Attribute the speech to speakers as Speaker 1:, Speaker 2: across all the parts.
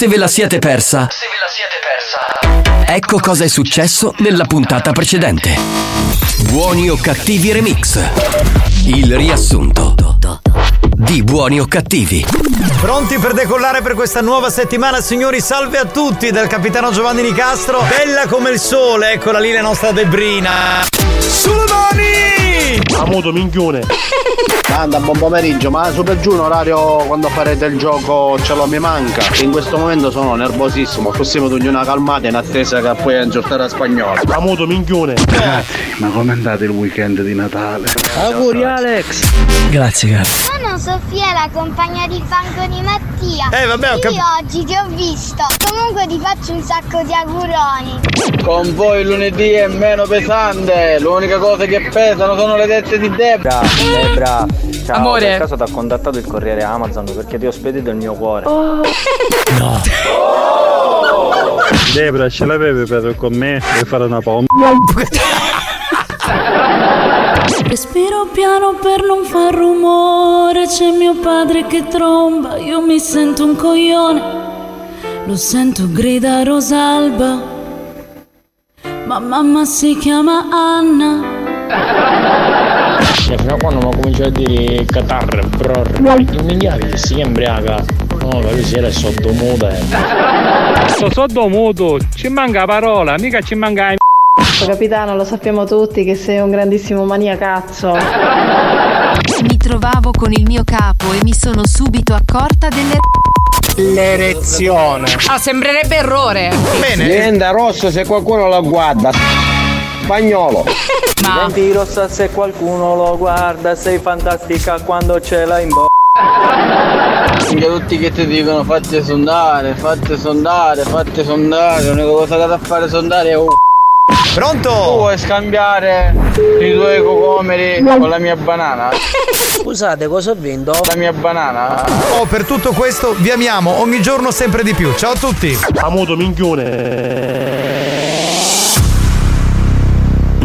Speaker 1: Se ve la siete persa,
Speaker 2: Se ve la siete persa.
Speaker 1: ecco cosa è successo nella puntata precedente. Buoni o cattivi remix. Il riassunto di Buoni o cattivi.
Speaker 3: Pronti per decollare per questa nuova settimana, signori? Salve a tutti dal capitano Giovanni Nicastro. Bella come il sole, eccola lì la nostra Debrina. Sulle mani!
Speaker 4: Amuto minchione.
Speaker 5: Anda, buon pomeriggio, ma super giù un orario quando farete il gioco ce lo mi manca. In questo momento sono nervosissimo, fossimo tutti una calmata in attesa che poi ingiortare a spagnolo.
Speaker 4: Amuto minchione.
Speaker 5: Ma come andate il weekend di Natale?
Speaker 6: Auguri Alex!
Speaker 3: Grazie, caro.
Speaker 7: Sono Sofia, la compagna di banco di Mattia.
Speaker 3: Eh, vabbè, ho cap-
Speaker 7: Io oggi ti ho visto. Comunque ti faccio un sacco di auguroni.
Speaker 5: Con voi lunedì è meno pesante, l'unica cosa che pesano sono le dette di Debra.
Speaker 6: Debra, ciao,
Speaker 8: Amore.
Speaker 6: per caso ti ha contattato il corriere Amazon perché ti ho spedito il mio cuore.
Speaker 4: Debra, ce l'avevi per con me per fare una pompa.
Speaker 9: Respiro piano per non far rumore, c'è mio padre che tromba, io mi sento un coglione, lo sento grida Rosalba, ma mamma si chiama Anna.
Speaker 6: Fino a quando mi comincia a dire catarre, bro, non mi chiami che si embriaga. No, capisci, si era sotto muta.
Speaker 4: Sto sotto muto, ci manca parola, mica ci manca
Speaker 10: Capitano, lo sappiamo tutti che sei un grandissimo maniacazzo.
Speaker 11: Mi trovavo con il mio capo e mi sono subito accorta delle
Speaker 5: L'erezione.
Speaker 8: Ah, sembrerebbe errore.
Speaker 5: Diventa rosso se qualcuno lo guarda. Spagnolo.
Speaker 8: Ma
Speaker 6: Diventi rossa se qualcuno lo guarda, sei fantastica quando ce l'hai in bocca.
Speaker 5: Anche tutti che ti dicono fatti sondare, fatti sondare, fatti sondare, l'unica cosa che da fare sondare è un Tu
Speaker 3: Pronto?
Speaker 5: vuoi scambiare i tuoi cocomeri con la mia banana?
Speaker 6: Scusate, cosa ho vinto?
Speaker 5: La mia banana?
Speaker 3: Oh, per tutto questo vi amiamo ogni giorno sempre di più. Ciao a tutti.
Speaker 4: Amuto minchione.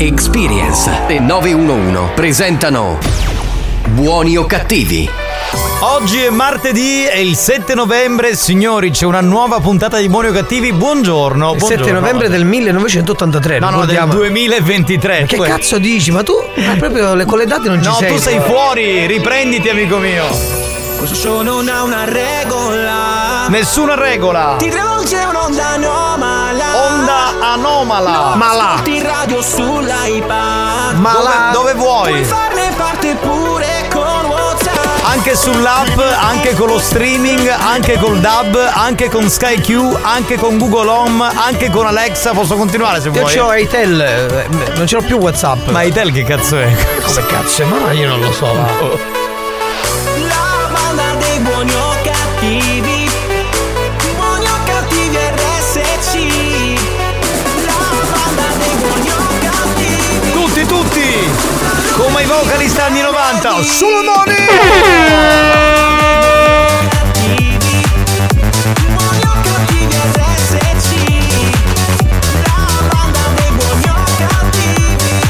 Speaker 1: Experience e 911 presentano Buoni o cattivi?
Speaker 3: Oggi è martedì, è il 7 novembre, signori, c'è una nuova puntata di Buoni o Cattivi. Buongiorno.
Speaker 12: Il 7
Speaker 3: buongiorno.
Speaker 12: novembre del 1983.
Speaker 3: No, no, del
Speaker 12: ricordiamo.
Speaker 3: 2023.
Speaker 12: Che
Speaker 3: Tu-
Speaker 12: cazzo dici? Ma tu ma proprio le, con le date non ci
Speaker 3: No,
Speaker 12: sei.
Speaker 3: tu sei fuori, riprenditi, amico mio.
Speaker 2: Questo show non ha una regola.
Speaker 3: Nessuna regola.
Speaker 2: Ti rivolge un'onda anomala.
Speaker 3: Onda anomala.
Speaker 2: Ma Ascolti radio sull'iPad.
Speaker 3: Ma là, dove vuoi?
Speaker 2: Puoi farne parte pure con WhatsApp.
Speaker 3: Anche sull'app, anche con lo streaming, anche col DAB, anche con Sky Q, anche con Google Home, anche con Alexa. Posso continuare se
Speaker 12: Io
Speaker 3: vuoi?
Speaker 12: c'ho Itel, eh, non ce l'ho più WhatsApp.
Speaker 3: Ma Itel che cazzo è?
Speaker 12: come cazzo? Ma io non lo so.
Speaker 3: Tutti! Come i vocalist anni 90! Sulle mani!
Speaker 2: Buoni o cattivi RSC. La banda dei buoni o cattivi.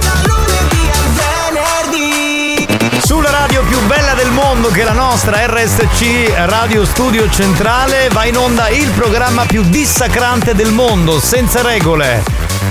Speaker 2: Da lunedì al venerdì.
Speaker 3: Sulla radio più bella del mondo che la nostra RSC Radio Studio Centrale va in onda il programma più dissacrante del mondo, senza regole,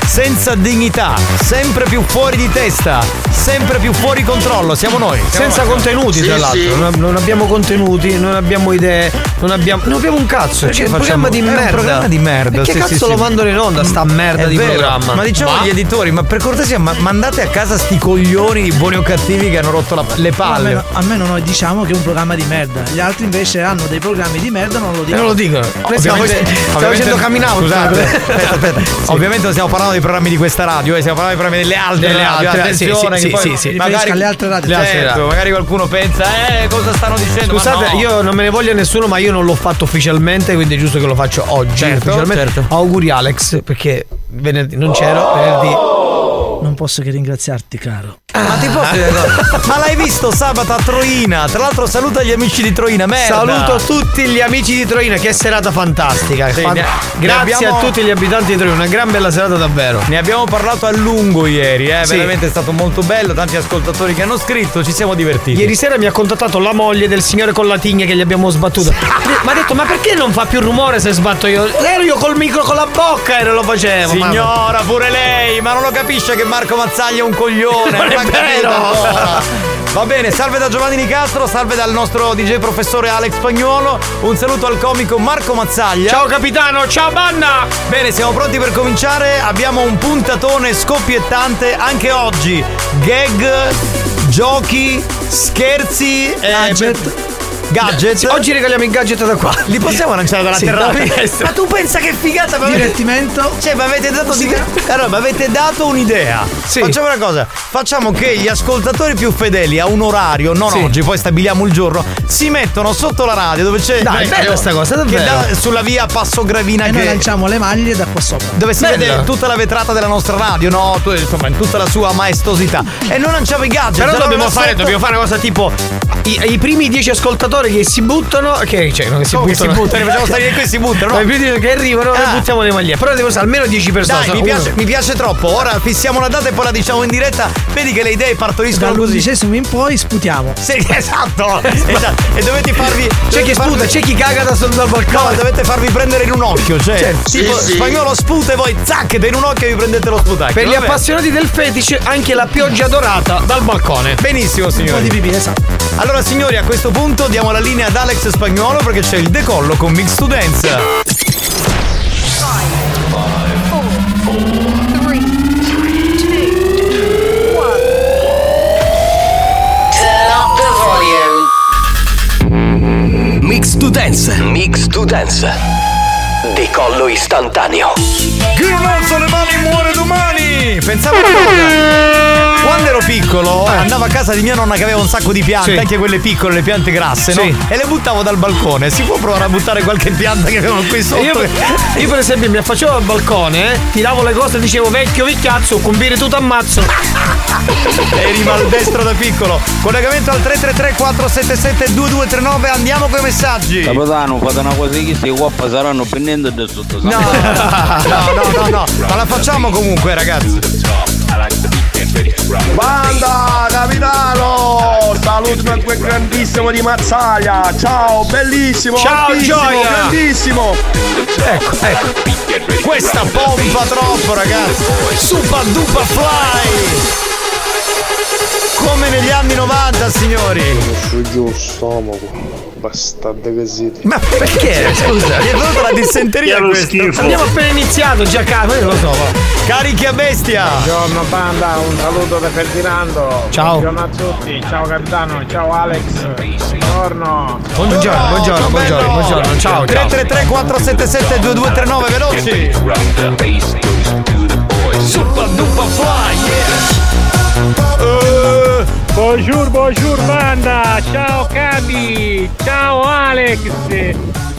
Speaker 3: senza dignità, sempre più fuori di testa, sempre più fuori controllo. Siamo noi. siamo
Speaker 12: Senza
Speaker 3: noi.
Speaker 12: contenuti, tra l'altro. Non, non abbiamo contenuti, non abbiamo idee, non abbiamo, non abbiamo un cazzo.
Speaker 3: Perché
Speaker 12: È un
Speaker 3: facciamo-
Speaker 12: programma di
Speaker 3: è un
Speaker 12: merda.
Speaker 3: programma di merda,
Speaker 12: Che
Speaker 3: sì,
Speaker 12: cazzo
Speaker 3: sì,
Speaker 12: lo
Speaker 3: sì.
Speaker 12: mandano in onda, sta merda
Speaker 3: È
Speaker 12: di
Speaker 3: vero,
Speaker 12: programma?
Speaker 3: Ma diciamo agli editori, ma per cortesia, ma mandate a casa sti coglioni buoni o cattivi che hanno rotto la- le palle.
Speaker 13: Almeno, almeno noi diciamo che è un programma di merda. Gli altri invece hanno dei programmi di merda, non lo
Speaker 12: E
Speaker 13: dicono.
Speaker 12: non lo dicono. Noi stiamo, facendo cammin out.
Speaker 3: Scusate, aspetta, aspetta. Ovviamente stiamo parlando parlando dei programmi di questa radio, eh, stiamo parlando dei programmi delle altre
Speaker 12: Delle
Speaker 3: radio.
Speaker 12: altre,
Speaker 3: attenzione,
Speaker 12: sì, sì, sì, sì.
Speaker 3: magari
Speaker 13: alle altre radio.
Speaker 12: Certo.
Speaker 3: radio. magari qualcuno pensa, eh, cosa stanno dicendo?
Speaker 12: Scusate,
Speaker 3: no.
Speaker 12: io non me ne voglio nessuno, ma io non l'ho fatto ufficialmente, quindi è giusto che lo faccio oggi.
Speaker 3: Certo,
Speaker 12: ufficialmente.
Speaker 3: certo.
Speaker 12: Auguri Alex, perché venerdì non c'ero, venerdì.
Speaker 13: Non posso che ringraziarti, caro.
Speaker 3: Ma ti posso dire? Ma l'hai visto sabato a Troina? Tra l'altro saluta gli amici di Troina, merda.
Speaker 12: Saluto tutti gli amici di Troina, che serata fantastica.
Speaker 3: Sì,
Speaker 12: Fan-
Speaker 3: ne-
Speaker 12: Grazie
Speaker 3: abbiamo-
Speaker 12: a tutti gli abitanti di Troina, una gran bella serata davvero.
Speaker 3: Ne abbiamo parlato a lungo ieri, eh?
Speaker 12: Sì.
Speaker 3: veramente è stato molto bello, tanti ascoltatori che hanno scritto, ci siamo divertiti.
Speaker 12: Ieri sera mi ha contattato la moglie del signore con la tigna che gli abbiamo sbattuto. Mi ha detto: Ma perché non fa più rumore se sbatto io? Ero io col micro con la bocca e non lo facevo. mamma.
Speaker 3: Signora, pure lei, ma non lo capisce che Marco Mazzaglia è un coglione.
Speaker 12: Non è vero.
Speaker 3: Va bene, salve da Giovanni Nicastro, salve dal nostro DJ professore Alex Spagnuolo, un saluto al comico Marco Mazzaglia.
Speaker 12: Ciao capitano, ciao Banna!
Speaker 3: Bene, siamo pronti per cominciare. Abbiamo un puntatone scoppiettante anche oggi. Gag, giochi, scherzi, eh,
Speaker 13: Gadget.
Speaker 12: Oggi regaliamo i gadget da qua.
Speaker 3: Li possiamo lanciare dalla
Speaker 12: Sì,
Speaker 3: terrazza? Ma tu pensa che figata? Ma avete-
Speaker 13: Divertimento.
Speaker 3: Cioè, mi avete dato, di... allora, mi avete dato un'idea.
Speaker 12: Sì.
Speaker 3: Facciamo una cosa: facciamo che gli ascoltatori più fedeli a un orario, non
Speaker 12: Sì.
Speaker 3: oggi, poi stabiliamo il giorno, si mettono sotto la radio dove c'è.
Speaker 12: Dai, bella sta cosa,
Speaker 3: che
Speaker 12: davvero.
Speaker 3: dà sulla via Passo Gravina
Speaker 13: E noi
Speaker 3: che-
Speaker 13: lanciamo le maglie da qua sopra.
Speaker 3: dove si
Speaker 12: Bella.
Speaker 3: vede tutta la vetrata della nostra radio, no? Insomma, in tutta la sua maestosità. E noi lanciamo i gadget.
Speaker 12: Però dobbiamo fare,
Speaker 3: sotto-
Speaker 12: dobbiamo fare una cosa tipo i, i primi dieci ascoltatori che si buttano. Che, cioè, non che si
Speaker 3: Come che si
Speaker 12: buttano.
Speaker 3: buttano? Facciamo salire qui e si buttano, no?
Speaker 12: Primi che arrivano,
Speaker 3: Ah.
Speaker 12: noi buttiamo le maglie. Però devono essere almeno 10 persone.
Speaker 3: Dai, mi piace, mi piace troppo. Ora fissiamo la data e poi la diciamo in diretta. Vedi che le idee partoriscono così.
Speaker 13: Dall'undicesimo in poi sputiamo.
Speaker 3: Sì, esatto, esatto. E dovete farvi.
Speaker 12: C'è chi
Speaker 3: farvi-
Speaker 12: sputa, c'è chi caga da sotto dal
Speaker 3: No,
Speaker 12: balcone.
Speaker 3: dovete farvi prendere in un occhio, cioè.
Speaker 12: Certo.
Speaker 3: Tipo,
Speaker 14: Sì, sì.
Speaker 3: spagnolo sputa e voi zac, in un occhio e vi prendete lo sputacchio.
Speaker 12: Per gli
Speaker 3: Vabbè.
Speaker 12: appassionati del fetish, anche la pioggia dorata dal balcone.
Speaker 3: Benissimo,
Speaker 13: Un po'
Speaker 3: signori.
Speaker 13: di pipì, esatto.
Speaker 3: Allora, signori, a questo punto diamo la linea ad Alex Spagnuolo perché c'è il decollo con Mix to Dance.
Speaker 1: Mix to Dance. Mix to Dance. Decollo istantaneo.
Speaker 3: Chi non alza le mani muore domani! Pensavo una cosa. Quando ero piccolo andavo a casa di mia nonna che aveva un sacco di piante,
Speaker 12: Sì.
Speaker 3: anche quelle piccole, le piante grasse, no?
Speaker 12: Sì.
Speaker 3: E le buttavo dal balcone. Si può provare a buttare qualche pianta che avevano qui sotto?
Speaker 12: Io, io, per esempio mi affacciavo al balcone, eh, tiravo le cose e dicevo vecchio vecchiazzo, combire tutto ammazzo.
Speaker 3: Eri maldestro da piccolo. Collegamento al 333 477 2239, andiamo con i messaggi.
Speaker 15: Capitano, fate una cosa che questi qua saranno prendendo da sotto.
Speaker 3: No, no, no, no, no, ma la facciamo comunque, ragazzi.
Speaker 14: Banda, capitano! Saluto per quel grandissimo di Mazzaglia! Ciao, bellissimo!
Speaker 12: Ciao, Gioia!
Speaker 14: Grandissimo!
Speaker 3: Ecco, ecco. Questa pompa troppo, ragazzi. Super duper fly. Come negli anni 90, signori.
Speaker 10: Su giù stomaco, bastardo così.
Speaker 3: Ma perché? Scusa, mi è venuta la dissenteria questo.
Speaker 10: schifo.
Speaker 12: Abbiamo appena iniziato, già caro, io lo so. va.
Speaker 3: Carichi a bestia.
Speaker 5: Buongiorno banda, un saluto da Ferdinando.
Speaker 12: Ciao.
Speaker 5: Buongiorno a tutti, ciao capitano, ciao Alex. Buongiorno.
Speaker 12: Buongiorno, buongiorno, buongiorno, buongiorno. Ciao.
Speaker 3: 333 477 2239 veloci. Super duper fly, yeah. Eh,
Speaker 4: Bonjour, bonjour banda! Ciao Capi! Ciao Alex!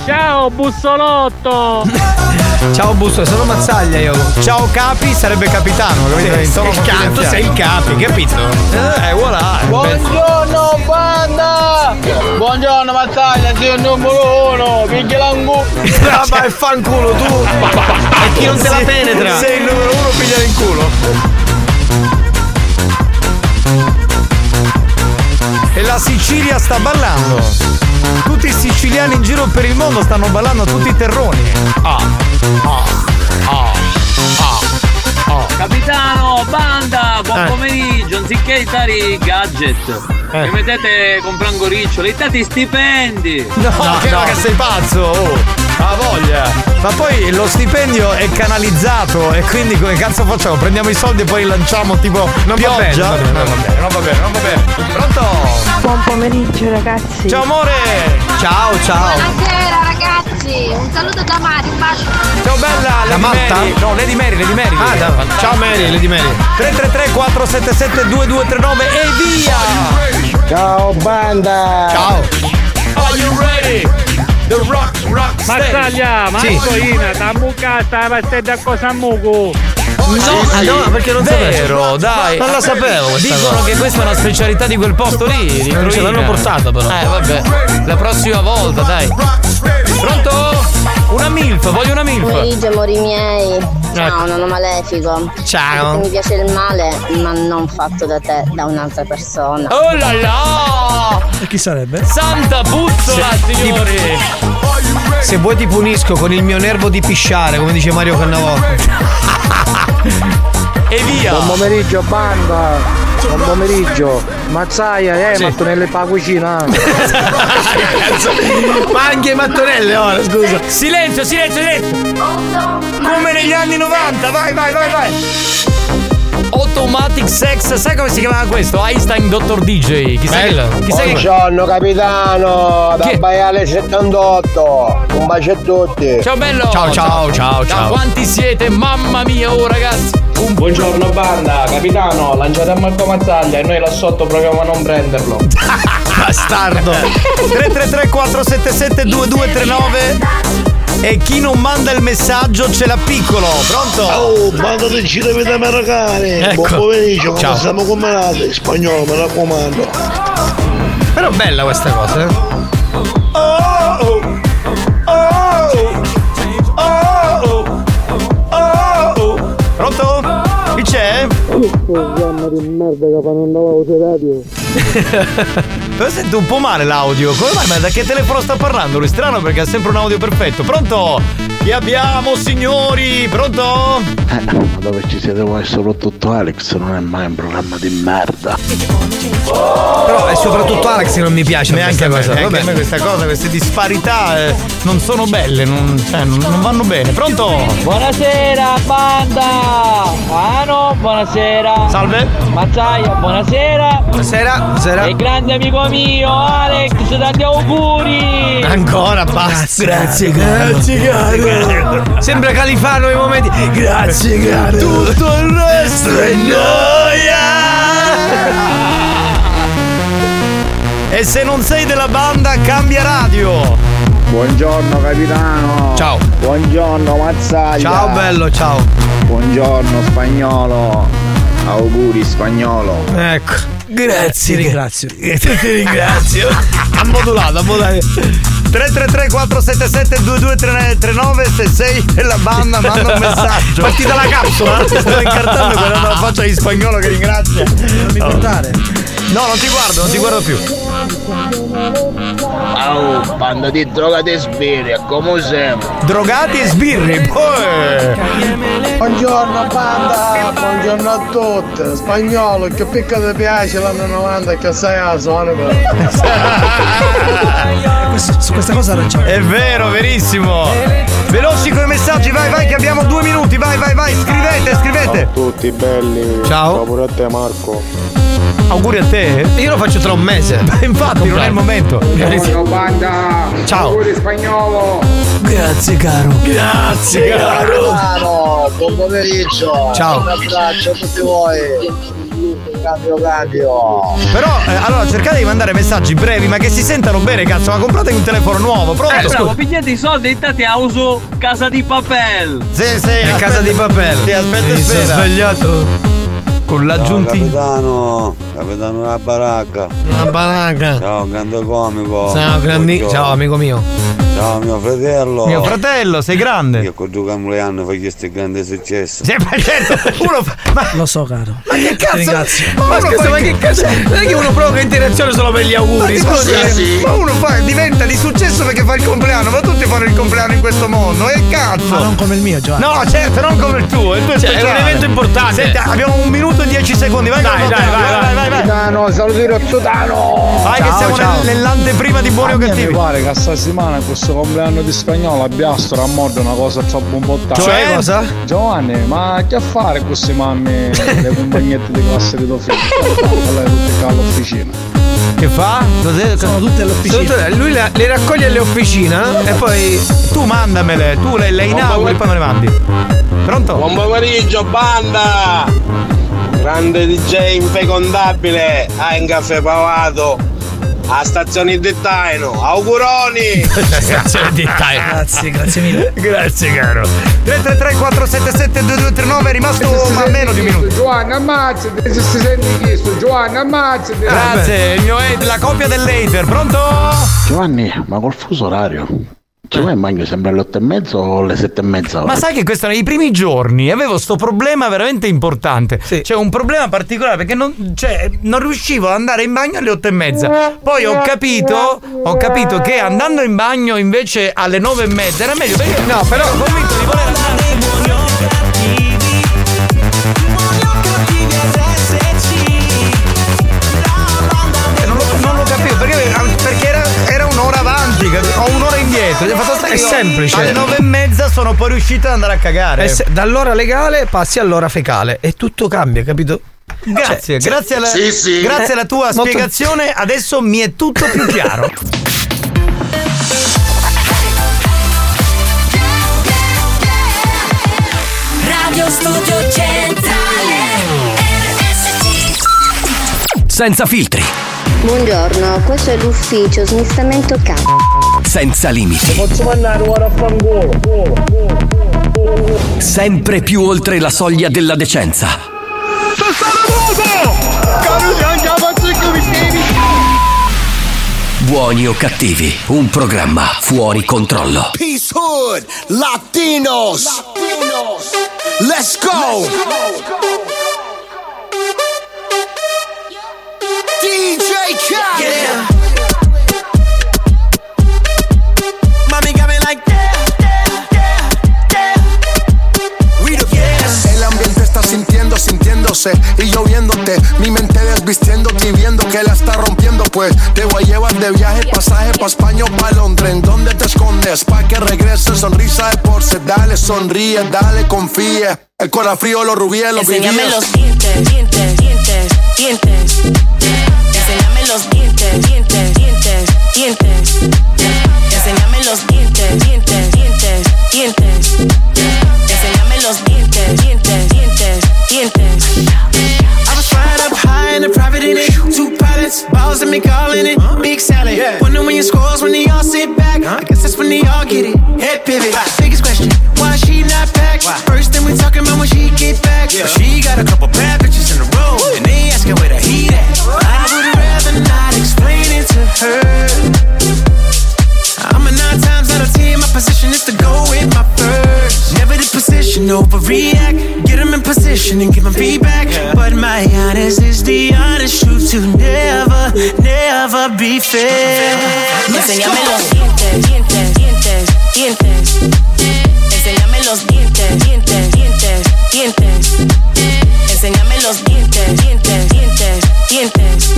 Speaker 4: Ciao Bussolotto!
Speaker 12: Ciao Busto, sono Mazzaglia io.
Speaker 3: Ciao capi, sarebbe capitano, capito? In tono
Speaker 12: il canto, sei il capi, capito?
Speaker 3: Eh, voilà.
Speaker 6: Buongiorno banda! Buongiorno Mazzaglia, sei il numero uno, Michelangelo!
Speaker 12: Ah, ma è fanculo tu! E chi non te la
Speaker 3: Sì,
Speaker 12: penetra?
Speaker 3: Sei il numero uno, pigliare in culo. E la Sicilia sta ballando. Tutti i siciliani in giro per il mondo stanno ballando tutti i terroni. Ah, ah, ah, ah, ah.
Speaker 16: Capitano, banda, buon
Speaker 3: Eh.
Speaker 16: pomeriggio, anziché i gadget.
Speaker 3: Eh.
Speaker 16: Mi mettete comprando riccioli, date stipendi.
Speaker 3: No, che, ma che sei pazzo! Oh, ha voglia! Ma poi lo stipendio è canalizzato e quindi come cazzo facciamo? Prendiamo i soldi e poi li lanciamo tipo
Speaker 12: Non va bene,
Speaker 3: pioggia?
Speaker 12: va bene,
Speaker 3: non va bene, non va bene, non va bene. Pronto?
Speaker 17: Buon pomeriggio ragazzi.
Speaker 3: Ciao amore!
Speaker 12: Ciao, ciao.
Speaker 18: Buonasera ragazzi.
Speaker 19: Un saluto da Mari, un bacio.
Speaker 3: Ciao bella,
Speaker 12: Da
Speaker 3: Lady
Speaker 12: Malta?
Speaker 3: Mary. No, Lady Mary, Lady Mary.
Speaker 12: Ah, da- ciao Mary, Lady Mary.
Speaker 3: 333 477 2239 e via!
Speaker 5: Ciao banda!
Speaker 3: Ciao! Are you ready? The rock, rock
Speaker 4: Mazzaglia, ma
Speaker 3: Sì.
Speaker 4: Marcoina, sta mucca, sta pastetta a cosa muco.
Speaker 12: No, ah, no, perché non sapevo.
Speaker 3: Vero, dai.
Speaker 12: Non la sapevo
Speaker 3: Dicono
Speaker 12: cosa.
Speaker 3: che questa è una specialità di quel posto lì. Di
Speaker 12: Non ce l'hanno portata, però.
Speaker 3: Eh, vabbè. La prossima volta, dai. Pronto? Una milf, voglio una milf.
Speaker 20: Pomeriggio amori miei. Ciao,
Speaker 3: Ecco.
Speaker 20: nono malefico.
Speaker 3: Ciao.
Speaker 20: Mi piace il male, ma non fatto da te, da un'altra persona.
Speaker 3: Oh là là!
Speaker 13: E chi sarebbe?
Speaker 3: Santa puzzola,
Speaker 12: Se-
Speaker 3: signori!
Speaker 12: Se vuoi ti punisco con il mio nervo di pisciare, come dice Mario Cannavò.
Speaker 3: E via!
Speaker 5: Buon pomeriggio banda! Buon pomeriggio! Mazzaia, eh,
Speaker 12: Sì.
Speaker 5: mattonelle la cucina!
Speaker 12: Ma anche i mattonelle ora, scusa.
Speaker 3: Silenzio, silenzio, silenzio! Come negli anni 90, vai, vai, vai, vai! Automatic Sex, sai come si chiamava questo? Einstein Dr. DJ. Chi sai
Speaker 12: Bello.
Speaker 3: chi sai che...
Speaker 5: Buongiorno capitano! Da? Baiale 78! Un bacio a tutti!
Speaker 3: Ciao bello!
Speaker 12: Ciao, ciao, ciao,
Speaker 3: Da
Speaker 12: ciao.
Speaker 3: quanti siete? Mamma mia, oh ragazzi! Un
Speaker 16: Buongiorno banda, capitano, lanciate a Marco Mazzaglia e noi là sotto proviamo a non prenderlo.
Speaker 12: Bastardo.
Speaker 3: 333 477 2239 e chi non manda il messaggio ce l'ha piccolo. Pronto?
Speaker 21: Oh, banda di ci dovete americane!
Speaker 12: Ecco.
Speaker 21: Buon pomeriggio, come
Speaker 12: Ciao.
Speaker 21: siamo combinati? In spagnolo, mi raccomando!
Speaker 12: Però bella questa cosa, eh.
Speaker 3: Pronto? Chi c'è?
Speaker 5: Programma di merda che fanno andare a radio!
Speaker 3: Però sento un po' male l'audio. Come mai? Ma da che telefono sta parlando? Lui strano perché ha sempre un audio perfetto. Pronto? Chi abbiamo, signori? Pronto?
Speaker 21: Eh, ma dove ci siete voi soprattutto Alex non è mai un programma di merda.
Speaker 12: Però è soprattutto Alex che non mi piace
Speaker 3: Neanche a
Speaker 12: questa
Speaker 3: me,
Speaker 12: cosa.
Speaker 3: neanche a me
Speaker 12: Vabbè.
Speaker 3: questa cosa, queste disparità eh, non sono belle, non, cioè, non- non vanno bene. Pronto?
Speaker 16: Buonasera banda! Ano, buonasera!
Speaker 3: Salve!
Speaker 16: Mazzaia, buonasera!
Speaker 12: Buonasera, buonasera.
Speaker 16: E grande amico mio, Alex, tanti auguri!
Speaker 12: Ancora basta. Grazie, caro.
Speaker 3: Grazie, caro.
Speaker 12: Sembra Califano nei momenti. Grazie, caro.
Speaker 3: Tutto il resto è noia! E se non sei della banda, cambia radio!
Speaker 5: Buongiorno capitano!
Speaker 12: Ciao.
Speaker 5: Buongiorno Mazzaglia!
Speaker 12: Ciao bello, ciao.
Speaker 5: Buongiorno spagnolo! Auguri spagnolo!
Speaker 12: Ecco.
Speaker 13: Ti ringrazio.
Speaker 3: Ti ringrazio. ha modulato, ha modulato. 333 477 2239 se sei della banda manda un messaggio.
Speaker 12: Parti dalla capsula.
Speaker 3: Stavo incartando guardando la faccia di spagnolo che ringrazia.
Speaker 13: Non mi guardare.
Speaker 3: No, non ti guardo, non ti guardo più.
Speaker 5: Oh, banda di drogati e sbirri, come sempre!
Speaker 3: Drogati e sbirri, poi.
Speaker 5: Buongiorno banda! Buongiorno a tutti! Spagnolo, che picca ti piace l'anno 90 che sei a zona
Speaker 13: su questa cosa ragione.
Speaker 3: È vero, verissimo. Veloci con i messaggi, vai, vai, che abbiamo due minuti. Vai, vai, vai, scrivete, scrivete.
Speaker 21: Tutti belli!
Speaker 12: Ciao.
Speaker 21: Ciao pure a te Marco!
Speaker 3: Auguri a te.
Speaker 12: Io lo faccio tra un mese.
Speaker 3: Infatti, non è il momento.
Speaker 5: banda!
Speaker 12: Ciao.
Speaker 5: Auguri spagnolo!
Speaker 3: Grazie, caro. Grazie, caro.
Speaker 5: Buon pomeriggio!
Speaker 12: Ciao.
Speaker 5: Un abbraccio a tutti voi! Cambio cambio!
Speaker 3: Però, eh, allora, cercate di mandare messaggi brevi, ma che si sentano bene, cazzo. Ma comprate un telefono nuovo, pronto?
Speaker 22: Eh, bravo, pigliate i soldi e date a uso casa di papel.
Speaker 3: Sì, sì.
Speaker 12: È
Speaker 3: aspetta-
Speaker 12: casa di papel.
Speaker 3: Sì, aspetta,
Speaker 12: Mi sono
Speaker 3: aspetta.
Speaker 12: svegliato.
Speaker 3: Con l'aggiuntivo.
Speaker 23: capitano, capitano una baracca.
Speaker 12: Una baracca.
Speaker 23: Ciao, grande comico.
Speaker 12: Ciao, grandi. Ciao, amico mio.
Speaker 23: Ciao, mio fratello.
Speaker 3: Mio fratello, sei grande.
Speaker 23: Io con Giuca Muleano fa questo grande successo.
Speaker 3: Sì, ma certo, uno fa. Ma,
Speaker 13: Lo so, caro.
Speaker 3: ma che
Speaker 13: Ti
Speaker 3: cazzo?
Speaker 13: ringrazio.
Speaker 3: Ma,
Speaker 12: Ma
Speaker 3: uno
Speaker 12: scusa,
Speaker 3: fa-
Speaker 12: ma che cazzo? Non è che uno provoca interazione solo per gli
Speaker 3: Ma
Speaker 12: auguri.
Speaker 3: che
Speaker 12: Scusa.
Speaker 3: cos'è? Ma uno fa, diventa di successo perché fa il compleanno, ma tutti fanno il compleanno in questo mondo, e cazzo!
Speaker 13: Ma non come il mio, Giovanni.
Speaker 3: No, certo, non come il tuo, il tuo è
Speaker 12: Cioè, è un evento importante.
Speaker 3: Senti, abbiamo un minuto e dieci secondi, vai,
Speaker 12: Dai,
Speaker 3: vai,
Speaker 12: dai, vai,
Speaker 3: vai, vai, vai,
Speaker 5: Capitano, salutino Zutano!
Speaker 3: Vai che
Speaker 12: Ciao,
Speaker 3: siamo
Speaker 12: ciao.
Speaker 3: nel- nell'anteprima di buoni o
Speaker 21: Mi
Speaker 3: cattivi.
Speaker 21: pare che a sta settimana questo compleanno di spagnolo a Biastro a morte una cosa troppo importante.
Speaker 3: Cioè?
Speaker 12: Cioè, cosa?
Speaker 21: Giovanni, ma che a fare con queste mamme le compagnette di classe di tuo figlio? Lei tutte qua all'officina.
Speaker 3: Che fa?
Speaker 13: Sono tutte all'officina.
Speaker 12: Sono tutte- Lui le, le raccoglie all'officina e poi.
Speaker 3: Tu mandamele, tu le, le inauguri e poi me le mandi. Pronto?
Speaker 5: Buon pomeriggio, banda! Grande DJ infecondabile, hai un caffè pavato a stazione di Taino, auguroni!
Speaker 3: Stazione di Taino.
Speaker 13: Grazie, grazie mille.
Speaker 3: Grazie caro. 333 477 2239 è rimasto ma meno di un minuto.
Speaker 21: Giovanna, ammazzati, se si senti chiesto, Giovanna, ammazzati.
Speaker 3: Grazie, il mio la copia dell'hater, pronto?
Speaker 24: Giovanni, ma col fuso orario? Vai in bagno sempre alle otto e mezzo o alle sette e mezza?
Speaker 3: Ma sai che questo nei primi giorni avevo sto problema veramente importante. Cioè, un problema particolare perché non, cioè, non riuscivo ad andare in bagno alle otto e mezza. Poi ho capito, ho capito che andando in bagno invece alle nove e mezza era meglio perché no, però ero convinto di voler andare. Indietro. Gli ho fatto stare
Speaker 12: È semplice.
Speaker 3: Alle nove e mezza sono poi riuscito ad andare a cagare.
Speaker 12: Eh, se- dall'ora legale passi all'ora fecale e tutto cambia, capito?
Speaker 3: Grazie,
Speaker 12: Cioè,
Speaker 3: grazie, alla,
Speaker 12: sì, sì.
Speaker 3: grazie alla tua
Speaker 12: Eh, molto-
Speaker 3: spiegazione. Adesso mi è tutto più chiaro.
Speaker 25: Radio Studio Centrale RSC
Speaker 1: Senza filtri,
Speaker 20: Buongiorno, questo è l'ufficio smistamento capo.
Speaker 1: senza limiti,
Speaker 26: Posso mandare ora a fangolo?
Speaker 1: sempre più oltre la soglia della decenza. Buoni o cattivi, un programma fuori controllo.
Speaker 27: Peace Hood, Latinos. Let's go. DJ Khaled.
Speaker 28: Y yo viéndote. Mi mente desvistiéndote y viendo que la está rompiendo. Pues te voy a llevar de viaje, pasaje pa' España o pa' Londres. ¿En dónde te escondes? Pa' que regrese, sonrisa de porce. Dale, sonríe, dale, confía. El corazón frío, los rubíes, los
Speaker 25: Enséñame los dientes, dientes, dientes, dientes
Speaker 27: get it. Head pivot. Biggest question, why she not back? Why? First thing we talking about when she get back. But she got a couple bad bitches in a row. And they asking where the heat at. I would rather not explain it to her. I'm a nine times out of ten. My position is to go with my first. Never the position, overreact. Get them in position and give them feedback. But my honest is the honest truth to never, never be fair. Let's
Speaker 25: Enséñame
Speaker 27: go.
Speaker 25: los dientes, dientes, dientes, dientes Enséñame los dientes, dientes, dientes, dientes Enséñame los dientes, dientes, dientes, dientes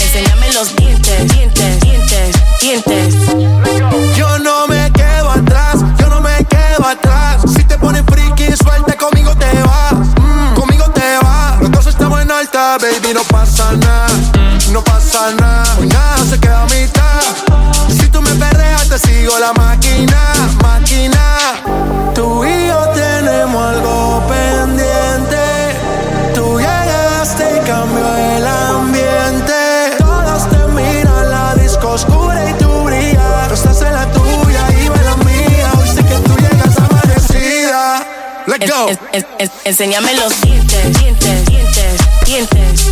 Speaker 25: Enséñame los dientes, dientes, dientes,
Speaker 28: Yo no me quedo atrás, yo no me quedo atrás. Si te pones friki, suelta, conmigo te vas. mm, conmigo te vas. Los dos estamos en alta, baby, no pasa nada. No pasa nada, nada se queda a mitad. Te sigo la máquina, máquina. Tú y yo tenemos algo pendiente. Tú llegaste y cambió el ambiente. Todos te miran, la disco oscura y tú brillas. Tú estás en la tuya y en la mía. Hoy sé que tú llegas amanecida. Let's go.
Speaker 25: En- en- en- Enséñame los dientes, dientes, dientes, dientes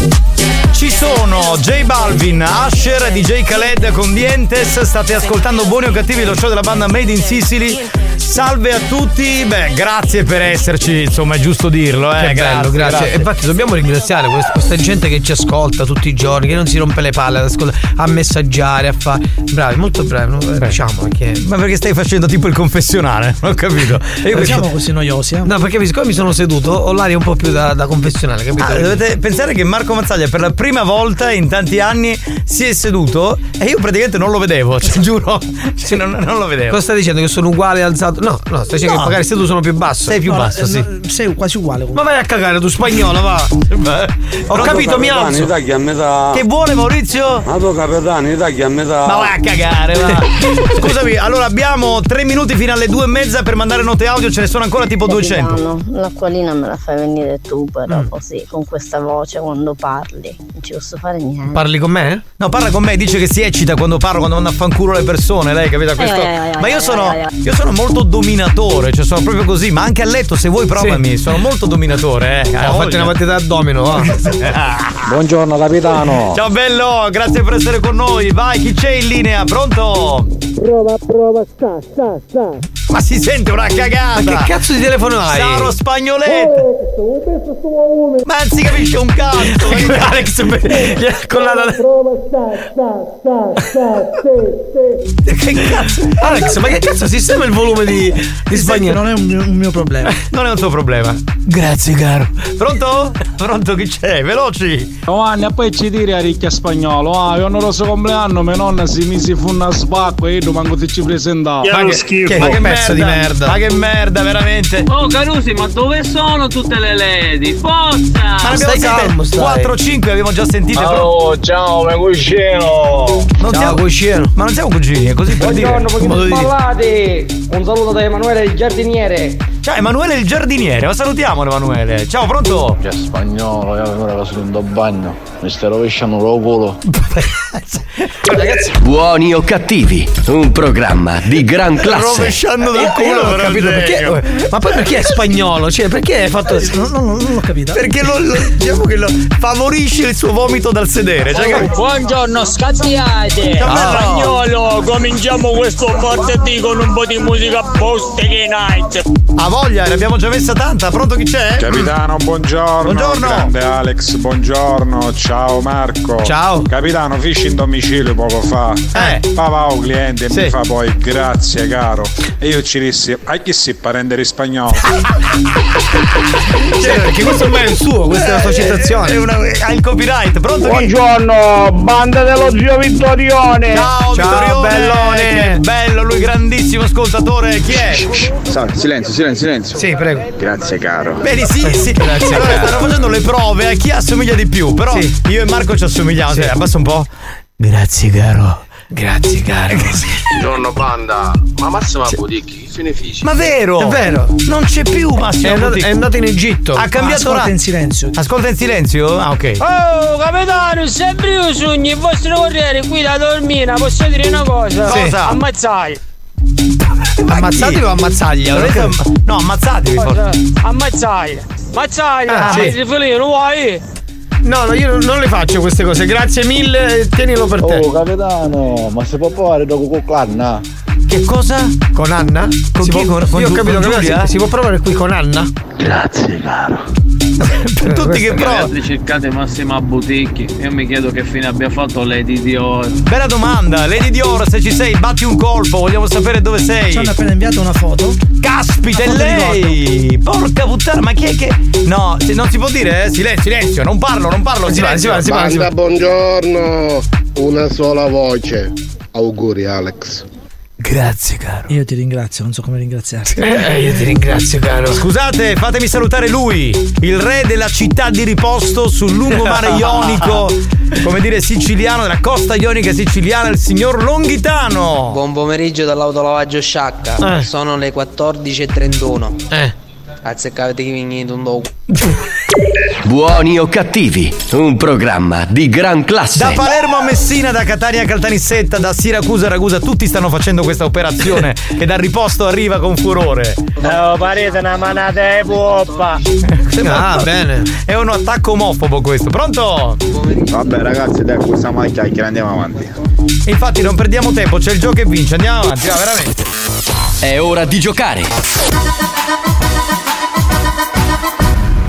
Speaker 3: Ci sono J Balvin, Asher, DJ Khaled con Dientes. State ascoltando Buoni o Cattivi, lo show della banda Made in Sicily. Salve a tutti, beh, grazie per esserci, insomma, è giusto dirlo, eh.
Speaker 12: Che bello, grazie. E Infatti dobbiamo ringraziare quest- questa gente che ci ascolta tutti i giorni, che non si rompe le palle ad ascolta- a messaggiare, a fare. Bravi, molto bravi. no? Eh, Diciamo perché.
Speaker 3: Ma perché stai facendo tipo il confessionale? Non ho capito. E io
Speaker 13: Siamo
Speaker 3: perché-
Speaker 13: così noiosi, eh?
Speaker 12: No, perché siccome mi sono seduto, ho l'aria un po' più da, da confessionale, capito?
Speaker 3: Ah, dovete pensare che Marco Mazzaglia per la prima volta in tanti anni si è seduto e io praticamente non lo vedevo, cioè, giuro, cioè, non, non lo vedevo.
Speaker 12: Cosa stai dicendo? Che sono uguale alzato fatto. No, no, stai dicendo
Speaker 13: No.
Speaker 12: che magari se tu sono più basso. Sei più
Speaker 13: No,
Speaker 12: basso,
Speaker 13: eh,
Speaker 12: sì.
Speaker 13: no, Sei quasi uguale.
Speaker 12: Ma vai a cagare tu spagnolo, va. Ho capito, mi alzo.
Speaker 23: tagli a metà.
Speaker 3: Che vuole Maurizio?
Speaker 23: Ma tu capitano, i tagli a metà.
Speaker 3: Ma vai a cagare, va. Scusami, allora abbiamo tre minuti fino alle due e mezza per mandare note audio, ce ne sono ancora tipo 200.
Speaker 20: Capitano, l'acquolina me la fai venire tu però
Speaker 3: Mm.
Speaker 20: così, con questa voce quando parli. Non ci posso fare niente.
Speaker 12: Parli con me?
Speaker 3: No, parla con me, dice che si eccita quando parlo, quando vanno a fanculo le persone, lei capito questo?
Speaker 20: ai, ai,
Speaker 3: Ma io sono io sono molto dominatore, cioè sono proprio così, ma anche a letto se vuoi provami, sono molto dominatore, eh.
Speaker 12: Ho fatto una partita a domino.
Speaker 29: Buongiorno capitano.
Speaker 3: Ciao bello, grazie per essere con noi. Vai, chi c'è in linea? Pronto?
Speaker 5: Prova, prova, sta, sta, sta.
Speaker 3: Ma si sente una cagata!
Speaker 12: Ma che cazzo di telefono hai?
Speaker 3: Saro spagnoletto! Ma non si capisce un cazzo!
Speaker 12: Alex con la
Speaker 5: Prova, sta, sta, sta, sta, sta.
Speaker 3: Che cazzo?
Speaker 12: Alex, ma che cazzo sistema il volume di, di spagnolo?
Speaker 13: Non è un mio, un mio problema.
Speaker 3: Non è un tuo problema. Grazie, caro. Pronto? Pronto chi c'è? Veloci!
Speaker 29: Giovanni, e poi ci dire a ricchia spagnolo. Ah, io non lo so compleanno, mia nonna si mise fu una spacco e io manco ti ci presentavo.
Speaker 3: Ma che, ma che
Speaker 12: pezzo di merda.
Speaker 3: Ma che merda, veramente!
Speaker 16: Oh Carusi, ma dove sono tutte le lady? Forza!
Speaker 3: Ma abbiamo
Speaker 12: stai calmo,
Speaker 3: sentite
Speaker 12: stai.
Speaker 3: 4-5 abbiamo già sentito.
Speaker 29: Oh, ciao, mio cugino.
Speaker 3: Non
Speaker 12: Ciao,
Speaker 3: siamo
Speaker 12: cugino.
Speaker 3: Ma non siamo cugini, è così per dire. Un modo di dire.
Speaker 30: Ballati! Un saluto da Emanuele il giardiniere.
Speaker 3: Ciao Emanuele il giardiniere, ma salutiamolo Emanuele. Ciao, pronto?
Speaker 14: Già spagnolo, io ora sono in bagno. Mi stai rovesciando lo culo.
Speaker 1: Buoni o cattivi, un programma di gran classe.
Speaker 3: Rovesciando dal
Speaker 12: Io- io
Speaker 3: culo
Speaker 12: non ho
Speaker 3: per
Speaker 12: capito
Speaker 3: un
Speaker 12: perché. Ma poi perché è spagnolo? Cioè, perché hai fatto.
Speaker 13: Non, non- non l'ho capito.
Speaker 3: Perché lo, lo- diciamo che lo favorisce il suo vomito dal sedere. Cioè, capi-
Speaker 30: Buongiorno, scattiate!
Speaker 3: Ciao, bello.
Speaker 30: Spagnolo, cominciamo questo martedì con un po' di musica post che night.
Speaker 3: ha voglia, ne abbiamo già messa tanta. Pronto chi c'è?
Speaker 29: Capitano, buongiorno.
Speaker 3: Buongiorno.
Speaker 29: Grande Alex, buongiorno. Ciao Marco.
Speaker 3: Ciao.
Speaker 29: Capitano, fisci in domicilio poco fa.
Speaker 3: Eh.
Speaker 29: Papà o cliente
Speaker 3: Sì.
Speaker 29: mi fa poi grazie caro. E io ci dissi, a chi si parendere spagnolo?
Speaker 12: Cioè, perché questo ormai è il suo, questa è la sua
Speaker 3: Eh,
Speaker 12: citazione.
Speaker 3: è una- ha il copyright. Pronto chi?
Speaker 5: Buongiorno, banda dello zio Vittorione.
Speaker 3: Ciao,
Speaker 12: Ciao,
Speaker 3: Vittorione.
Speaker 12: bellone.
Speaker 3: Bello, lui grandissimo ascoltatore. Chi è?
Speaker 14: silenzio, silenzio, silenzio.
Speaker 12: Sì, prego.
Speaker 14: Grazie caro.
Speaker 3: Vedi, sì, sì.
Speaker 12: Grazie,
Speaker 3: allora,
Speaker 12: caro.
Speaker 3: stanno facendo le prove a chi assomiglia di più. Però
Speaker 12: Sì.
Speaker 3: io e Marco ci assomigliamo. Sì. Abbassa un po'. Grazie, caro.
Speaker 12: Grazie, caro.
Speaker 14: Buongiorno banda. Ma Massimo Budicchi, che fine fici?
Speaker 3: Ma vero!
Speaker 12: È vero.
Speaker 3: Non c'è più
Speaker 12: È
Speaker 3: Massimo
Speaker 12: andato,
Speaker 3: Boutique.
Speaker 12: è andato in Egitto.
Speaker 3: Ha cambiato
Speaker 13: Ascolta
Speaker 3: ra-
Speaker 13: in silenzio.
Speaker 3: Ascolta in silenzio? Ah, ok.
Speaker 30: Oh, capitano, sempre io sogni il vostro corriere qui da dormire, posso dire una cosa?
Speaker 3: Sì. Cosa?
Speaker 30: Ammazzai.
Speaker 12: Ammazzatelo o ammazzaglia?
Speaker 3: Detto- No, ammazzatevi forse.
Speaker 30: Ammazzai. Ammazzai.
Speaker 12: Ah, sì.
Speaker 30: Filino, vuoi?
Speaker 12: No, no, io non- le faccio queste cose. Grazie mille, tienilo per te.
Speaker 14: Oh capitano, ma si può provare dopo con clanna?
Speaker 3: Che cosa?
Speaker 12: Con Anna?
Speaker 3: Con
Speaker 12: Si
Speaker 3: chi?
Speaker 12: può-
Speaker 3: Con- con
Speaker 12: io ho capito
Speaker 3: con Giulia?
Speaker 12: si, si può provare qui con Anna?
Speaker 14: Grazie caro.
Speaker 3: Per tutti che provano.
Speaker 16: Cercate Massima Buticchi. Io mi chiedo che fine abbia fatto Lady Dior.
Speaker 3: Bella domanda. Lady Dior, se ci sei, batti un colpo. Vogliamo sapere dove sei.
Speaker 13: Ci hanno appena inviato una foto.
Speaker 3: Caspita, è
Speaker 13: Una foto di
Speaker 3: lei! Porca puttana, ma chi è che. No, non si può dire, eh? Silenzio, silenzio, non parlo, non parlo.
Speaker 12: Si va, si va, si va, si va.
Speaker 5: buongiorno. Una sola voce. Auguri Alex.
Speaker 3: Grazie, caro.
Speaker 13: Io ti ringrazio, non so come ringraziarti.
Speaker 12: Eh, io ti ringrazio, caro.
Speaker 3: Scusate, fatemi salutare lui, il re della città di riposto sul lungomare ionico, come dire siciliano, della costa ionica siciliana, il signor Longhitano.
Speaker 30: Buon pomeriggio dall'autolavaggio Sciacca.
Speaker 3: Eh.
Speaker 30: Sono le 14.31.
Speaker 12: Eh.
Speaker 30: Azzeccavete che venite un dopo.
Speaker 1: Buoni o cattivi, un programma di gran classe.
Speaker 3: Da Palermo a Messina, da Catania a Caltanissetta, da Siracusa a Ragusa, tutti stanno facendo questa operazione che dal riposto arriva con furore.
Speaker 30: Oh, parete una manata e poppa.
Speaker 12: Ah, bene.
Speaker 3: È un attacco omofobo questo. Pronto?
Speaker 14: Vabbè ragazzi, dai, questa macchia che andiamo avanti.
Speaker 3: Infatti non perdiamo tempo, c'è il gioco che vince, andiamo avanti, va veramente.
Speaker 1: È ora di giocare.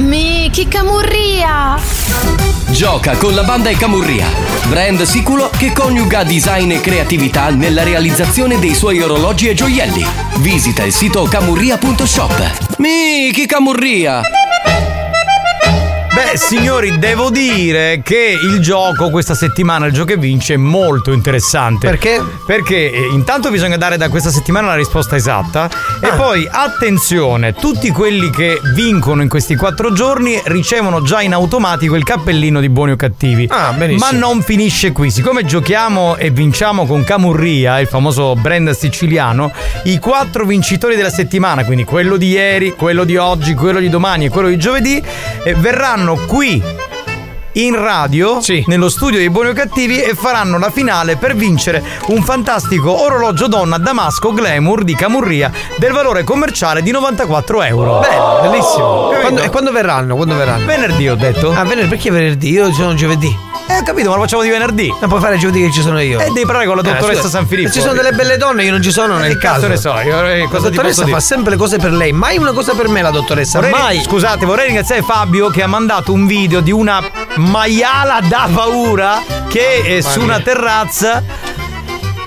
Speaker 9: Mi, che camurria!
Speaker 1: Gioca con la banda e Camurria, brand sicuro che coniuga design e creatività nella realizzazione dei suoi orologi e gioielli. Visita il sito camurria.shop. Miki Camurria!
Speaker 3: Beh, signori, devo dire che il gioco questa settimana, il gioco che vince, è molto interessante.
Speaker 31: Perché?
Speaker 3: Perché eh, intanto bisogna dare da questa settimana la risposta esatta. E
Speaker 31: Ah.
Speaker 3: poi, attenzione, tutti quelli che vincono in questi quattro giorni ricevono già in automatico il cappellino di buoni o cattivi.
Speaker 31: Ah, benissimo.
Speaker 3: Ma non finisce qui. Siccome giochiamo e vinciamo con Camurria, il famoso brand siciliano, i quattro vincitori della settimana, quindi quello di ieri, quello di oggi, quello di domani e quello di giovedì, eh, verranno qui in radio, nello studio dei buoni o cattivi e faranno la finale per vincere un fantastico orologio donna Damasco Glamour di Camurria del valore commerciale di 94 euro.
Speaker 31: Bello, bellissimo. Quando, e quando verranno? Quando verranno?
Speaker 3: Venerdì ho detto.
Speaker 31: Ah, venerdì, perché venerdì? Io sono giovedì.
Speaker 3: Eh, ho capito, ma lo facciamo di venerdì.
Speaker 31: Non puoi fare giovedì che ci sono io.
Speaker 3: E devi parlare con la
Speaker 31: Eh,
Speaker 3: dottoressa
Speaker 31: scusa,
Speaker 3: San Filippo.
Speaker 31: Ci sono delle belle donne, io non ci sono nel
Speaker 3: che cazzo
Speaker 31: caso.
Speaker 3: ne so, io, eh,
Speaker 31: la
Speaker 3: cosa ti
Speaker 31: dottoressa fa
Speaker 3: dire?
Speaker 31: sempre le cose per lei, mai una cosa per me la dottoressa,
Speaker 3: Vorrei-
Speaker 31: mai.
Speaker 3: Scusate, vorrei ringraziare Fabio che ha mandato un video di una maiala da paura che è su
Speaker 13: mia.
Speaker 3: una terrazza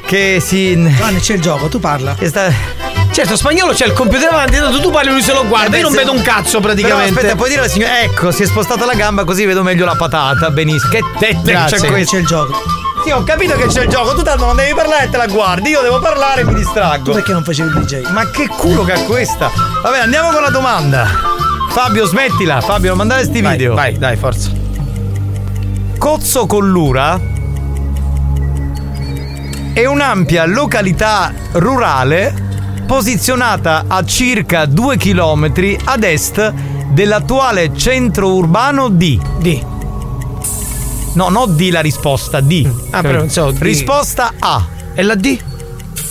Speaker 3: che si.
Speaker 13: Giovanni, c'è il gioco, tu parla.
Speaker 3: Che sta...
Speaker 31: Certo, spagnolo c'è il computer davanti, tanto tu parli lui se lo guarda, io non vedo un cazzo praticamente.
Speaker 3: Però aspetta, puoi dire alla signora, ecco, si è spostata la gamba così vedo meglio la patata. Benissimo. Che tette
Speaker 13: Grazie,
Speaker 3: c'è questo.
Speaker 13: c'è il gioco.
Speaker 3: Sì, ho capito che c'è il gioco, tu tanto non devi parlare e te la guardi, io devo parlare e mi distraggo.
Speaker 13: Tu perché non facevi il DJ?
Speaker 3: Ma che culo che ha questa? Vabbè, andiamo con la domanda. Fabio, smettila. Fabio, mandare sti video.
Speaker 31: Vai, dai, forza.
Speaker 3: Cozzo Collura è un'ampia località rurale posizionata a circa 2 km ad est dell'attuale centro urbano di.
Speaker 31: Di.
Speaker 3: No, no di la risposta, di.
Speaker 31: Ah, però non so, di-
Speaker 3: Risposta A.
Speaker 31: E la D?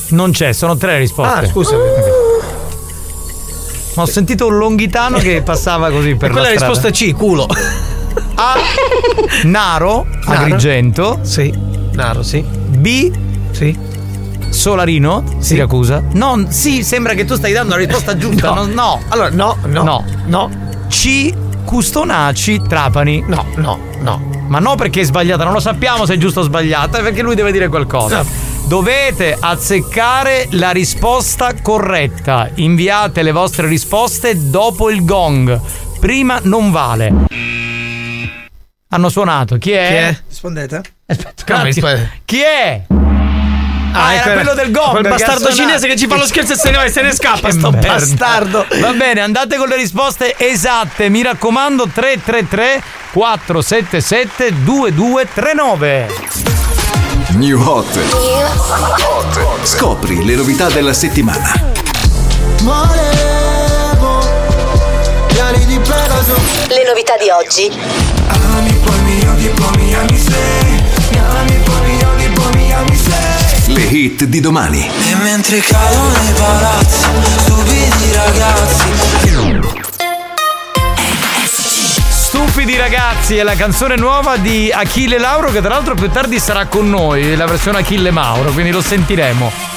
Speaker 3: Non c'è, sono tre risposte.
Speaker 31: Ah, scusami.
Speaker 3: Ma ho sentito un longhitano che passava così per
Speaker 31: E quella
Speaker 3: la strada.
Speaker 31: risposta C, culo.
Speaker 3: A. Naro,
Speaker 31: Naro.
Speaker 3: Agrigento.
Speaker 31: Sì. Naro, sì.
Speaker 3: B.
Speaker 31: Sì.
Speaker 3: Solarino, Siracusa. No, sì, sembra che tu stai dando la risposta giusta. No. no.
Speaker 31: Allora, no, no.
Speaker 3: No.
Speaker 31: No.
Speaker 3: C. Custonaci, Trapani.
Speaker 31: No, no, no.
Speaker 3: Ma no perché è sbagliata, non lo sappiamo se è giusta o sbagliata, è perché lui deve dire qualcosa. Dovete azzeccare la risposta corretta. Inviate le vostre risposte dopo il gong. Prima non vale. Hanno suonato. Chi è?
Speaker 31: Chi è?
Speaker 13: Rispondete?
Speaker 3: Aspetta,
Speaker 31: Come
Speaker 3: un attimo.
Speaker 31: risponde?
Speaker 3: Chi è? Ah, era
Speaker 31: ecco,
Speaker 3: quello del gong.
Speaker 31: Quel bastardo cinese che ci fa lo scherzo e se ne va e se ne scappa, sto
Speaker 3: merda.
Speaker 31: bastardo.
Speaker 3: Va bene, andate con le risposte esatte. Mi raccomando, 333 477 2239.
Speaker 32: New Hot. Scopri le novità della settimana.
Speaker 27: Volevo
Speaker 33: Le novità di oggi.
Speaker 27: Ami poi mi odi poi mi ami sei Mi ami poi mi odi poi mi ami sei
Speaker 32: Le hit di domani.
Speaker 27: E mentre cado nei palazzi Stupidi ragazzi
Speaker 3: Stupidi ragazzi è la canzone nuova di Achille Lauro che tra l'altro più tardi sarà con noi, la versione Achille Mauro, quindi lo sentiremo.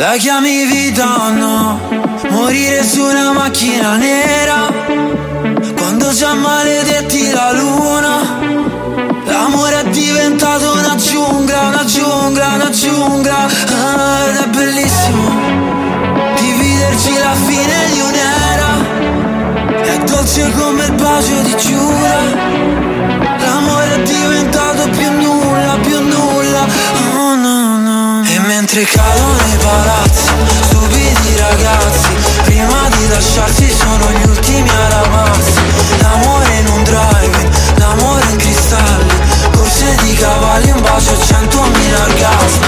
Speaker 27: La chiami vita o no? Morire su una macchina nera. Quando già maledetti la luna. L'amore è diventato una giungla, una giungla, una giungla. Ah, Ed è bellissimo Dividerci la fine di un'era. È dolce come il bacio di Giura. L'amore è diventato mentre cado nei palazzi Stupidi ragazzi Prima di lasciarsi sono gli ultimi a ramarsi L'amore in un drive L'amore in cristalli Corse di cavalli Un bacio centomila orgasmi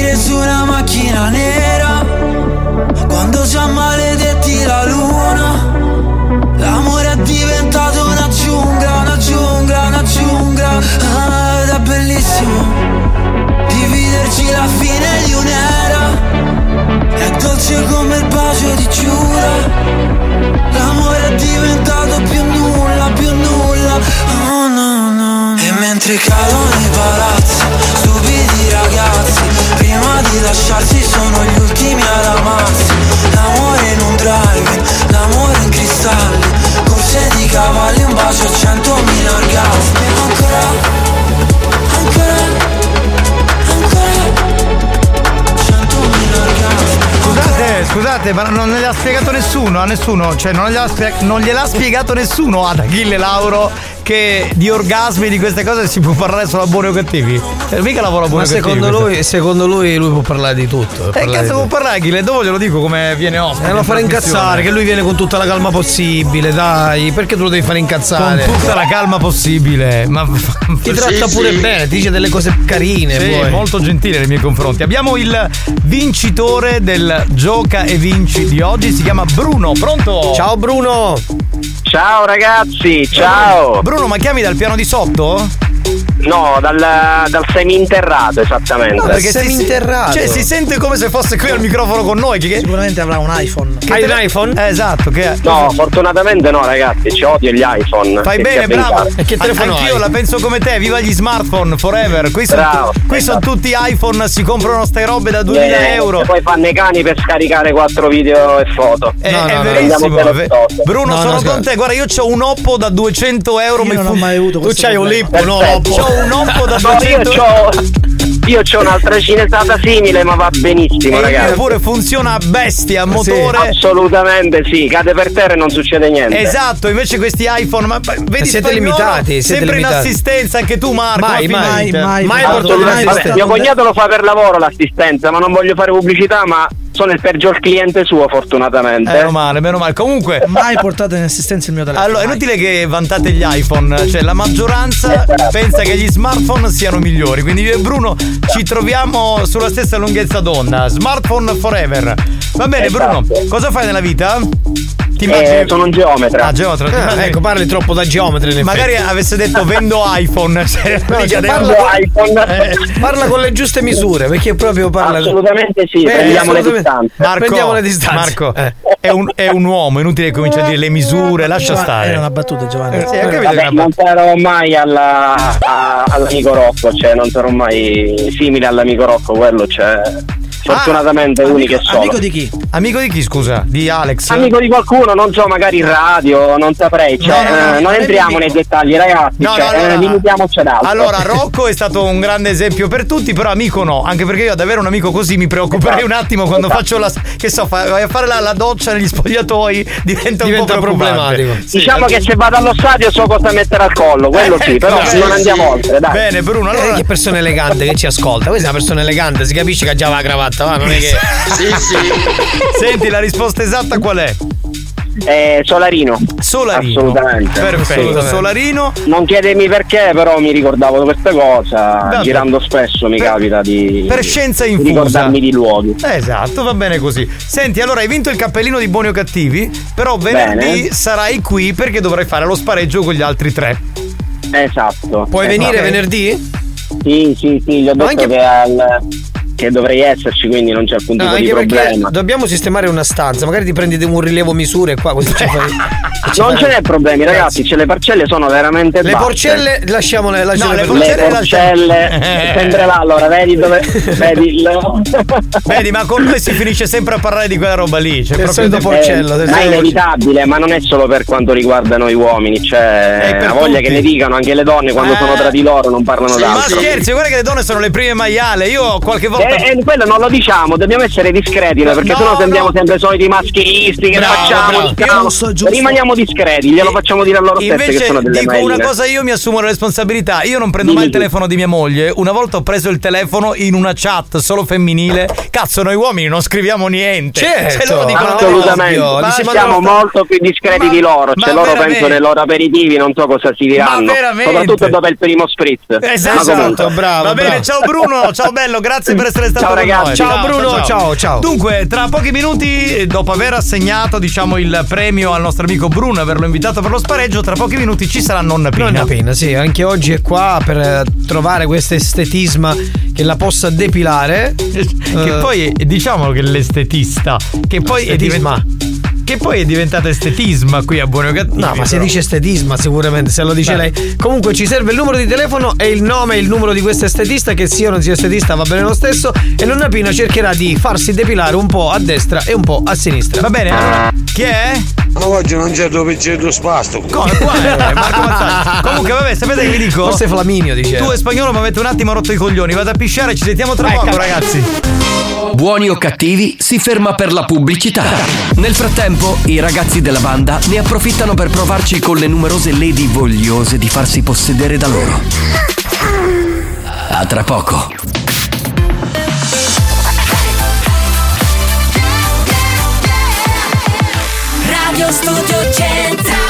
Speaker 27: salire su una macchina nera quando già maledetti la luna.
Speaker 3: Scusate, ma non gliel'ha spiegato nessuno, a nessuno, cioè non gliel'ha, spie- non gliel'ha spiegato nessuno ad Achille Lauro che di orgasmi di queste cose si può parlare solo a buoni o cattivi. Eh, mica lavora a buoni o cattivi.
Speaker 12: secondo lui, secondo lui lui può parlare di tutto.
Speaker 3: Eh,
Speaker 12: parlare
Speaker 3: cazzo
Speaker 12: di
Speaker 3: può parlare Achille? Dopo glielo dico come viene ospite.
Speaker 12: Eh, lo
Speaker 3: trasmissione.
Speaker 12: incazzare, che lui viene con tutta la calma possibile, dai, perché tu lo devi fare incazzare?
Speaker 3: Con tutta la calma possibile. Ma
Speaker 12: Ti tratta pure bene, ti dice delle cose carine.
Speaker 3: Sì,
Speaker 12: poi.
Speaker 3: molto gentile nei miei confronti. Abbiamo il vincitore del Gioca e Vinci di oggi, si chiama Bruno. Pronto?
Speaker 12: Ciao Bruno!
Speaker 34: Ciao ragazzi, ciao!
Speaker 3: Bruno, ma chiami dal piano di sotto?
Speaker 34: No, dal, dal seminterrato esattamente.
Speaker 3: No, perché si- Cioè, si sente come se fosse qui al microfono con noi. Che...
Speaker 13: Sicuramente avrà un iPhone.
Speaker 3: Hai un iPhone? Eh, esatto, che
Speaker 34: No, fortunatamente no ragazzi, ci odio gli iPhone.
Speaker 3: Fai
Speaker 34: Che
Speaker 3: bene, bravo.
Speaker 34: chiaro.
Speaker 3: An- Anch'io la penso come te, viva gli smartphone forever. Qui sono,
Speaker 34: Bravo,
Speaker 3: qui sono
Speaker 34: esatto.
Speaker 3: tutti iPhone, si comprano ste robe da 2000
Speaker 34: Eh,
Speaker 3: euro.
Speaker 34: e Poi fanno i cani per scaricare quattro video e foto.
Speaker 3: Eh, è verissimo. è ver- Bruno, sono con te. Guarda, io ho un Oppo da 200 euro. mi
Speaker 13: non ho
Speaker 3: fu-
Speaker 13: mai avuto
Speaker 3: Tu
Speaker 13: questo
Speaker 3: c'hai un. Lippo, no?
Speaker 34: Perfetto.
Speaker 3: Un Oppo da
Speaker 34: No, io
Speaker 3: 200
Speaker 34: c'ho, io c'ho un'altra cinesata simile, ma va benissimo,
Speaker 3: E
Speaker 34: ragazzi.
Speaker 3: pure funziona a bestia, a motore.
Speaker 34: Assolutamente sì, cade per terra e non succede niente.
Speaker 3: Esatto, invece questi iPhone, ma vedi
Speaker 12: siete
Speaker 3: spagnolo,
Speaker 12: limitati, siete
Speaker 3: sempre in
Speaker 12: limitati.
Speaker 3: assistenza anche tu Marco.
Speaker 12: Mai,
Speaker 3: ma
Speaker 12: mai,
Speaker 3: finalmente.
Speaker 12: mai, mai
Speaker 34: Assolutamente.
Speaker 12: portato
Speaker 34: Vabbè, mio cognato lo fa per lavoro l'assistenza, ma non voglio fare pubblicità, ma sono il peggior cliente suo, fortunatamente.
Speaker 3: Meno male, meno male. Comunque.
Speaker 13: Mai portato in assistenza il mio telefono.
Speaker 3: Allora, è
Speaker 13: mai.
Speaker 3: inutile che vantate gli iPhone, cioè la maggioranza pensa che gli smartphone siano migliori. Quindi io e Bruno ci troviamo sulla stessa lunghezza d'onda. Smartphone forever. Va bene,
Speaker 34: Esatto.
Speaker 3: Bruno, cosa fai nella vita? Ti
Speaker 34: Eh, sono un geometra.
Speaker 3: Ah, geometra.
Speaker 12: Ah,
Speaker 3: immagini-
Speaker 12: ecco, parli troppo da geometri. in
Speaker 3: Magari avesse detto vendo iPhone. Cioè,
Speaker 12: No, cioè, parla,
Speaker 34: iPhone.
Speaker 12: parla con le giuste misure, perché proprio parla.
Speaker 34: Assolutamente sì,
Speaker 12: Eh,
Speaker 34: prendiamo le
Speaker 12: assolutamente.
Speaker 34: Distanze.
Speaker 3: Marco,
Speaker 12: Prendiamo le distanze.
Speaker 3: Marco
Speaker 12: Eh.
Speaker 3: è, un, è un uomo, inutile che cominci a dire le misure, lascia stare.
Speaker 13: Era una battuta, Giovanni.
Speaker 3: Eh, sì, è
Speaker 34: Vabbè,
Speaker 3: una
Speaker 34: non sarò mai alla, a- all'amico Rocco, cioè non sarò mai simile all'amico Rocco, quello c'è fortunatamente unico e solo.
Speaker 13: Amico di chi?
Speaker 3: Amico di chi, scusa? Di Alex?
Speaker 34: Amico di qualcuno, non so, magari in radio, non saprei, cioè,
Speaker 3: No, no, no,
Speaker 34: eh,
Speaker 3: non
Speaker 34: entriamo nei
Speaker 3: amico.
Speaker 34: dettagli, ragazzi,
Speaker 3: No,
Speaker 34: cioè,
Speaker 3: no, allora-
Speaker 34: eh, limitiamoci ad altro.
Speaker 3: Allora, Rocco è stato un grande esempio per tutti, però amico no, anche perché io ad avere un amico così mi preoccuperei un attimo quando
Speaker 34: Esatto.
Speaker 3: faccio la. che so, vai a fare la, la doccia negli spogliatoi, diventa, un
Speaker 12: Diventa
Speaker 3: po' preoccupante.
Speaker 12: problematico.
Speaker 3: Sì,
Speaker 34: diciamo che se vado allo stadio so cosa mettere al collo, quello sì, però
Speaker 3: sì,
Speaker 34: non
Speaker 3: sì.
Speaker 34: andiamo oltre, dai.
Speaker 3: Bene, Bruno,
Speaker 12: Eh,
Speaker 3: allora.
Speaker 12: che persona elegante che ci ascolta. Questa è una persona elegante, si capisce che ha già la cravatta, va, non è che.
Speaker 3: Senti, la risposta esatta qual è?
Speaker 34: Eh, Solarino.
Speaker 3: Solarino.
Speaker 34: Assolutamente.
Speaker 3: Perfetto,
Speaker 34: Assolutamente.
Speaker 3: Solarino.
Speaker 34: Non chiedemi perché, però mi ricordavo questa cosa.
Speaker 3: Vabbè.
Speaker 34: Girando spesso mi
Speaker 3: Per-
Speaker 34: capita di,
Speaker 3: Per scienza
Speaker 34: di
Speaker 3: infusa.
Speaker 34: ricordarmi di luoghi.
Speaker 3: Esatto, va bene così. Senti, allora hai vinto il cappellino di buoni o cattivi, però venerdì
Speaker 34: Bene.
Speaker 3: sarai qui perché dovrai fare lo spareggio con gli altri tre.
Speaker 34: Esatto.
Speaker 12: Puoi
Speaker 34: Esatto.
Speaker 12: venire venerdì?
Speaker 34: Sì, sì, sì, gli ho
Speaker 12: Ma
Speaker 34: detto
Speaker 12: anche-
Speaker 34: che, al- che dovrei esserci, quindi non c'è alcun
Speaker 12: No,
Speaker 34: tipo di problema.
Speaker 12: dobbiamo sistemare una stanza, magari ti prendi un rilievo misure qua così ci fai. ci
Speaker 34: Non ce n'è problemi, ragazzi, ce le parcelle sono veramente
Speaker 12: Le
Speaker 34: basse.
Speaker 12: porcelle lasciamole, lasciamole
Speaker 3: le porcelle-
Speaker 34: Le
Speaker 3: lasciamo-
Speaker 34: porcelle, sempre là, allora, vedi dove... vedi il...
Speaker 3: Vedi, ma con noi si finisce sempre a parlare di quella roba lì. Cioè, proprio
Speaker 12: solito porcello, del
Speaker 34: ma è inevitabile, ma non è solo per quanto riguarda noi uomini, cioè ha voglia
Speaker 3: tutti.
Speaker 34: che ne dicano anche le donne quando
Speaker 3: Eh.
Speaker 34: sono tra di loro non parlano
Speaker 3: Ma
Speaker 34: d'altro.
Speaker 3: scherzi, guarda che le donne sono le prime maiale. Io qualche volta.
Speaker 34: E, e quello non lo diciamo, dobbiamo essere discreti, no, perché
Speaker 3: No,
Speaker 34: sennò sembriamo
Speaker 3: no.
Speaker 34: sempre i soliti maschilisti che
Speaker 3: Bravo,
Speaker 34: facciamo,
Speaker 3: bravo.
Speaker 34: diciamo.
Speaker 13: Giusto.
Speaker 34: rimaniamo discreti, glielo facciamo dire a loro stesse che
Speaker 3: Invece
Speaker 34: sono delle
Speaker 3: dico una cosa, io mi assumo la responsabilità. Io non prendo mai il telefono di mia moglie. Una volta ho preso il telefono in una chat solo femminile. Cazzo, noi uomini non scriviamo niente.
Speaker 12: Certo,
Speaker 3: Se loro dicono
Speaker 34: Assolutamente, ma siamo
Speaker 12: mandano-
Speaker 34: molto più discreti
Speaker 3: Ma-
Speaker 34: di loro. Cioè, loro
Speaker 3: veramente?
Speaker 34: penso nei loro aperitivi, non so cosa si diranno.
Speaker 3: Ma veramente?
Speaker 34: Soprattutto dopo il primo spritz.
Speaker 3: Esatto,
Speaker 12: bravo,
Speaker 3: Va bene,
Speaker 12: bravo.
Speaker 3: ciao Bruno, ciao bello, grazie per essere stato
Speaker 34: Ciao, ragazzi.
Speaker 3: noi.
Speaker 12: Ciao, Bruno, ciao, ciao.
Speaker 3: Dunque, tra pochi minuti, dopo aver assegnato, diciamo, il premio al nostro amico Bruno, averlo invitato per lo spareggio, tra pochi minuti ci sarà nonna Pina.
Speaker 12: Nonna Pina, sì, anche oggi è qua per eh, trovare questo estetisma che la possa depilare.
Speaker 3: Che
Speaker 12: Eh,
Speaker 3: poi diciamo che l'estetista, che poi è diventato. Che poi è diventato estetisma qui a Buoni o Cattivi.
Speaker 12: No, ma si
Speaker 3: però.
Speaker 12: dice estetisma sicuramente, se lo dice
Speaker 3: Beh.
Speaker 12: lei. Comunque ci serve il numero di telefono e il nome e il numero di questo estetista, che sia o non sia estetista va bene lo stesso. E nonna Pina cercherà di farsi depilare un po' a destra e un po' a sinistra.
Speaker 3: Va bene, allora. Chi è?
Speaker 5: Ma oggi non c'è dove c'è lo spasto.
Speaker 3: Come? Marco. Comunque, vabbè, sapete che vi dico?
Speaker 12: Forse Flaminio dice.
Speaker 3: Tu e spagnolo mi avete un attimo rotto i coglioni. Vado a pisciare, ci sentiamo tra poco, ragazzi.
Speaker 1: Buoni o cattivi si ferma per la pubblicità. Nel frattempo, i ragazzi della banda ne approfittano per provarci con le numerose lady vogliose di farsi possedere da loro. A tra poco.
Speaker 9: Radio Studio Centrale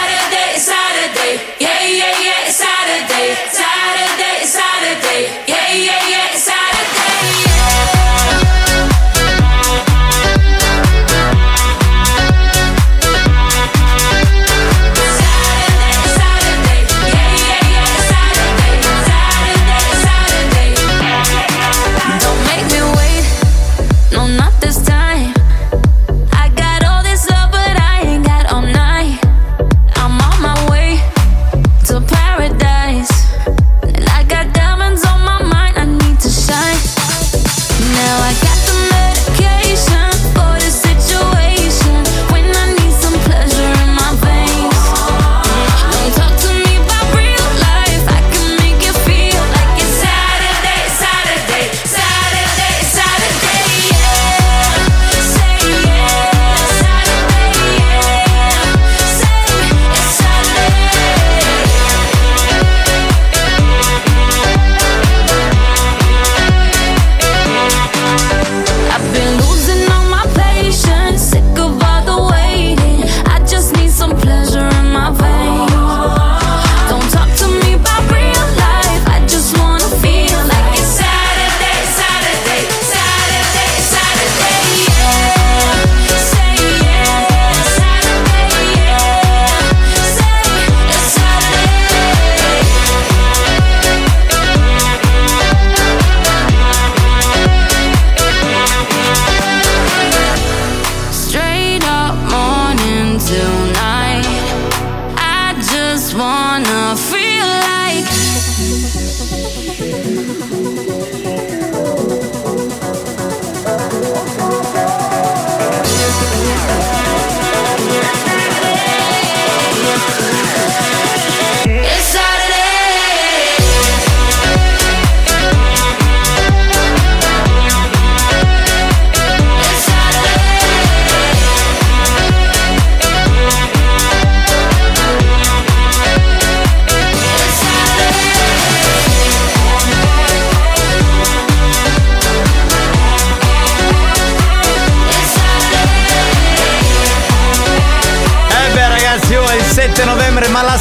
Speaker 9: Saturday, Saturday, Saturday, yeah, yeah, yeah,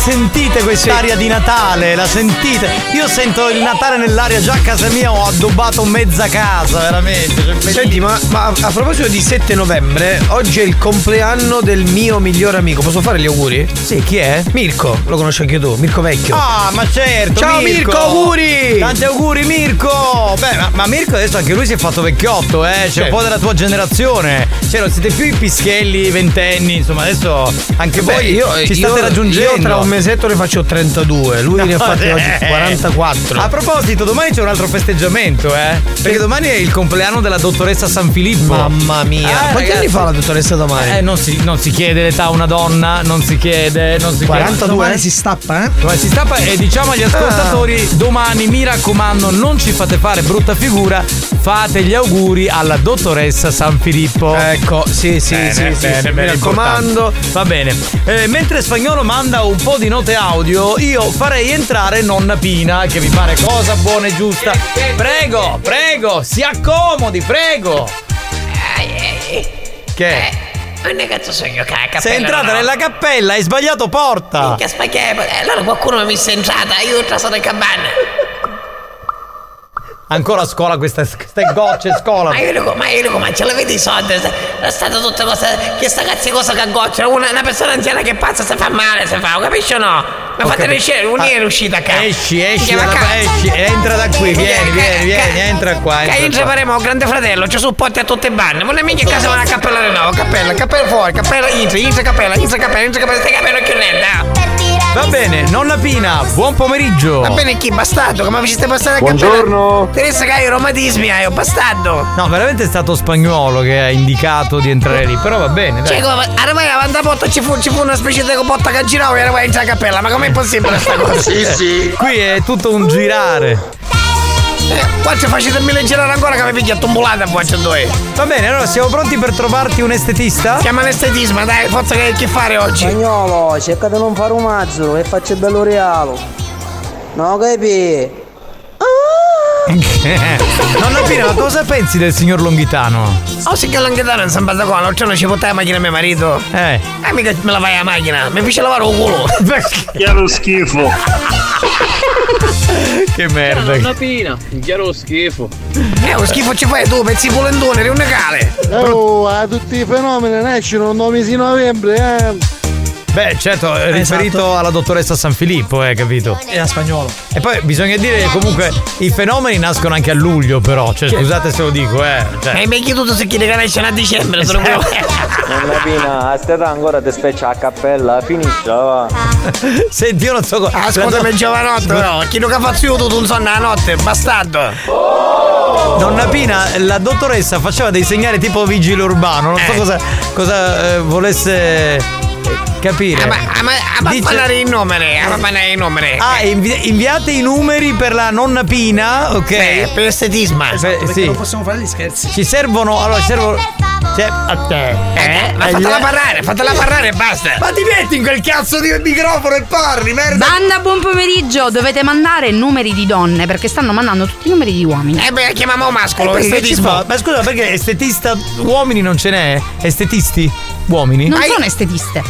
Speaker 3: sentite quest'aria di Natale? La sentite? Io sento il Natale nell'aria, già a casa mia ho addobbato mezza casa, veramente. Cioè,
Speaker 12: Senti, ma, ma a proposito di 7 novembre, oggi è il compleanno del mio migliore amico. Posso fare gli auguri?
Speaker 3: Sì, chi è?
Speaker 12: Mirko, lo conosci anche tu, Mirko Vecchio.
Speaker 3: Ah, ma certo!
Speaker 12: Ciao Mirko, auguri!
Speaker 3: Tanti auguri Mirko! Beh, ma, ma Mirko adesso anche lui si è fatto vecchiotto, eh? C'è un
Speaker 12: Certo.
Speaker 3: po' della tua generazione. Cioè, non siete più i pischelli, ventenni, insomma, adesso anche
Speaker 12: Beh,
Speaker 3: voi
Speaker 12: io,
Speaker 3: ci
Speaker 12: io-
Speaker 3: state raggiungendo.
Speaker 12: Io tra un mesetto ne faccio 32, lui ne ha fatti
Speaker 3: eh.
Speaker 12: oggi 44.
Speaker 3: A proposito, domani c'è un altro festeggiamento, eh? Perché domani è il compleanno della dottoressa San Filippo.
Speaker 12: Mamma mia.
Speaker 3: Eh,
Speaker 12: Quanti
Speaker 3: ragazzi.
Speaker 12: anni fa la dottoressa domani?
Speaker 3: Eh, non si, non si chiede l'età a una donna, non si chiede, non si
Speaker 13: 42
Speaker 3: chiede.
Speaker 13: anni si stappa, eh?
Speaker 3: Ma si stappa e diciamo agli ascoltatori, domani mi raccomando, non ci fate fare brutta figura, fate gli auguri alla dottoressa San Filippo.
Speaker 12: Ecco, sì, sì,
Speaker 3: Bene,
Speaker 12: sì, sì,
Speaker 3: bene,
Speaker 12: sì, mi
Speaker 3: bene,
Speaker 12: raccomando.
Speaker 3: importante. Va bene. Eh, mentre Spagnolo manda un po' di note audio, io farei entrare nonna Pina, che vi pare cosa buona e giusta. Prego, prego, si accomodi, prego. Che?
Speaker 35: Che cazzo sono io? che la cappella
Speaker 3: Sei entrata
Speaker 35: ho?
Speaker 3: nella cappella, hai sbagliato porta.
Speaker 35: Minchia spaghetti, allora qualcuno mi sta entrata, io sono in cabana.
Speaker 3: Ancora a scuola queste, queste gocce scolano.
Speaker 35: Ma io dico, ma io dico, ma ce l'avete i soldi? È stata tutte cose. Che sta cazzo cosa che goccia? Una, una persona anziana che pazza si fa male, si fa, capisci o no? Ma fate
Speaker 3: capito.
Speaker 35: uscire, non è uscita a casa.
Speaker 3: Esci, esci,
Speaker 35: Ma cazzo.
Speaker 3: esci, entra da qui, vieni, vieni, vieni, entra qua.
Speaker 35: Che
Speaker 3: entra
Speaker 35: entra
Speaker 3: qua.
Speaker 35: faremo grande fratello, ci supporti a tutte le banne. Non è mica in casa una cappella di nuovo, cappella, cappella fuori, cappella, intra, intra cappella, intra cappella, intra cappella, stai capendo che dai.
Speaker 3: Va bene, nonna Pina, buon pomeriggio.
Speaker 35: Va bene chi, bastardo, come faceste passare a
Speaker 3: Buongiorno.
Speaker 35: cappella? Teresa che hai romatismi, hai, oh, bastardo.
Speaker 3: No, veramente è stato spagnolo che ha indicato di entrare lì, però va bene, dai.
Speaker 35: Cioè, avanti a porta ci fu, ci fu una specie di botta che girava e arrivai in già cappella, ma com'è possibile sta cosa?
Speaker 3: Qui è tutto un girare.
Speaker 35: Eh, qua ci facete girare ancora che mi piglia tombulata a voi due.
Speaker 3: Va bene, allora siamo pronti per trovarti un estetista?
Speaker 35: Chiama l'estetismo, dai, forza che, che fare oggi?
Speaker 6: Spagnolo, cerca di non fare un mazzo e faccia bello realo. No, capi?
Speaker 3: Nonna Pina, ma cosa pensi del signor Longhitano?
Speaker 35: Oh, sì che l'anghetano in San Badacolo, l'altro giorno ci portai la macchina a mio marito.
Speaker 3: Eh.
Speaker 35: Eh, mica me la vai la macchina, mi fece lavare un culo.
Speaker 16: Che lo schifo.
Speaker 3: che merda.
Speaker 16: Una pina, che lo schifo.
Speaker 35: Eh, lo schifo ci fai tu, pezzi polentone, eri un negale.
Speaker 24: Oh, a tutti i fenomeni nascono il mese di novembre, eh.
Speaker 3: Beh, certo, è riferito alla dottoressa San Filippo, eh, capito?
Speaker 13: E a spagnolo.
Speaker 3: E poi bisogna dire che comunque i fenomeni nascono anche a luglio, però. Cioè, scusate se lo dico, eh. Cioè.
Speaker 35: E mi tutto se chiede che nasce a dicembre,
Speaker 3: Esatto.
Speaker 6: Nonna Pina, a st'età ancora ti speccia a cappella, finisce, va.
Speaker 3: Senti, io non so cosa.
Speaker 35: Ascoltami giovanotto però, chi non fa più tu non sonno la notte, bastardo.
Speaker 3: Nonna Pina, la dottoressa faceva dei segnali tipo vigile urbano, non so
Speaker 35: Eh.
Speaker 3: cosa, cosa eh, volesse capire.
Speaker 35: Ah, ma, ma, ma
Speaker 3: Dice-
Speaker 35: parlare i numeri, ah, ma parlare i numeri.
Speaker 3: Ah, invi- inviate i numeri per la nonna Pina, ok?
Speaker 35: Sì, per estetismo.
Speaker 13: Perché
Speaker 3: sì.
Speaker 13: non possiamo fare gli scherzi.
Speaker 3: Ci servono. Allora, ci servono. Cioè, a te.
Speaker 35: Eh, ma
Speaker 3: Eh,
Speaker 35: fatela parlare, fatela parlare e basta.
Speaker 3: Ma ti metti in quel cazzo di microfono e parli, merda!
Speaker 36: Banda, buon pomeriggio. Dovete mandare numeri di donne perché stanno mandando tutti i numeri di uomini.
Speaker 35: Eh beh, chiamiamo
Speaker 3: Eh,
Speaker 35: mascolo,
Speaker 3: ci
Speaker 35: estetismo.
Speaker 3: Ma scusa, perché estetista uomini non ce n'è? Estetisti? Uomini?
Speaker 36: Non sono estetiste.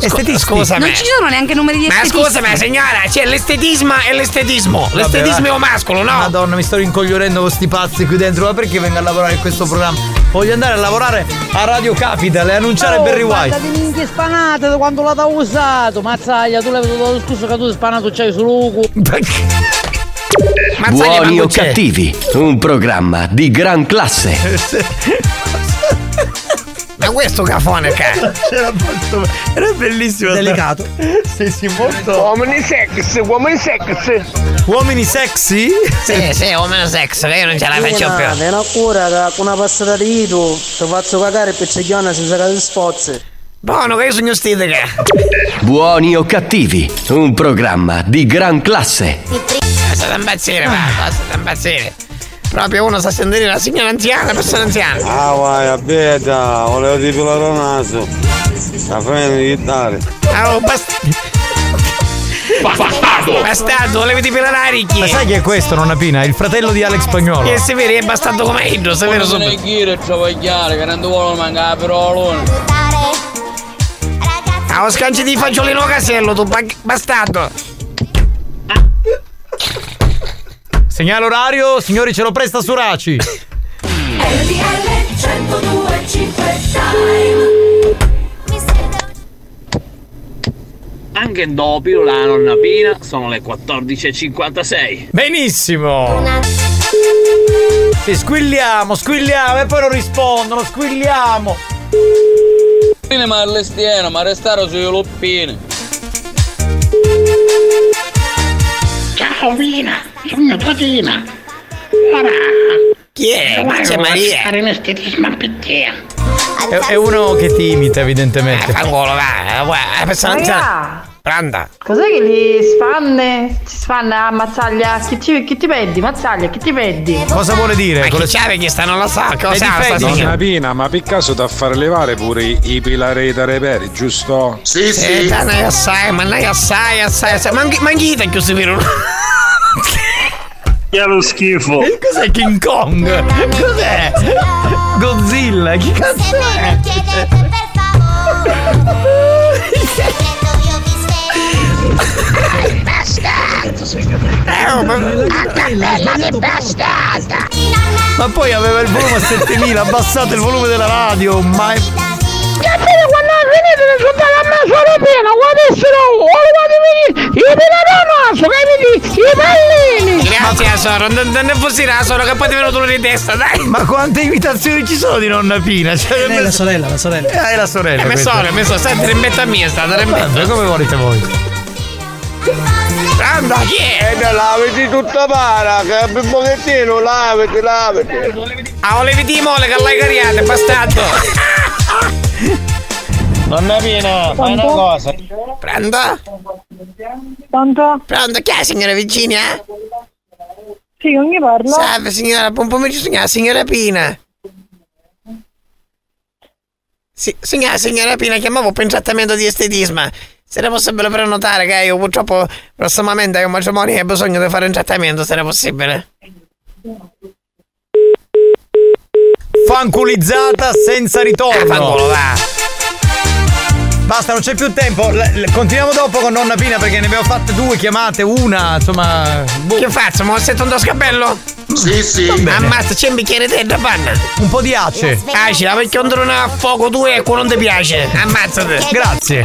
Speaker 3: Estetisti?
Speaker 35: Scusami.
Speaker 36: Non ci sono neanche numeri di
Speaker 35: Ma
Speaker 36: estetisti.
Speaker 35: scusami, signora, c'è l'estetismo e l'estetismo. L'estetismo è un mascolo, no?
Speaker 3: Madonna, mi sto rincoglionendo con sti pazzi qui dentro. Ma perché vengo a lavorare in questo programma? Voglio andare a lavorare a Radio Capital e annunciare Barry White.
Speaker 6: di minchia spanate da quando l'ha usato, mazzaglia, tu l'hai veduto lo scuso che tu spanato c'hai sul luco.
Speaker 1: Buoni o cattivi, un programma di gran classe.
Speaker 35: Ma questo cafone, cazzo.
Speaker 3: C'era molto. Era bellissimo.
Speaker 13: Delicato.
Speaker 3: Sì, sì, molto.
Speaker 5: Uomini sexy, uomini sexy.
Speaker 3: Uomini sexy?
Speaker 35: Sì, sì, uomo sex, che io non ce la faccio più.
Speaker 6: Vieni a cura che con una passata di dito ti faccio cagare per pezzegliona senza che ti spozzi.
Speaker 35: Buono, che io sogno stitica.
Speaker 1: Buoni o cattivi, un programma di gran classe.
Speaker 35: State impazzire, va, state impazzire. Proprio uno sta a sentire la signora anziana, persona anziana.
Speaker 5: Ah vai, aspetta, volevo depilare il naso. La frena di dare.
Speaker 35: Oh, bast-
Speaker 5: Bastardo!
Speaker 35: Bastardo, volevi depilare ricchi.
Speaker 3: Ma sai chi è questo, nonna Pina? Il fratello di Alex Spagnolo.
Speaker 35: Che se vedi è bastardo come Idro, se vero
Speaker 16: Non è
Speaker 35: subito.
Speaker 16: chi è travagliare, che non ti vuole mancare per olone.
Speaker 35: Ah, ho scanci di fagiolino casello, tu ba- bastardo.
Speaker 3: Segnale orario, signori, ce lo presta su Raci.
Speaker 16: Anche dopo la nonna Pina sono le 14.56.
Speaker 3: Benissimo. Sì, squilliamo, squilliamo e poi non rispondono, squilliamo.
Speaker 16: Fine ma all'estieno, ma restare sui luppini.
Speaker 37: Ciao Vina, sono tua Tina. Ora,
Speaker 35: Chi è? Ma c'è
Speaker 37: volevo
Speaker 35: Maria.
Speaker 37: fare un estetismo a te.
Speaker 3: È, è uno che ti imita, evidentemente.
Speaker 35: Fangolo, va, va, è persona anziana.
Speaker 38: Raga,
Speaker 35: Pranda.
Speaker 38: cos'è che li spanne? Si spanna a mazzaglia? Chi ti, chi ti pedi? Mazzaglia, chi ti pedi?
Speaker 3: Cosa vuole dire?
Speaker 35: Ma
Speaker 3: Con
Speaker 35: chi
Speaker 3: le-
Speaker 35: chi sta non lo so, cosa sta?
Speaker 21: Donna Pina, ma per caso da fare levare pure i, i pilari da reperi, giusto?
Speaker 37: Sì,
Speaker 35: Sì, dai, noi assai, ma noi assai, assai, assai. Manchi, manchite che si vero.
Speaker 16: Che lo schifo.
Speaker 3: Cos'è King Kong? Cos'è? Godzilla? Chi cazzo è?
Speaker 35: Ma
Speaker 3: poi aveva il volume a 7000, abbassate il volume della radio, ma è...
Speaker 37: Capite quando venite a giocare a me sono pieno, quando essere volevate venire, io me la naso, capite? I pallini!
Speaker 35: Grazie Asoro, non, non ne fossi Asoro che poi ti è venuto dolore di testa, dai!
Speaker 3: Ma quante imitazioni ci sono di nonna Pina? Cioè,
Speaker 13: Lei è la sorella, la sorella.
Speaker 3: Eh, è la sorella.
Speaker 35: Eh, me
Speaker 3: questa.
Speaker 35: sole, me sole, senti, rimbetta mia, è stata rimbetta.
Speaker 3: Vabbè, come volete voi.
Speaker 35: Anda, chi è?
Speaker 5: E lavati tutta para, che un pochettino, lavati, lavati.
Speaker 35: Ah, volevi di mole che l'hai cariata, bastardo!
Speaker 5: Nonna Pina, fai una cosa.
Speaker 35: Prendo?
Speaker 38: Pronto?
Speaker 35: Pronto? Chi è signora Virginia?
Speaker 38: Sì, con chi parlo?
Speaker 35: Salve signora, buon pomeriggio signora, signora Pina. Sì, signora, signora Pina, chiamavo per un trattamento di estetismo. Se era possibile prenotare che io purtroppo prossimamente ho un matrimonio e ho bisogno di fare un trattamento, se era possibile.
Speaker 3: Fanculizzata senza ritorno.
Speaker 35: Fanculo, va.
Speaker 3: Basta, non c'è più tempo. L- l- continuiamo dopo con nonna Pina perché ne abbiamo fatte due chiamate, una, insomma. boh.
Speaker 35: Che faccio? Mo' sento un scabello?
Speaker 32: Sì, sì.
Speaker 35: Ammazza, c'è un bicchiere di da panna.
Speaker 3: Un po' di ace.
Speaker 35: Acida, perché quando non ha fuoco tu e non ti piace. Ammazzate.
Speaker 3: Grazie.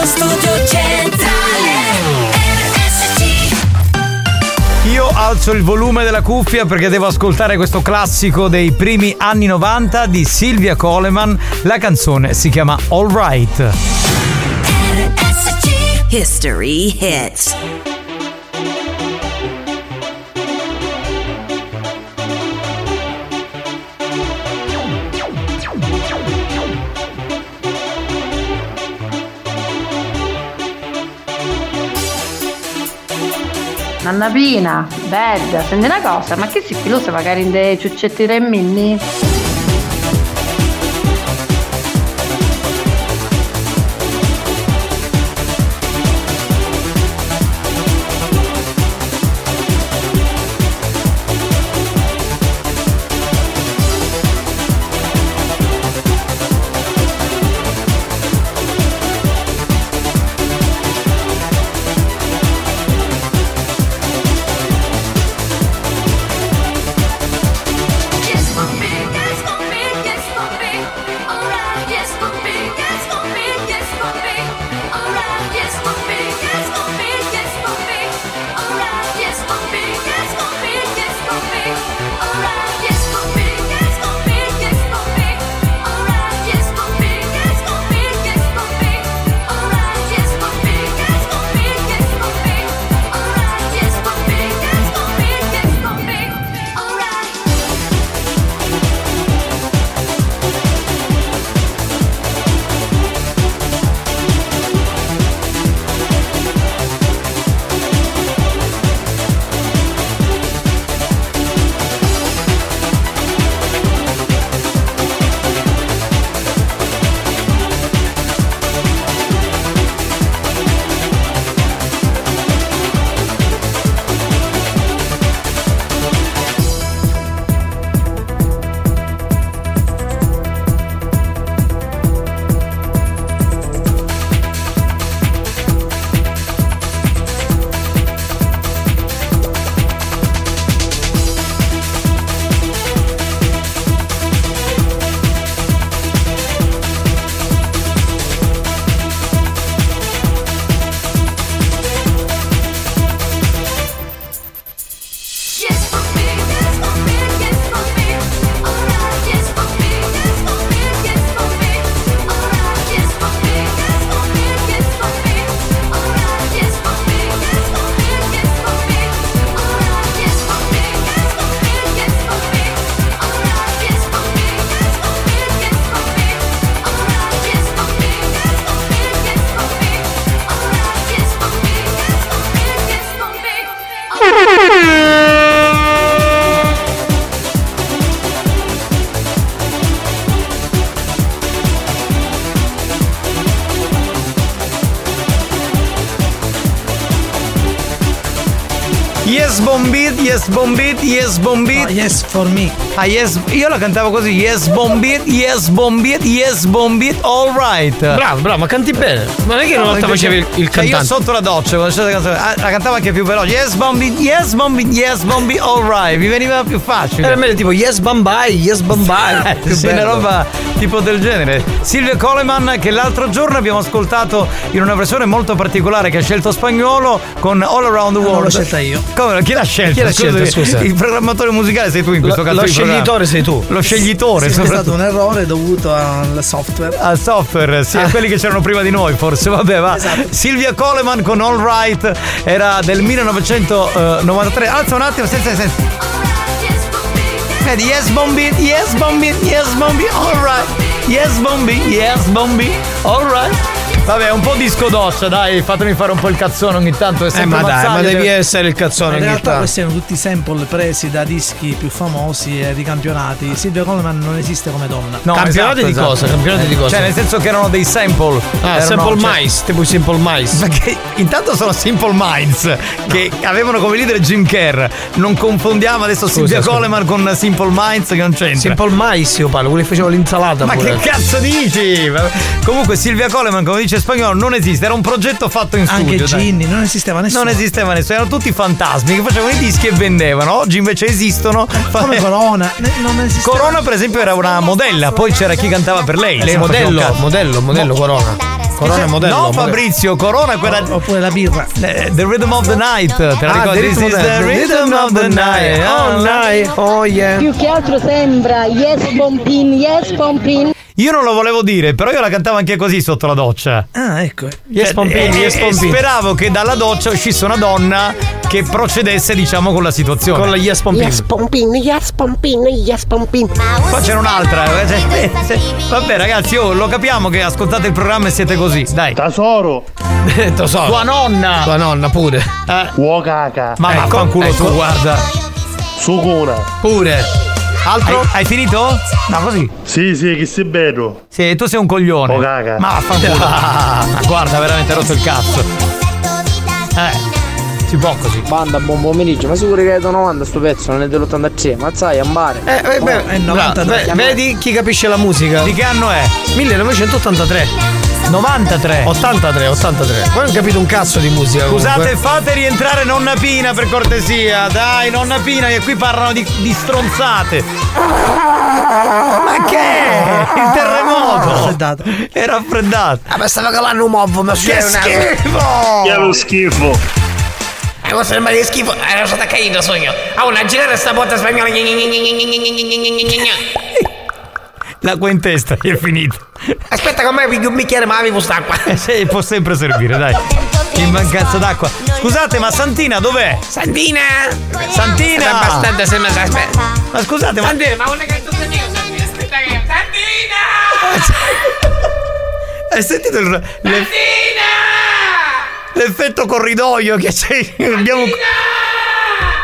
Speaker 27: Radio Studio Centrale
Speaker 3: Io alzo il volume della cuffia perché devo ascoltare questo classico dei primi anni 90 di Silvia Coleman. La canzone si chiama All Right.
Speaker 27: History hits
Speaker 38: Nanna Pina, bella, senti una cosa, ma che si filosa magari in dei ciuccetti remminni?
Speaker 27: Just
Speaker 3: Yes Bombit, Yes Bombit. yes
Speaker 13: for me.
Speaker 3: Ah, yes, io la cantavo così. Yes Bombit, Yes Bombit, Yes Bombit, all right.
Speaker 31: Bravo, bravo, ma canti bene. Ma non è che una volta facevi il, il
Speaker 3: Cioè, io
Speaker 31: cantante.
Speaker 3: sotto la doccia quando c'era la canzone, ah, la cantavo anche più veloce. Yes Bombit, Yes Bombit, Yes Bombit, all right. Mi veniva più facile.
Speaker 31: Era meglio tipo Yes Bambai, Yes Bambai.
Speaker 3: Eh, sì, una roba tipo del genere. Silvia Coleman che l'altro giorno abbiamo ascoltato in una versione molto particolare che ha scelto spagnolo con All Around the World.
Speaker 13: l'ho scelta io.
Speaker 3: Come? Chi l'ha scelta?
Speaker 31: Chi l'ha scelta, scusa?
Speaker 3: Il programmatore musicale sei tu in questo
Speaker 31: Lo-
Speaker 3: caso.
Speaker 31: lo sceglitore sei tu.
Speaker 3: Lo sceglitore,
Speaker 13: Sì, è stato un errore dovuto al software.
Speaker 3: Al software, sì, a quelli che c'erano prima di noi, forse. Vabbè, va. Silvia Coleman con All Right era del 1993. Alza un attimo, senza senza. Vedi, yes Bombi, yes Bombi, yes Bombi, all right. Yes Bombi, yes Bombi, all right. Vabbè, un po' disco doccia, dai, fatemi fare un po' il cazzone ogni tanto. È
Speaker 31: Eh, ma dai, ma devi
Speaker 3: deve-
Speaker 31: essere il cazzone
Speaker 13: In
Speaker 31: ogni
Speaker 13: realtà
Speaker 31: tanto.
Speaker 13: questi erano tutti sample presi da dischi più famosi e ricampionati. Silvia Coleman non esiste come donna.
Speaker 3: No,
Speaker 31: Campionati
Speaker 3: esatto,
Speaker 31: di
Speaker 3: esatto.
Speaker 31: cosa? Campionati di cosa?
Speaker 3: Cioè, nel senso che erano dei sample.
Speaker 31: Ah,
Speaker 3: Erano-
Speaker 31: Simple
Speaker 3: cioè-
Speaker 31: Mice, tipo i Simple Mice.
Speaker 3: Perché intanto sono Simple Minds che avevano come leader Jim Kerr. Non confondiamo adesso Silvia
Speaker 31: scusa.
Speaker 3: Coleman con Simple Minds che non c'entra.
Speaker 31: Simple Mice io parlo, quelli che facevano l'insalata
Speaker 3: Ma
Speaker 31: pure.
Speaker 3: che cazzo dici? Comunque Silvia Coleman, come dice spagnolo, non esiste, era un progetto fatto in
Speaker 13: Anche
Speaker 3: studio. dai.
Speaker 13: Ginny, non esisteva nessuno.
Speaker 3: Non esisteva nessuno, erano tutti fantasmi che facevano i dischi e vendevano. Oggi invece esistono.
Speaker 13: Come Corona, non esisteva.
Speaker 3: Corona, per esempio, era una modella, poi c'era chi cantava per lei. Lei faceva un
Speaker 31: modello, modello, modello Corona. Corona modello.
Speaker 3: No,
Speaker 31: modello.
Speaker 3: Fabrizio, Corona è quella.
Speaker 13: Oppure la birra.
Speaker 3: The Rhythm of the Night. Te la
Speaker 31: Ah,
Speaker 3: ricordi?
Speaker 31: The Rhythm
Speaker 3: This
Speaker 31: of
Speaker 3: is
Speaker 31: the-
Speaker 3: the Rhythm of the Night.
Speaker 31: Oh, night. Oh, yeah.
Speaker 39: Più che altro sembra Yes Pompin, Yes Pompin.
Speaker 3: Io non lo volevo dire, però io la cantavo anche così sotto la doccia.
Speaker 13: Ah, ecco.
Speaker 31: Yes, Pompini,
Speaker 3: E-
Speaker 31: yes,
Speaker 3: e
Speaker 31: Pompini.
Speaker 3: speravo che dalla doccia uscisse una donna che procedesse, diciamo, con la situazione.
Speaker 31: Con la Yes Pompini.
Speaker 39: Yes Pompin, Yes Pompin, Yes Pompin.
Speaker 3: Qua c'era un'altra. eh, cioè, eh, Vabbè, ragazzi, oh, lo capiamo che ascoltate il programma e siete così. Dai.
Speaker 5: Tesoro.
Speaker 31: Tesoro.
Speaker 3: Tua nonna.
Speaker 31: Tua nonna pure.
Speaker 3: Eh,
Speaker 5: Uo caca.
Speaker 3: ma
Speaker 31: Ecco,
Speaker 3: vaffanculo
Speaker 31: ecco.
Speaker 3: tu, guarda.
Speaker 5: Sucuna.
Speaker 31: Pure. Altro?
Speaker 3: Hai, hai finito? No, così.
Speaker 5: Sì, sì, che sei bello.
Speaker 3: Sì, tu sei un coglione.
Speaker 5: Oh, caga.
Speaker 3: Ma vaffanculo. Ma guarda, veramente ha rotto il cazzo. Eh. Si può così.
Speaker 6: Banda, buon pomeriggio, ma sicuro che è da 90 sto pezzo, non è dell'83, ma sai, ambare.
Speaker 31: Eh, eh, beh,
Speaker 13: è 93.
Speaker 31: bra- beh, vedi chi capisce la musica?
Speaker 3: Di che anno è?
Speaker 31: 1983.
Speaker 3: 93.
Speaker 31: 83, 83. Poi non ho capito un cazzo di musica.
Speaker 3: Scusate,
Speaker 31: comunque.
Speaker 3: fate rientrare nonna Pina per cortesia. Dai, nonna Pina, che qui parlano di, di stronzate. Ma che? è? Il terremoto.
Speaker 13: Raffreddato.
Speaker 3: È raffreddato.
Speaker 35: Ah, ma stava calando un movo, ma
Speaker 3: Che
Speaker 35: c'è una.
Speaker 3: schifo!
Speaker 5: Che lo schifo.
Speaker 35: Eh, ma sembra di schifo. Era stata caída, sogno. Ah, una girare sta botta spagnola.
Speaker 3: L'acqua in testa gli è finita.
Speaker 35: Aspetta, come piglio un bicchiere, ma avevo st'acqua.
Speaker 3: Eh, sì, può sempre servire, dai. In mancanza d'acqua. Scusate, ma Santina dov'è?
Speaker 35: Santina!
Speaker 3: Santina!
Speaker 35: Abbastanza, sembra. Aspetta.
Speaker 3: Ma scusate, ma.
Speaker 35: Santina, ma una canzone mia, Santina. Aspetta che. Santina!
Speaker 3: Hai sentito il. l'e- L'effetto corridoio che c'è. Abbiamo.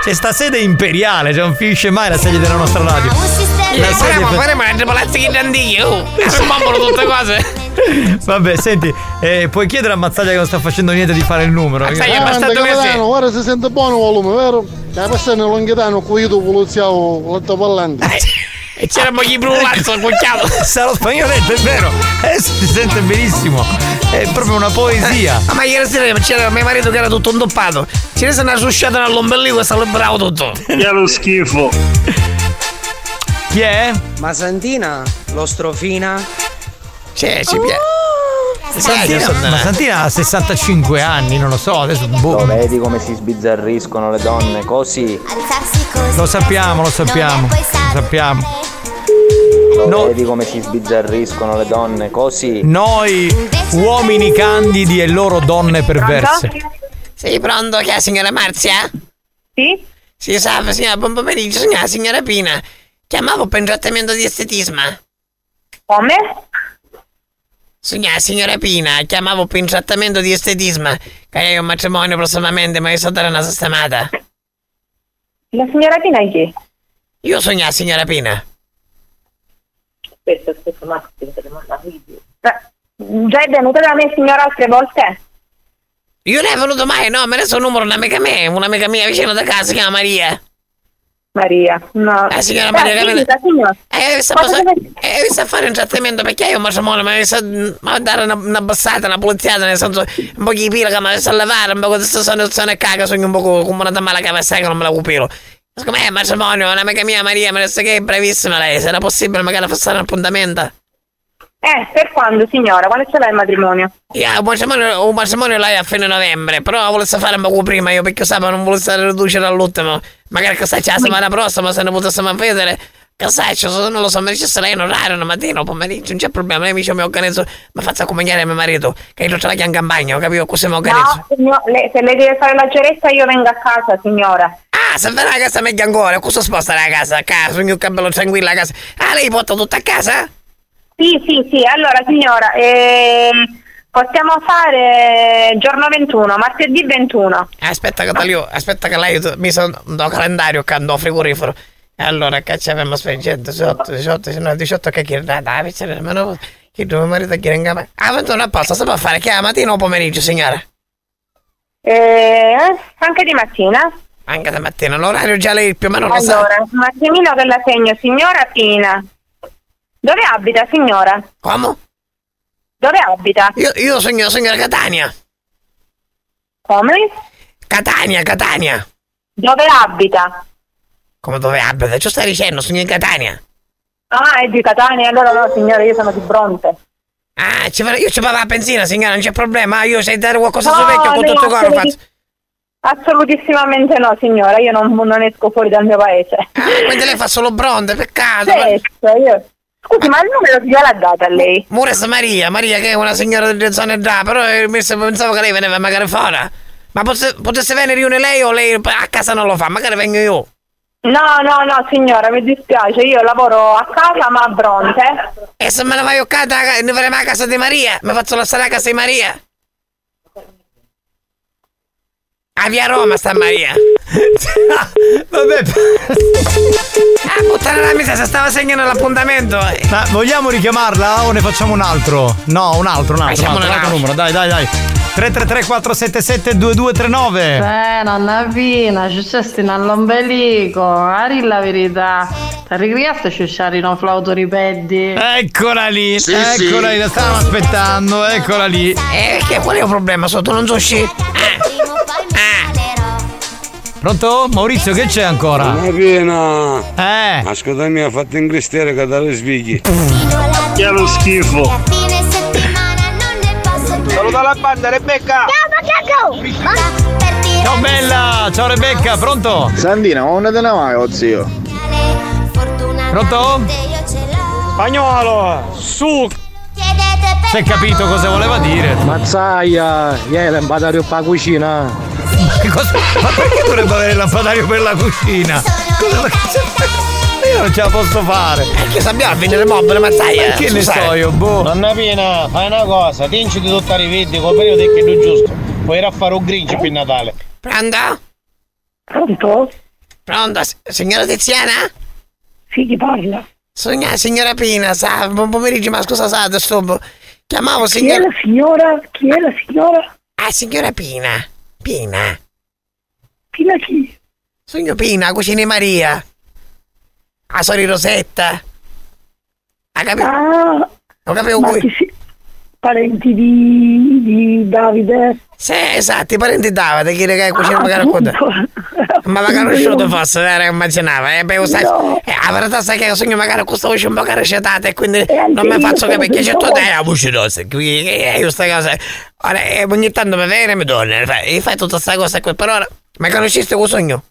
Speaker 3: C'è sta sede imperiale, cioè non finisce mai la sedia della nostra radio. La
Speaker 35: Faremo,
Speaker 3: per-
Speaker 35: faremo palazzi che dandighi. Oh, arrombono tutte cose.
Speaker 3: Vabbè, senti, eh, puoi chiedere a Mazzaglia che non sta facendo niente di fare il numero.
Speaker 35: Mazzaglia,
Speaker 3: Eh,
Speaker 35: ma sta dove sei?
Speaker 24: capitano, ora si sente buono il volume, vero? La persona è longhitano, qui io voluzziavo l'alto parlante.
Speaker 35: E c'eramo gli brulazzo al cucchiato.
Speaker 3: Sa lo spagnoletto, è vero. Adesso si sente benissimo. È proprio una poesia.
Speaker 35: Ma ieri sera c'era mio marito che era tutto indoppato. Ce ne sono una susciata nell'ombelico e celebravo tutto.
Speaker 5: Che è lo schifo.
Speaker 3: Chi è?
Speaker 6: Ma Santina, lo strofina?
Speaker 35: C'è, ci piace.
Speaker 3: Santina, ma Santina ha 65 anni, non lo so, adesso boh.
Speaker 6: Lo vedi come si sbizzarriscono le donne, così.
Speaker 3: Lo sappiamo, lo sappiamo. Lo sappiamo.
Speaker 6: Lo
Speaker 3: No.
Speaker 6: vedi come si sbizzarriscono le donne, così.
Speaker 3: Noi uomini candidi e loro donne perverse.
Speaker 35: Sei pronto che è la signora Marzia?
Speaker 38: Sì?
Speaker 35: Sì, salve signora, buon pomeriggio, signora, signora Pina. Chiamavo per un trattamento di estetismo.
Speaker 38: Come?
Speaker 35: Signora, signora Pina, chiamavo per un trattamento di estetismo. Che hai un matrimonio prossimamente, ma io so dare una sistemata.
Speaker 38: La signora Pina è chi?
Speaker 35: Io sono la signora Pina.
Speaker 38: Aspetta, aspetta, un attimo, mandare un video. Eh, Già è venuta da me signora altre volte?
Speaker 35: Io non è venuto mai, no, me ne so un numero un'amica mia, un'amica mia vicino da casa, si chiama Maria.
Speaker 38: Maria, no.
Speaker 35: La signora
Speaker 38: Eh,
Speaker 35: Maria ne-
Speaker 38: finita, signora.
Speaker 35: Eh, sta
Speaker 38: deve-
Speaker 35: eh, a fare un trattamento perché io matrimonio mi sa ma dare una, una bassata, una puliziata, nel senso un po' di pila che mi sa levare, un po' di questa soluzione e caga, sogno un po' come una mala che sai che non me la cupilo. Secondo me matrimonio, un'amica mia Maria mi disse che è bravissima lei, se era possibile magari fissare un appuntamento.
Speaker 38: Eh, per quando, signora? Quando ce l'ha il matrimonio?
Speaker 35: Yeah, un matrimonio, un matrimonio lei a fine novembre, però volesse fare un po' prima, io perché sapevo non volesse riducere all'ultimo. Magari che sai, c'è la settimana prossima, se ne potessimo vedere. Sai, cioè, non lo so, mi dice lei in orario, una mattina, un pomeriggio, non c'è problema. Lei mi dice mi organizzo, mi faccio accompagnare mio marito, che io ce l'ha in campagna, capito? Così mi organizzo.
Speaker 38: No, signor- lei- se lei deve fare la geretta io vengo a casa, signora.
Speaker 35: Ah, se verrà a casa meglio ancora, cosa sposta la casa a casa, un cabello tranquillo a casa. Ah, lei porta tutto a casa?
Speaker 38: Sì, sì, sì. Allora, signora, ehm, possiamo fare giorno 21, martedì 21.
Speaker 35: Aspetta che taglio, aspetta che lei mi sono do calendario che andò frigorifero. Allora che ci abbiamo spengendo 18, 18, 19, 18 che chi dai, dai, c'è nemmeno che tuo marito chiede in gamba. Ah, 21 apposta, si può fare che è la mattina o pomeriggio, signora?
Speaker 38: Eh, anche di mattina?
Speaker 35: Anche da mattina, l'orario già lei più o meno lo sa.
Speaker 38: Allora, un attimino che la segno, signora Pina. Dove abita, signora?
Speaker 35: Come?
Speaker 38: Dove abita?
Speaker 35: Io, io sogno, signora Catania.
Speaker 38: Come?
Speaker 35: Catania, Catania.
Speaker 38: Dove abita?
Speaker 35: Come dove abita? Ci stai dicendo, sogno in Catania.
Speaker 38: Ah, è di Catania, allora no, signora, io sono di Bronte.
Speaker 35: Ah, ci va- io ci vado la benzina, signora, non c'è problema. Io sai dare qualcosa
Speaker 38: No,
Speaker 35: su vecchio con tutto coro faccio.
Speaker 38: Assolutissimamente no, signora, io non, non esco fuori dal mio paese.
Speaker 35: Quindi lei fa solo bronze, peccato.
Speaker 38: Certo, io... Scusi, ma il numero chi gliel'ha dato a lei?
Speaker 35: Mures Maria, Maria che è una signora delle zone già, però eh, pensavo che lei veniva magari fuori. Ma posse- potesse venire io lei o lei a casa non lo fa, magari vengo io.
Speaker 38: No, no, no, signora, mi dispiace, io lavoro a casa ma a Bronte.
Speaker 35: E se me la vai a casa, ne faremo a casa di Maria, mi faccio lasciare a casa di Maria. A via Roma sta Maria.
Speaker 3: Vabbè.
Speaker 35: Ah, puttana la miseria, se stava segnando l'appuntamento.
Speaker 3: Ma vogliamo richiamarla o ne facciamo un altro? No, un altro, un altro, un
Speaker 35: Facciamo
Speaker 3: altro, un altro
Speaker 35: altro.
Speaker 3: numero, dai, dai, dai. 333 477 2239
Speaker 38: Eh, nonna Pina, ci sei in all'ombelico, ari la verità. Ti ricriaste ci sciarino flauto ripeti?
Speaker 3: Eccola lì,
Speaker 38: Sì,
Speaker 3: eccola
Speaker 38: sì.
Speaker 3: lì, la stavamo aspettando, eccola lì.
Speaker 35: Eh, che qual è il problema? Sotto non so uscire.
Speaker 3: Pronto? Maurizio, che c'è ancora?
Speaker 40: Una piena!
Speaker 3: Eh!
Speaker 40: Ascolta mia, fatti in cristiere che te le svegli.
Speaker 21: Che lo schifo.
Speaker 5: Saluta la banda, Rebecca!
Speaker 3: Ciao bella, ciao Rebecca, pronto?
Speaker 14: Sandina, ma non te ne vai, oh zio?
Speaker 3: Pronto?
Speaker 21: Spagnolo, su!
Speaker 3: Si è capito cosa voleva dire?
Speaker 14: Mazzaia, ieri l'impadario per la cucina.
Speaker 3: Cosa? Ma perché dovrebbe avere il lampadario per la cucina? Cosa ma che? Io non ce la posso fare.
Speaker 35: Che sappiamo a vendere mobile, mazzaia.
Speaker 3: Che ne so io, boh.
Speaker 14: Nonna Pina, fai una cosa, tinci di tutta rivedi, con periodo è che è giusto. Puoi a fare un grinch per Natale.
Speaker 35: Pronto?
Speaker 37: Pronto?
Speaker 35: Pronto, signora Tiziana?
Speaker 37: Sì, chi parla?
Speaker 35: Sogna, signora Pina, sa, buon pomeriggio, ma scusa, sa, disturbo. Chiamavo
Speaker 37: Chi è
Speaker 35: signora...
Speaker 37: la signora? Chi è la signora?
Speaker 35: Ah, signora Pina. Pina.
Speaker 37: Pina chi?
Speaker 35: Sogno Pina, cucina Maria. A Sori Rosetta. Ha capito?
Speaker 37: Ah,
Speaker 35: Ho capito
Speaker 37: ma chi si... Parenti di, di Davide?
Speaker 35: Sì, esatto, i parenti Davide, chi che cucina
Speaker 37: Ah,
Speaker 35: magari te.
Speaker 37: appunto.
Speaker 35: Ma magari conosciuto fosse, era immaginava, eh, beh, sai,
Speaker 37: No.
Speaker 35: eh, la verità sai che sogno magari questa voce un po' recitata e quindi
Speaker 37: anche
Speaker 35: non mi
Speaker 37: io
Speaker 35: faccio
Speaker 37: sono
Speaker 35: capire che c'è
Speaker 37: pensavo-
Speaker 35: tutta la voce rossa, qui, eh, queste cose. Ora, eh, ogni tanto mi viene e mi torna, e fai, e fai tutta questa cosa qui, per ora, ma conosceste questo sogno?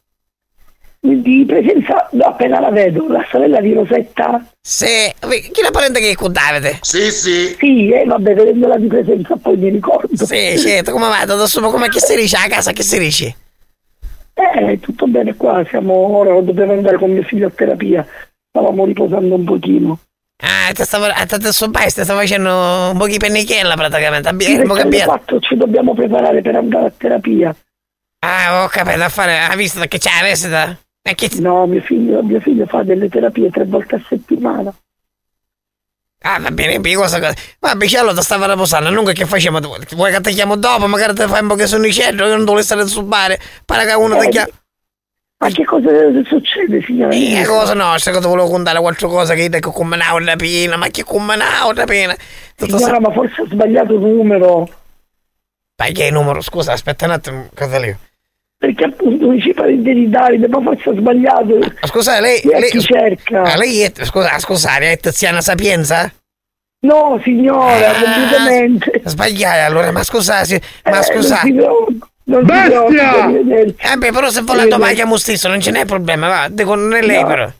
Speaker 37: Di presenza, no, appena la vedo, la sorella di Rosetta?
Speaker 35: Sì, chi la parente che è con Davide?
Speaker 37: Sì, sì. Sì, eh, vabbè, vedendola di presenza poi mi ricordo.
Speaker 35: Sì, certo, come va? Adesso come che si dice a casa, che si dice?
Speaker 37: Eh, tutto bene qua, siamo ora, dobbiamo andare con mio figlio a terapia. Stavamo riposando un pochino.
Speaker 35: Ah, ti stavo, a te sto pai, ti stavo facendo un po' di pennichella praticamente, abbi-
Speaker 37: Sì,
Speaker 35: cambiato.
Speaker 37: quattro ci dobbiamo preparare per andare a terapia.
Speaker 35: Ah, ho capito, a fare, ha visto che c'è la visita? E chi
Speaker 37: No, mio figlio, mio figlio fa delle terapie tre volte a settimana.
Speaker 35: Ah, va bene, cosa cosa. Ma Bicello ti stava riposando, non che facciamo? Vuoi che ti chiamo dopo? Magari ti fai un po' che centro, io non devo stare sul bar. Pare che uno ti
Speaker 37: Eh,
Speaker 35: chiama.
Speaker 37: Ma che cosa succede, signora?
Speaker 35: Eh, cosa nostra, che ti volevo contare qualche cosa che ti combinavo la pena, ma che combinavo la pena? Tutto
Speaker 37: Signora, ma forse ha sbagliato il numero.
Speaker 35: Ma che numero? Scusa, aspetta un attimo, cosa lì?
Speaker 37: Perché appunto mi ci pare di Davide, ma forse ha sbagliato.
Speaker 35: Ma scusa, lei. Lei
Speaker 37: chi cerca?
Speaker 35: Ah, lei è. Scusa, scusate, è Tiziana Sapienza?
Speaker 37: No, signora,
Speaker 35: Ah,
Speaker 37: completamente.
Speaker 35: Sbagliai allora, ma scusate, ma
Speaker 37: Eh,
Speaker 35: scusa.
Speaker 37: non arrivederci.
Speaker 35: Eh beh, però se vuole chiamo stesso, non ce n'è problema, va, dico, non è lei
Speaker 37: No.
Speaker 35: però.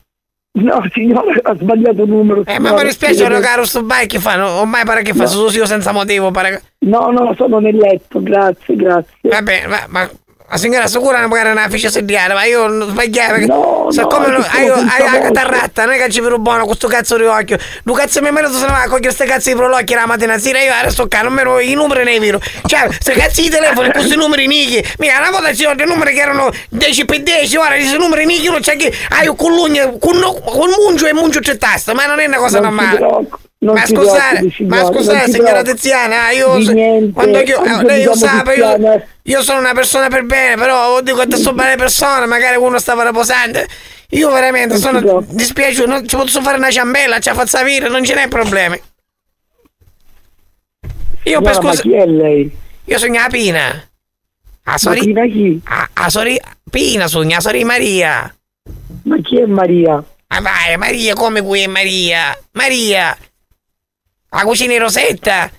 Speaker 37: No, signora, ha sbagliato il numero.
Speaker 35: Eh, ma mi dispiace, ero caro sto bike che fa, no? ormai pare che fa
Speaker 37: No.
Speaker 35: solo io senza motivo, pare.
Speaker 37: No, no, sono nel letto, grazie, grazie.
Speaker 35: Vabbè, ma, ma la signora sicura non magari una ficha sediale, ma io non sbagliavo perché
Speaker 37: No,
Speaker 35: sa
Speaker 37: no, è
Speaker 35: hai, hai la
Speaker 37: voce.
Speaker 35: catarratta, non è che ci vedo buono con sto cazzo di occhio. Lu cazzo mio marito se ne va a cogliere queste cazzo di prolocchi la mattina sera, io adesso qua non me lo, i numeri nei viro. Cioè, questi cazzo di telefono, questi numeri nicchi. Mica una volta c'erano dei numeri che erano 10 per 10, ora questi numeri nicchi, uno c'è che hai con l'ugna, con, con mungio e mungio c'è tasta, ma non è una cosa
Speaker 37: Non
Speaker 35: normale.
Speaker 37: Non
Speaker 35: ma scusate, ma scusate signora. Tiziana, io
Speaker 37: niente,
Speaker 35: quando io, lei lo sa, io, io sono una persona per bene, però dico che sono belle persone, magari uno stava riposando. Io veramente
Speaker 37: Non
Speaker 35: sono dispiaciuto, non ci posso fare una ciambella, ci fa sapere, non ce n'è problemi. Io per
Speaker 37: Signora, ma
Speaker 35: scusa,
Speaker 37: chi è lei?
Speaker 35: io sono la Pina. A sori,
Speaker 37: Pina chi?
Speaker 35: a, a sori, Pina sono la sorella Maria.
Speaker 37: Ma chi è Maria?
Speaker 35: Ma vai, Maria, come qui è Maria? Maria! La cucina di Rosetta!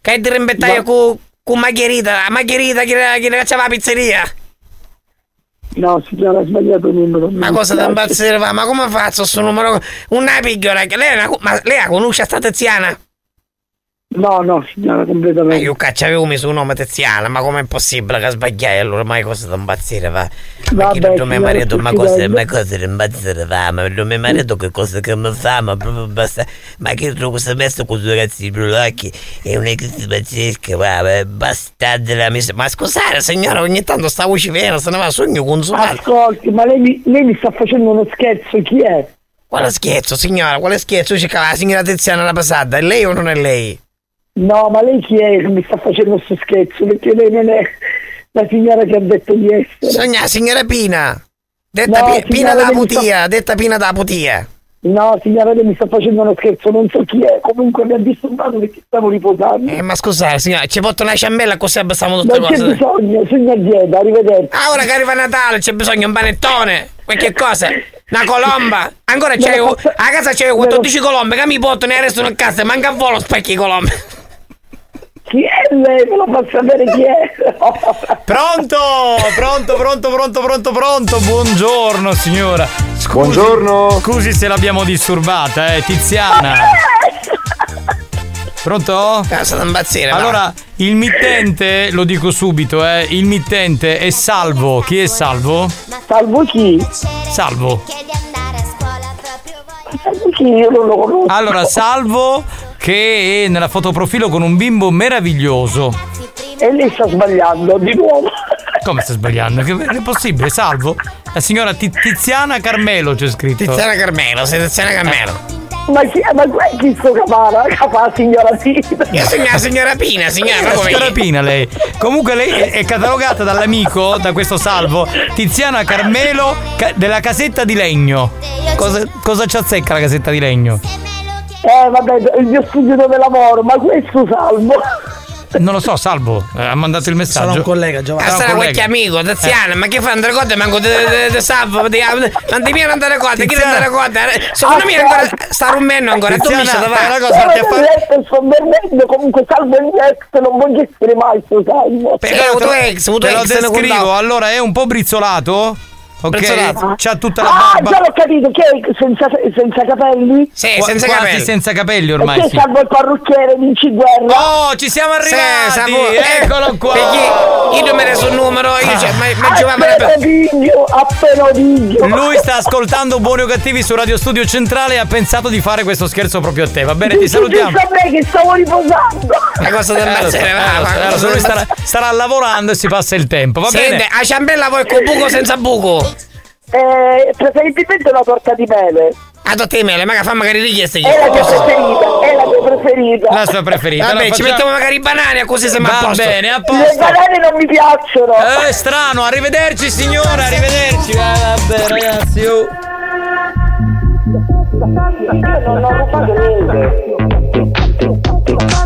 Speaker 35: Che è di rimbettaia con, con Margherita, la Margherita che, che faceva la pizzeria!
Speaker 37: No, signora, ha sbagliato il numero.
Speaker 35: Ma cosa da impazzire fa? Ma come faccio questo numero? Una piccola, che lei, una- ma lei la conosce sta Tiziana?
Speaker 37: No, no, signora, completamente.
Speaker 35: io caccia avevo messo un nome Tiziana, ma com'è possibile che sbagliai allora? Ma cosa da impazzire fa? Ma chi
Speaker 37: Vabbè,
Speaker 35: non mio marito, ma cosa, ma cosa da impazzire fa? Ma non mio marito che cosa che mi fa? Ma proprio basta. Ma che trovo questo messo con due ragazzi brulocchi? È una cosa pazzesca, va, ma basta della mia. Ma scusate signora, ogni tanto sta voce vera, se ne va a sogno consumato.
Speaker 37: Ascolti, ma lei mi, lei mi sta facendo uno scherzo, chi è?
Speaker 35: Quale scherzo, signora? Quale scherzo? C'è la signora Tiziana la passata, è lei o non è lei?
Speaker 37: No, ma lei chi è che mi sta facendo questo scherzo? Perché lei non è la signora che ha detto di essere.
Speaker 35: Signora, signora Pina. Detta
Speaker 37: No, signora,
Speaker 35: Pina da Putia, detta Pina da Putia.
Speaker 37: No, signora, lei mi sta facendo uno scherzo, non so chi è. Comunque mi ha disturbato perché stavo riposando.
Speaker 35: Eh, ma scusate, signora, ci porta una ciambella così abbassiamo tutte
Speaker 37: non
Speaker 35: le
Speaker 37: c'è
Speaker 35: cose.
Speaker 37: bisogno, signor Dieta, arrivederci.
Speaker 35: Ah, ora che arriva Natale c'è bisogno di un panettone, qualche cosa, una colomba. Ancora c'è, a casa c'è 14 colombe che mi portano e restano a casa, manca a volo specchi colombe.
Speaker 37: Chi è lei? Me lo fa sapere chi è.
Speaker 3: Pronto, pronto, pronto, pronto, pronto, pronto. Buongiorno signora. Scusi,
Speaker 8: Buongiorno.
Speaker 3: Scusi se l'abbiamo disturbata, eh, Tiziana. Pronto?
Speaker 35: Casa da impazzire, va.
Speaker 3: Allora, il mittente, lo dico subito, eh, il mittente è Salvo. Chi è Salvo?
Speaker 37: Salvo chi?
Speaker 3: Salvo.
Speaker 37: Salvo chi? Io non lo conosco.
Speaker 3: Allora, Salvo che è nella fotoprofilo con un bimbo meraviglioso.
Speaker 37: E lei sta sbagliando di nuovo.
Speaker 3: Come sta sbagliando? Che è possibile, Salvo? La signora Ti- Tiziana Carmelo c'è scritto.
Speaker 35: Tiziana Carmelo, sei Tiziana Carmelo.
Speaker 37: Ma chi, ma chi sto capara? Capà, signora Pina.
Speaker 35: Io la signora Pina, signora, ma
Speaker 3: La
Speaker 35: come
Speaker 3: signora Pina lei. Comunque lei è, è catalogata dall'amico, da questo salvo, Tiziana Carmelo ca- della casetta di legno. Cosa, cosa ci azzecca la casetta di legno?
Speaker 37: Eh, vabbè, il mio studio dove lavoro, ma questo salvo.
Speaker 3: Non lo so, Salvo, eh, ha mandato il messaggio.
Speaker 13: Sarà un collega, Giovanni.
Speaker 35: Ah,
Speaker 3: Sarà un
Speaker 35: qualche
Speaker 3: collega.
Speaker 35: amico, Tiziana, ma che fa andare conto? Manco di salvo, di ti viene andare conto, chi andare conto? Secondo me ancora sta rumendo ancora, tu mi stai
Speaker 3: fai una cosa, ti
Speaker 37: letto, sto dormendo, comunque salvo il mio ex, non voglio essere mai sto salvo.
Speaker 35: Perché ho avuto ex, ho avuto
Speaker 3: Te lo
Speaker 35: ex,
Speaker 3: descrivo, allora è un po' brizzolato. Ok, c'ha tutta la
Speaker 37: Ah,
Speaker 3: barba.
Speaker 37: già l'ho capito, che è senza, senza capelli?
Speaker 35: Sì,
Speaker 3: Qua-
Speaker 35: senza
Speaker 3: quasi
Speaker 35: capelli.
Speaker 3: senza capelli ormai.
Speaker 37: che
Speaker 3: Sì.
Speaker 37: salvo il parrucchiere, vinci guerra?
Speaker 3: Oh, ci siamo
Speaker 35: Sì,
Speaker 3: arrivati!
Speaker 35: sapevo- eh,
Speaker 3: Eccolo qua!
Speaker 35: Perché io non me ne so il numero, io cioè, ma, ma giocava
Speaker 37: appena
Speaker 35: per...
Speaker 37: odiglio, appena odiglio.
Speaker 3: Lui sta ascoltando Buoni o Cattivi su Radio Studio Centrale e ha pensato di fare questo scherzo proprio a te. Va bene, ti salutiamo.
Speaker 37: Giusto a me che stavo riposando.
Speaker 35: La cosa
Speaker 3: Eh,
Speaker 35: del
Speaker 3: lo so,
Speaker 35: mazzere,
Speaker 3: eh, lo so,
Speaker 35: va,
Speaker 3: eh, lo so, lui starà, starà lavorando e si passa il tempo. Va
Speaker 35: Sente,
Speaker 3: bene?
Speaker 35: a ciambella vuoi con buco senza buco?
Speaker 37: Eh, preferibilmente una torta di mele.
Speaker 35: A tutte le mele, magari fa magari richieste
Speaker 37: È la mia
Speaker 35: io.
Speaker 37: preferita, è la mia
Speaker 8: preferita.
Speaker 3: La sua preferita.
Speaker 35: Vabbè,
Speaker 3: Allora
Speaker 35: ci
Speaker 3: facciamo-
Speaker 35: mettiamo magari i banani così siamo a
Speaker 3: Va
Speaker 35: posto.
Speaker 3: bene, a
Speaker 8: Le
Speaker 3: posto.
Speaker 8: banane non mi piacciono.
Speaker 3: Eh, strano, arrivederci signora, arrivederci. Eh, vabbè ragazzi. oh.
Speaker 8: non ho rubato niente.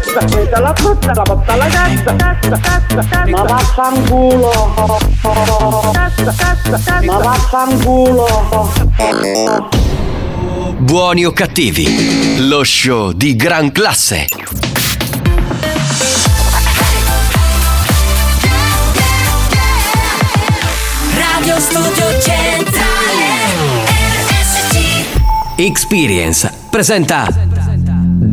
Speaker 37: prendo la frutta la porta alla cassa, cassa, cassa, cassa.
Speaker 6: Ma vaffanculo.
Speaker 37: Cassa, cassa, cassa.
Speaker 6: Ma vaffanculo.
Speaker 1: Buoni o cattivi, lo show di gran classe.
Speaker 27: Radio Studio Centrale RSC
Speaker 1: Experience presenta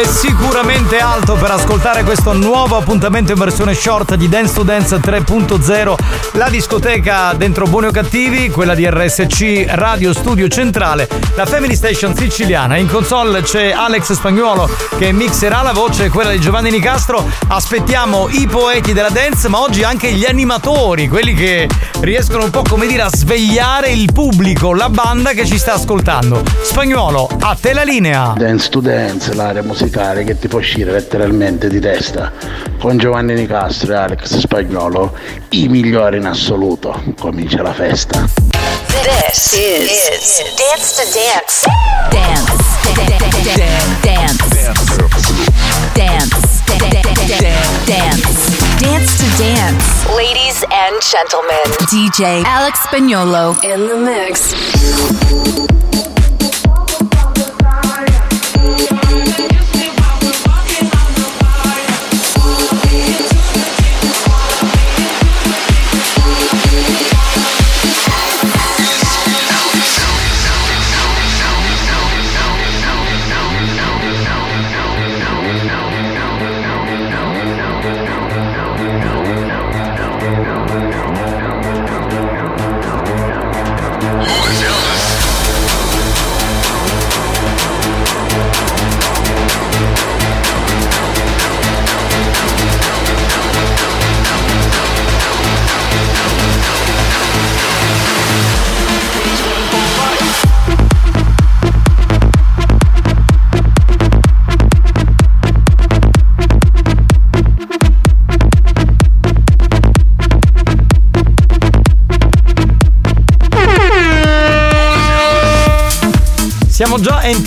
Speaker 3: È sicuramente alto per ascoltare questo nuovo appuntamento in versione short di Dance to Dance 3.0, la discoteca dentro Buoni o Cattivi, quella di RSC Radio Studio Centrale, la Family Station siciliana. In console c'è Alex Spagnuolo che mixerà la voce, quella di Giovanni Nicastro. Aspettiamo i poeti della dance, ma oggi anche gli animatori, quelli che riescono un po' come dire a svegliare il pubblico, la banda che ci sta ascoltando. Spagnuolo, a te la linea.
Speaker 24: Dance to Dance, l'area musicale che ti può uscire letteralmente di testa. Con Giovanni Nicastro e Alex Spagnolo, i migliori in assoluto. Comincia la festa.
Speaker 27: This is, Dance to Dance
Speaker 9: Dance. Dance. Dance. Dance. Dance to dance.
Speaker 27: Ladies and gentlemen
Speaker 9: DJ Alex Spagnolo.
Speaker 27: In the mix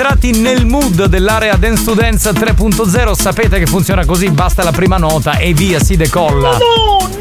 Speaker 3: entrati nel mood dell'area Dance to Dance 3.0. Sapete che funziona così, basta la prima nota e via si decolla.
Speaker 37: Madonna, vai,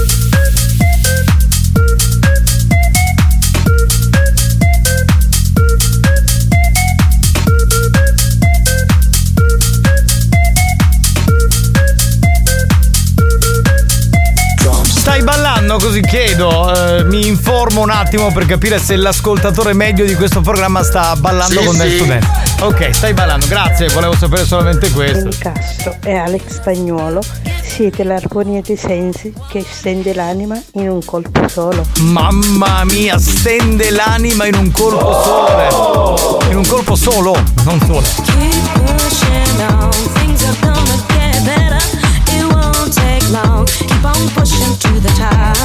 Speaker 3: Così chiedo, eh, mi informo un attimo per capire se l'ascoltatore medio di questo programma sta ballando
Speaker 6: Sì,
Speaker 3: con del
Speaker 6: sì.
Speaker 3: studente. Ok, stai ballando, grazie, volevo sapere solamente questo.
Speaker 41: Castro e Alex Spagnuolo siete l'armonia dei sensi che stende l'anima in un colpo solo.
Speaker 3: Mamma mia, stende l'anima in un colpo solo. In un colpo solo, non solo.
Speaker 9: Keep pushing on, things are gonna get better. It won't take long. Keep on pushing to the top.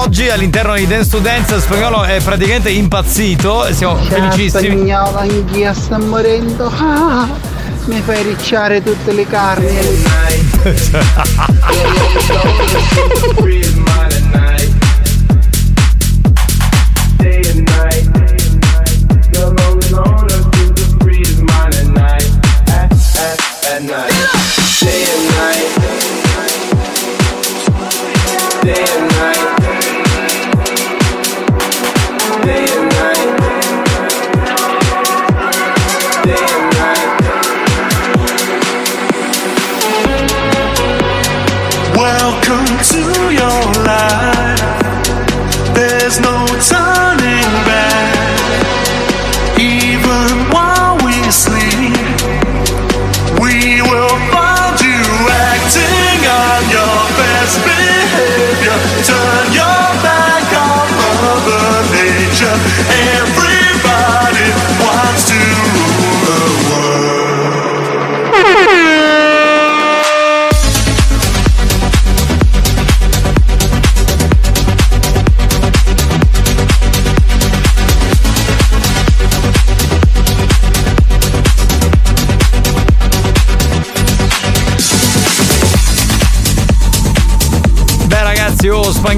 Speaker 3: oggi all'interno di Dance to Dance. Spagnolo è praticamente impazzito e siamo felicissimi.
Speaker 42: Spagnolo, anch'io sta morendo. Ah, mi fai ricciare tutte le carni.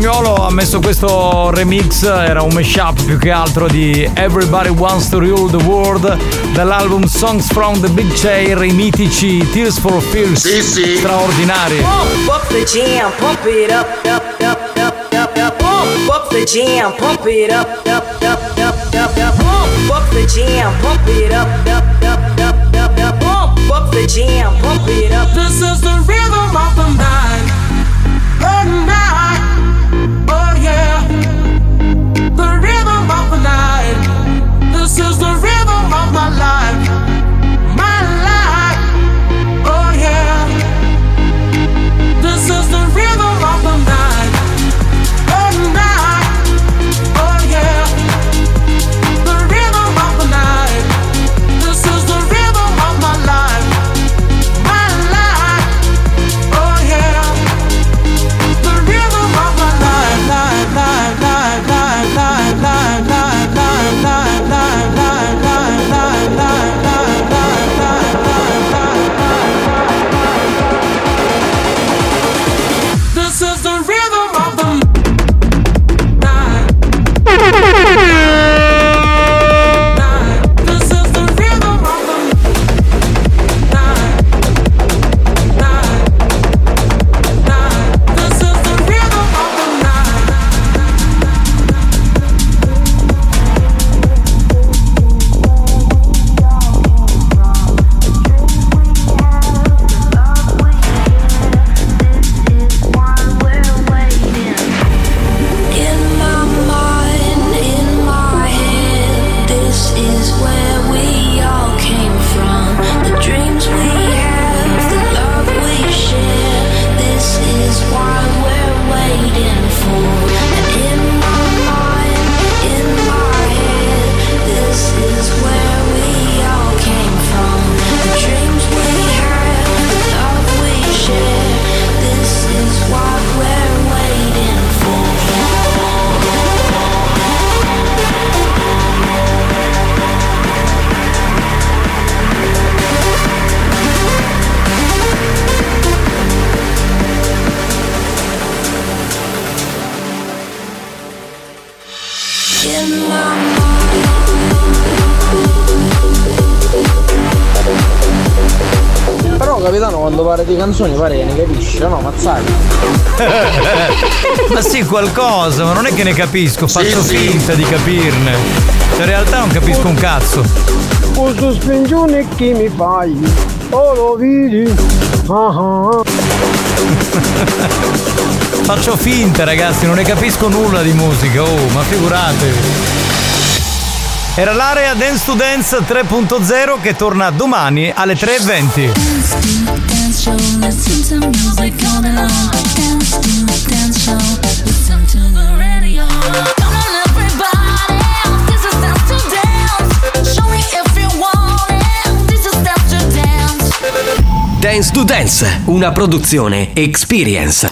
Speaker 3: Spagnolo ha messo questo remix, era un mashup più che altro di Everybody Wants to Rule the World dall'album Songs from the Big Chair, i mitici Tears for Fears straordinari.
Speaker 2: Pump the jam, pump it up, up, up, up, up, up. Pump up the jam, pump it up, up, up, up, up, up. Pump up the jam, pump it up, up, up, up, up, up. Pump up the jam, pump it up.
Speaker 43: This is the
Speaker 6: canzoni pare che ne capisce, no? Mazzaglia.
Speaker 3: ma sì, qualcosa, ma non è che ne capisco, faccio
Speaker 6: sì.
Speaker 3: finta di capirne. Cioè, in realtà non capisco un cazzo.
Speaker 5: Un sospensione che mi fai, oh lo vedi? Ah ah.
Speaker 3: Faccio finta, ragazzi, non ne capisco nulla di musica, oh, ma figuratevi. Era l'area Dance to Dance 3.0 che torna domani alle 3.20.
Speaker 9: show, listen to music all day long. Dance to dance show, listen to the radio. Dance to Dance,
Speaker 1: una produzione Experience.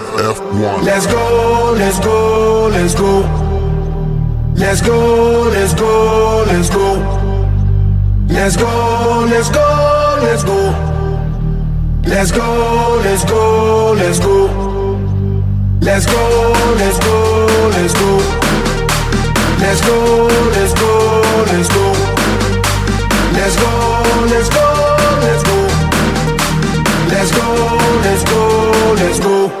Speaker 28: Let's go, let's go, let's go. Let's go, let's go, let's go. Let's go, let's go, let's go. Let's go, let's go, let's go. Let's go, let's go, let's go. Let's go, let's go, let's go. Let's go, let's go, let's go. Let's go, let's go, let's go.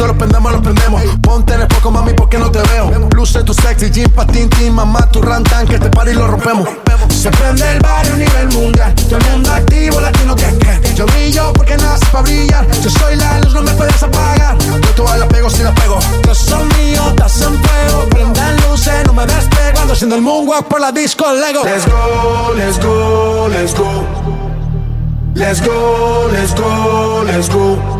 Speaker 28: Esto lo prendemos, lo prendemos. Ponte en el poco, mami, porque no te veo. Luce tu sexy, jean, patín, tin, mamá, tu rantan, que este party lo rompemos. Se prende el barrio a nivel mundial. Todo el mundo activo, latino que que. Yo brillo porque nace para brillar. Yo soy la luz, no me puedes apagar. Yo todas la pego si la pego. Yo soy mío, estás en fuego. Prendan luces, no me despego. Ando haciendo el moonwalk por la disco Lego. Let's go, let's go, let's go. Let's go, let's go, let's go.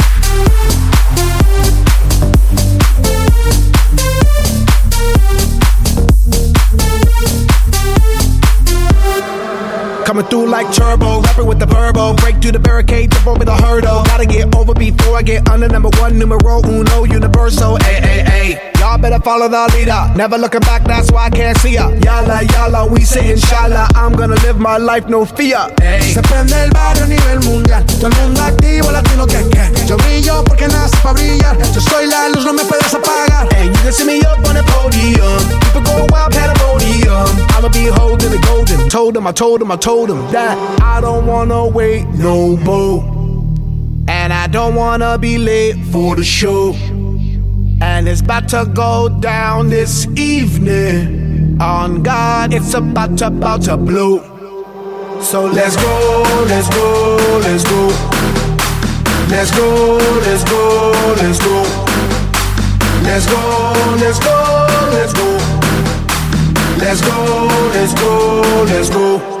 Speaker 28: Coming through like turbo, rapping with the verbo. Break through the barricade, jump over the hurdle. Gotta get over before I get under number one, numero uno, universal. Ay, ay, ay. Y'all better follow the leader. Never looking back, that's why I can't see ya. Yala, yala, we say inshallah. I'm gonna live my life, no fear. Se prende el barrio a nivel mundial. Todo el mundo activo, latino que que. Yo brillo porque nace para brillar. Yo soy la luz, no me puedes apagar. Hey, you can see me up on the podium. People go wild, pandemonium. I'ma be holding the golden. Told him, I told him, I told him that I don't wanna wait no more. And I don't wanna be late for the show. And it's about to go down this evening. On God, it's about to, about to blow. So let's go, let's go, let's go. Let's go, let's go, let's go. Let's go, let's go, let's go. Let's go, let's go, let's go. Let's go,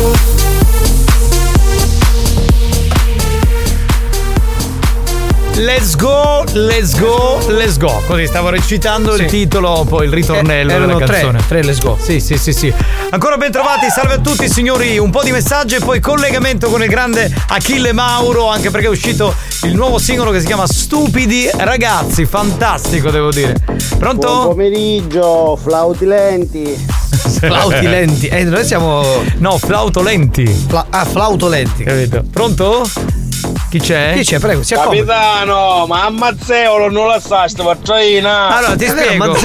Speaker 3: let's go, let's go. Così stavo recitando il titolo, poi il ritornello
Speaker 12: Eh, erano
Speaker 3: della
Speaker 12: tre,
Speaker 3: canzone.
Speaker 12: tre let's go.
Speaker 3: Sì, sì, sì, sì. Ancora ben trovati, salve a tutti signori. Un po' di messaggi e poi collegamento con il grande Achille Mauro, anche perché è uscito il nuovo singolo che si chiama Stupidi Ragazzi. Fantastico, devo dire. Pronto?
Speaker 12: Buon pomeriggio, flauti lenti.
Speaker 3: Flauti lenti. Eh, noi siamo. No, flauto lenti.
Speaker 12: ah, flauto lenti.
Speaker 3: Capito? Pronto? Chi c'è?
Speaker 12: Chi c'è? Prego, si accomodi.
Speaker 5: Capitano, ma a Mazzeolo non la sa sta pattraina.
Speaker 3: Allora ti spiego.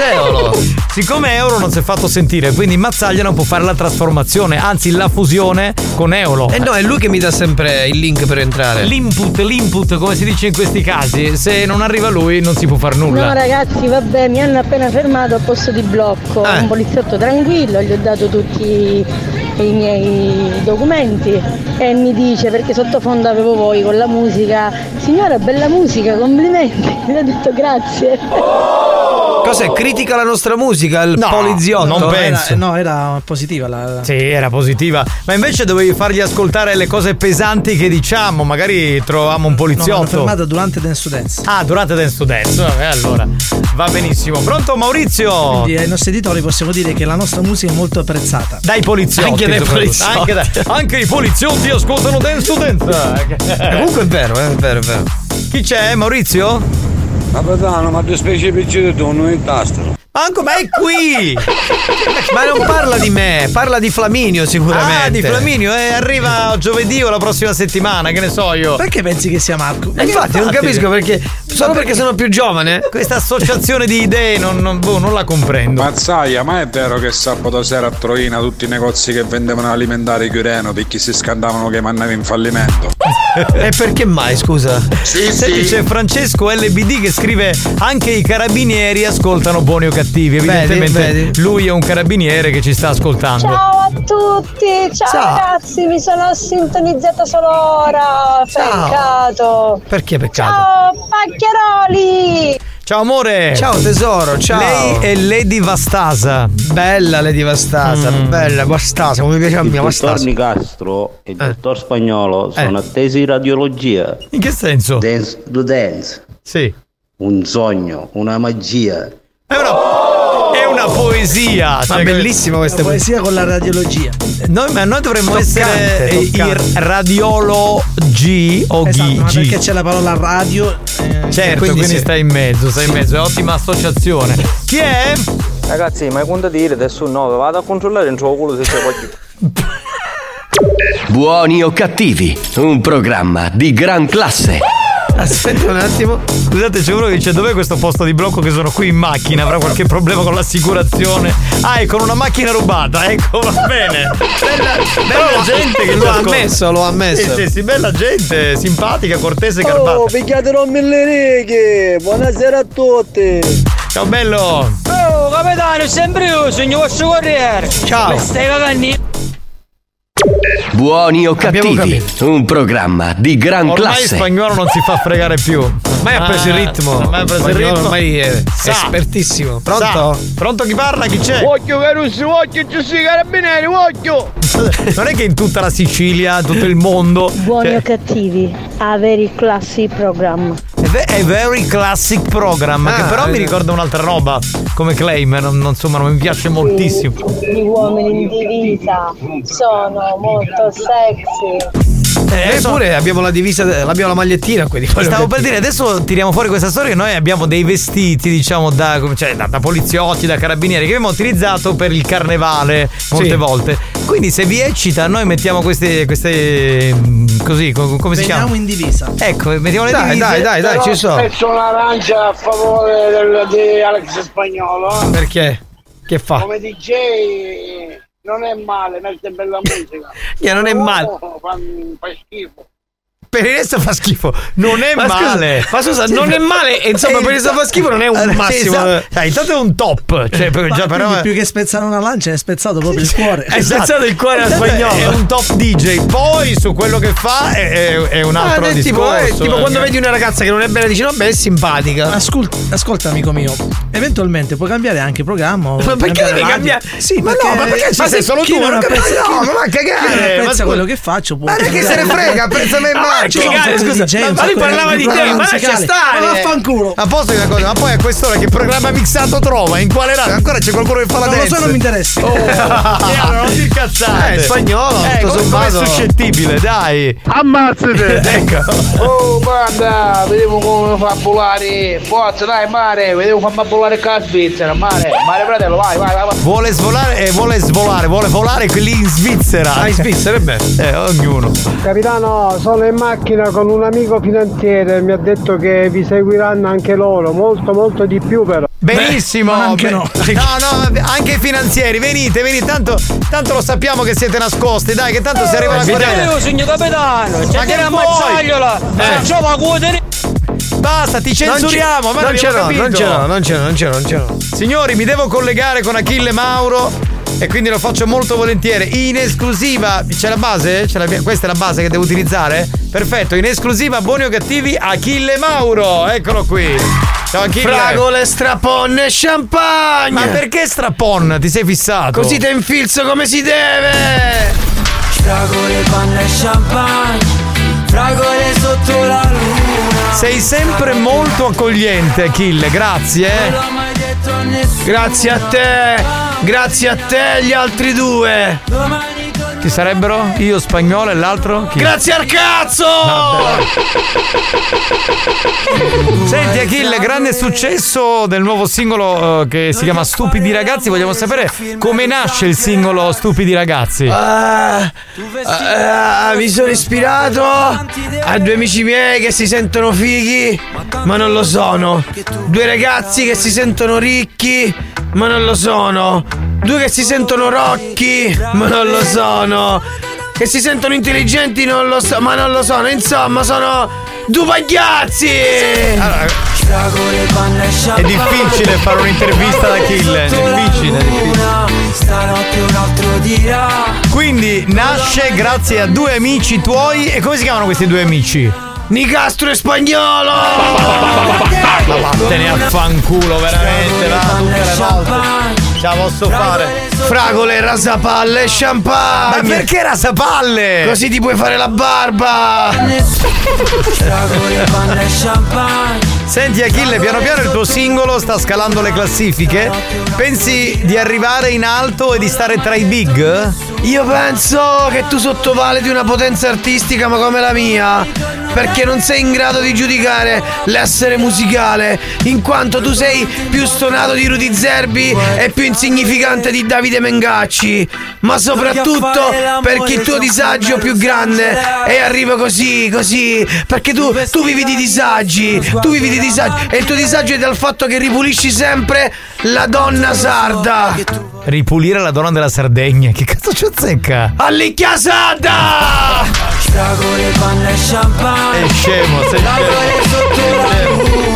Speaker 3: Siccome Euro non si è fatto sentire, quindi Mazzaglia non può fare la trasformazione, anzi la fusione con Eolo.
Speaker 12: Eh no, è lui che mi dà sempre il link per entrare.
Speaker 3: L'input, l'input, come si dice in questi casi, se non arriva lui non si può fare nulla.
Speaker 44: No ragazzi, vabbè, mi hanno appena fermato a posto di blocco.
Speaker 3: Eh.
Speaker 44: Un poliziotto tranquillo, gli ho dato tutti i miei documenti e mi dice perché sottofondo avevo voi con la musica signora bella musica complimenti mi ha detto grazie
Speaker 12: Cos'è? Critica la nostra musica, il
Speaker 3: No,
Speaker 12: poliziotto?
Speaker 3: non penso.
Speaker 13: Era, no, era positiva la.
Speaker 3: Sì, era positiva. Ma invece dovevi fargli ascoltare le cose pesanti che diciamo. Magari trovavamo un
Speaker 13: No,
Speaker 3: poliziotto.
Speaker 13: fermata durante Dance to Dance.
Speaker 3: ah, durante Dance to Dance. Vabbè, allora va benissimo. Pronto Maurizio?
Speaker 13: Quindi ai nostri editori possiamo dire che la nostra musica è molto apprezzata.
Speaker 3: Dai poliziotti.
Speaker 13: Anche dai poliziotti.
Speaker 3: Anche, dai- anche i poliziotti ascoltano Dance to Dance.
Speaker 12: Eh, comunque è vero, eh, è vero, è vero.
Speaker 3: Chi c'è? Maurizio?
Speaker 40: Capitano, ma ti specie piccino tu, non in tastano.
Speaker 3: Manco, ma è qui!
Speaker 12: Ma non parla di me, parla di Flaminio sicuramente.
Speaker 3: Ah, di Flaminio, eh, arriva giovedì o la prossima settimana, che ne so io.
Speaker 13: Perché pensi che sia Marco?
Speaker 12: Eh, infatti, non capisco perché. Solo perché sono più giovane?
Speaker 3: Questa associazione di idee non, non- boh, non la comprendo.
Speaker 21: Mazzaia, ma è vero che sabato sera a Troina tutti i negozi che vendevano alimentari chiudevano perché si scandavano che mandava in fallimento?
Speaker 12: E perché mai, scusa?
Speaker 3: Senti, c'è Francesco LBD che scrive anche i carabinieri ascoltano buoni o cattivi. Evidentemente
Speaker 12: vedi.
Speaker 3: lui è un carabiniere che ci sta ascoltando.
Speaker 44: Ciao a tutti, ciao,
Speaker 3: Ciao.
Speaker 44: ragazzi, mi sono sintonizzata solo ora, peccato.
Speaker 12: Perché peccato?
Speaker 44: Ciao Pacchiaroli!
Speaker 3: Ciao amore!
Speaker 12: Ciao tesoro, ciao.
Speaker 3: Lei è Lady Vastasa.
Speaker 12: Bella Lady Vastasa,
Speaker 3: Mm.
Speaker 12: bella Vastasa, come piace a me
Speaker 45: Il
Speaker 12: Vastasa.
Speaker 45: dottor Nicastro e il dottor Spagnolo
Speaker 3: Eh.
Speaker 45: sono attesi in radiologia.
Speaker 3: In che senso?
Speaker 45: Dance to dance.
Speaker 3: Sì.
Speaker 45: Un sogno, una magia.
Speaker 3: È una, è una poesia.
Speaker 12: Ma bellissima questa
Speaker 13: La poesia con la radiologia.
Speaker 3: Noi, ma noi dovremmo
Speaker 13: Toccante,
Speaker 3: essere eh,
Speaker 13: toccante.
Speaker 3: i radiologi o
Speaker 13: Esatto,
Speaker 3: ghi-
Speaker 13: ma
Speaker 3: G.
Speaker 13: perché c'è la parola radio. eh,
Speaker 3: Certo,
Speaker 13: quindi
Speaker 3: quindi,
Speaker 13: sì.
Speaker 3: stai in mezzo, stai in mezzo, è ottima associazione. Chi è?
Speaker 6: Ragazzi, ma quando dire adesso 9, vado a controllare il culo se c'è qualche.
Speaker 1: Buoni o cattivi, un programma di gran classe.
Speaker 12: Aspetta un attimo.
Speaker 3: Scusate, c'è uno che dice dov'è questo posto di blocco che sono qui in macchina? Avrà qualche problema con l'assicurazione? Ah, è con una macchina rubata, ecco, va bene. Bella, bella gente che
Speaker 12: Lo ha ammesso, lo ha ammesso.
Speaker 3: Sì, sì, sì, bella gente, simpatica, cortese,
Speaker 6: Oh,
Speaker 3: garbata.
Speaker 6: picchiatelo mille righe! Buonasera a tutti!
Speaker 3: Ciao bello!
Speaker 6: Oh, capitano, sempre io, sogno vostro corriere!
Speaker 3: Ciao.
Speaker 6: Mi stai cagando?
Speaker 1: Buoni o cattivi, un programma di gran
Speaker 3: Ormai
Speaker 1: classe.
Speaker 3: spagnolo non si fa fregare più.
Speaker 12: Ormai ha preso il ritmo.
Speaker 3: Ormai ha preso il ritmo.
Speaker 12: ormai è
Speaker 3: Sa.
Speaker 12: espertissimo. Pronto?
Speaker 3: Sa. Pronto chi parla? Chi c'è?
Speaker 6: Occhio Caruso, occhio Giuseppe Carabinieri, occhio!
Speaker 3: Non è che in tutta la Sicilia, tutto il mondo.
Speaker 41: Buoni
Speaker 3: cioè,
Speaker 41: o cattivi, a very classy program.
Speaker 3: È ve- è very classic program, che
Speaker 12: Ah,
Speaker 3: però mi
Speaker 12: eh.
Speaker 3: ricorda un'altra roba come claim, non, non- insomma non mi piace moltissimo.
Speaker 44: Gli uomini in divisa sono molto sexy.
Speaker 12: Eh, pure abbiamo la divisa, abbiamo la magliettina quelli.
Speaker 3: Stavo per dire, adesso tiriamo fuori questa storia che noi abbiamo dei vestiti, diciamo, da, cioè, da, da poliziotti, da carabinieri, che abbiamo utilizzato per il carnevale molte
Speaker 12: Sì.
Speaker 3: volte. Quindi se vi eccita, noi mettiamo queste, queste mm, così, co- come si
Speaker 13: Veniamo
Speaker 3: chiama?
Speaker 13: in divisa.
Speaker 3: Ecco, mettiamo le
Speaker 12: Dai,
Speaker 3: divise.
Speaker 12: dai, dai, dai, ci sono.
Speaker 42: Pezzo un'arancia a favore del, di Alex Spagnolo.
Speaker 12: Perché? Che fa?
Speaker 42: Come DJ non è male, mette bella musica.
Speaker 12: Che non è male.
Speaker 42: Oh, fa, fa schifo.
Speaker 3: Per il resto fa schifo. Non è
Speaker 12: Ma scusa,
Speaker 3: male.
Speaker 12: ma scusa, non è male, e insomma, per il resto fa schifo non è un
Speaker 3: Eh,
Speaker 12: massimo.
Speaker 3: esatto. Dai, intanto è un top. Cioè, già, però.
Speaker 13: più che spezzare una lancia è spezzato proprio il cuore.
Speaker 3: Esatto.
Speaker 12: È spezzato il cuore a
Speaker 3: Intanto
Speaker 12: spagnolo.
Speaker 3: È un top DJ. Poi su quello che fa è, è- è un altro
Speaker 12: Ah, è tipo,
Speaker 3: discorso.
Speaker 12: eh, tipo
Speaker 3: eh.
Speaker 12: quando vedi una ragazza che non è bella dici no beh è simpatica
Speaker 13: Ascolta, ascolta, amico mio, eventualmente puoi cambiare anche programma.
Speaker 12: Ma perché devi
Speaker 13: radio.
Speaker 12: cambiare?
Speaker 13: Sì,
Speaker 12: Ma
Speaker 13: perché,
Speaker 12: no, ma perché ci
Speaker 13: ma
Speaker 12: sei
Speaker 13: se
Speaker 12: solo
Speaker 13: chi
Speaker 12: tu?
Speaker 13: Non
Speaker 12: Non
Speaker 13: apprezza,
Speaker 12: capisco. No, ma va a cagare.
Speaker 13: Chi non
Speaker 12: Ma
Speaker 13: apprezza
Speaker 12: scusa-
Speaker 13: quello che faccio
Speaker 12: Ma perché se ne frega, apprezza me in Cagare, scusa, ma lui parlava di te, ma lascia stare.
Speaker 13: Ma vaffanculo.
Speaker 3: A posto di una cosa, ma poi a quest'ora che programma mixato trova? In quale radio? Ancora c'è qualcuno che fa la
Speaker 13: Non lo
Speaker 3: dance?
Speaker 13: so, non mi interessa.
Speaker 3: Oh, e allora non ti incazzate.
Speaker 12: Eh, spagnolo,
Speaker 3: Eh,
Speaker 12: tutto
Speaker 3: come, come è
Speaker 12: sommato.
Speaker 3: suscettibile, dai.
Speaker 42: Ammazzate!
Speaker 3: Ecco.
Speaker 42: Oh, banda, vediamo come fa a volare. Forza, dai, mare, vediamo come fa a volare qua a Svizzera. Mare, mare, fratello, vai, vai, vai. vai.
Speaker 3: Vuole svolare, eh, vuole svolare, vuole volare quelli in Svizzera.
Speaker 12: Ah, in Svizzera, è bene.
Speaker 3: Eh, ognuno.
Speaker 8: Capitano, sono in macchina con un amico finanziere e mi ha detto che vi seguiranno anche loro, molto molto di più però.
Speaker 3: Benissimo.
Speaker 13: ma anche
Speaker 3: Beh,
Speaker 13: no.
Speaker 3: No, no, anche i finanzieri, venite, venite, tanto, tanto lo sappiamo che siete nascosti, dai, che tanto si arriva la querela.
Speaker 6: signor capitano,
Speaker 3: Ma che? Eh.
Speaker 6: Facciamo la
Speaker 3: Basta, ti censuriamo, ma
Speaker 12: non l'ho, non l'ho, non ce l'ho, non ce l'ho, non ce l'ho.
Speaker 3: Signori, mi devo collegare con Achille Mauro e quindi lo faccio molto volentieri. In esclusiva, c'è la base? Ce l'abbiamo- questa è la base che devo utilizzare? Perfetto, in esclusiva, buoni o cattivi, Achille Mauro. Eccolo qui. Ciao Achille.
Speaker 12: Fragole, straponne e champagne.
Speaker 3: Ma perché strapon? Ti sei fissato?
Speaker 12: Così te infilzo come si deve.
Speaker 27: Fragole, panna e champagne Fragole sotto la luna
Speaker 3: Sei sempre molto accogliente, Achille, grazie. eh.
Speaker 12: Grazie a te. Grazie a te gli altri due.
Speaker 3: Chi sarebbero? Io spagnolo e l'altro? Chi?
Speaker 12: Grazie al cazzo!
Speaker 3: Senti Achille, grande successo del nuovo singolo eh, che si chiama Stupidi ragazzi. Vogliamo sapere come nasce il singolo Stupidi ragazzi.
Speaker 12: Ah, ah, mi sono ispirato a due amici miei che si sentono fighi, ma non lo sono. Due ragazzi che si sentono ricchi, ma non lo sono. Due che si sentono rocchi, ma non lo sono. Che si sentono intelligenti, non lo so, ma non lo sono. Insomma, sono due pagliazzi.
Speaker 3: È difficile fare un'intervista ad Achille. Difficile, difficile.
Speaker 27: Stanotte un altro dirà
Speaker 3: Quindi nasce grazie a due amici tuoi. E come si chiamano questi due amici?
Speaker 12: Nicastro e spagnolo!
Speaker 3: Ma vattene a fanculo, veramente, va, tutte le volte. Ce la posso fare.
Speaker 12: Fragole, rasapalle e champagne!
Speaker 3: Ma perché rasapalle?
Speaker 12: Così ti puoi fare la barba!
Speaker 27: Fragole, panna e champagne
Speaker 3: Senti Achille, piano piano il tuo singolo sta scalando le classifiche. Pensi di arrivare in alto e di stare tra i big?
Speaker 12: Io penso che tu sottovaluti una potenza artistica ma come la mia, perché non sei in grado di giudicare l'essere musicale, in quanto tu sei più stonato di Rudy Zerbi e più insignificante di Davide Mengacci, ma soprattutto perché il tuo disagio più grande è arriva così, così, perché tu, tu vivi di disagi, tu vivi di disagi e il tuo disagio è dal fatto che ripulisci sempre la donna sarda.
Speaker 3: Ripulire la donna della Sardegna. Che cazzo ci azzecca?
Speaker 12: Allicchia sarda!
Speaker 27: Fragole, panna e champagne
Speaker 3: È scemo, sei
Speaker 27: Fragole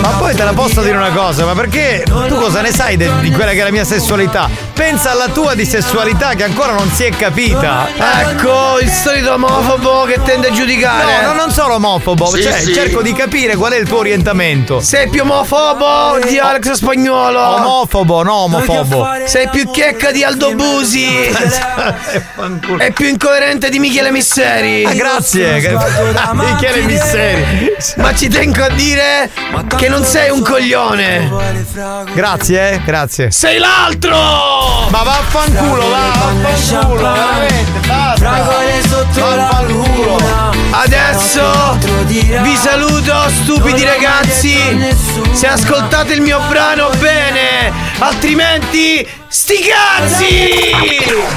Speaker 3: Ma poi te la posso dire una cosa, ma perché tu cosa ne sai de- di quella che è la mia sessualità? Pensa alla tua di sessualità che ancora non si è capita.
Speaker 12: Ecco, il solito omofobo che tende a giudicare.
Speaker 3: No, no, non sono omofobo,
Speaker 12: Sì,
Speaker 3: cioè
Speaker 12: sì.
Speaker 3: cerco di capire qual è il tuo orientamento.
Speaker 12: Sei più omofobo di Alex Spagnolo.
Speaker 3: Omofobo, no omofobo.
Speaker 12: Sei più checca di Aldo Busi. e più incoerente di Michele Misseri.
Speaker 3: Ah, grazie. Michele Misseri.
Speaker 12: Ma ci tengo a dire che non sei un coglione.
Speaker 3: Grazie, eh, grazie.
Speaker 12: Sei l'altro!
Speaker 3: Ma vaffanculo, va, vaffanculo, veramente, basta.
Speaker 27: Luna
Speaker 12: Adesso vi saluto stupidi ragazzi Se ascoltate il mio brano bene Altrimenti sti cazzi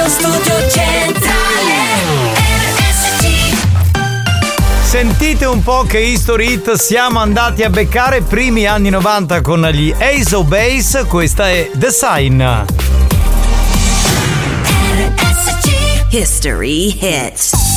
Speaker 27: Radio Studio Centrale RSC
Speaker 3: Sentite un po' che History Hit siamo andati a beccare primi anni 90 con gli Ace of Base, questa è The Sign.
Speaker 43: History hits.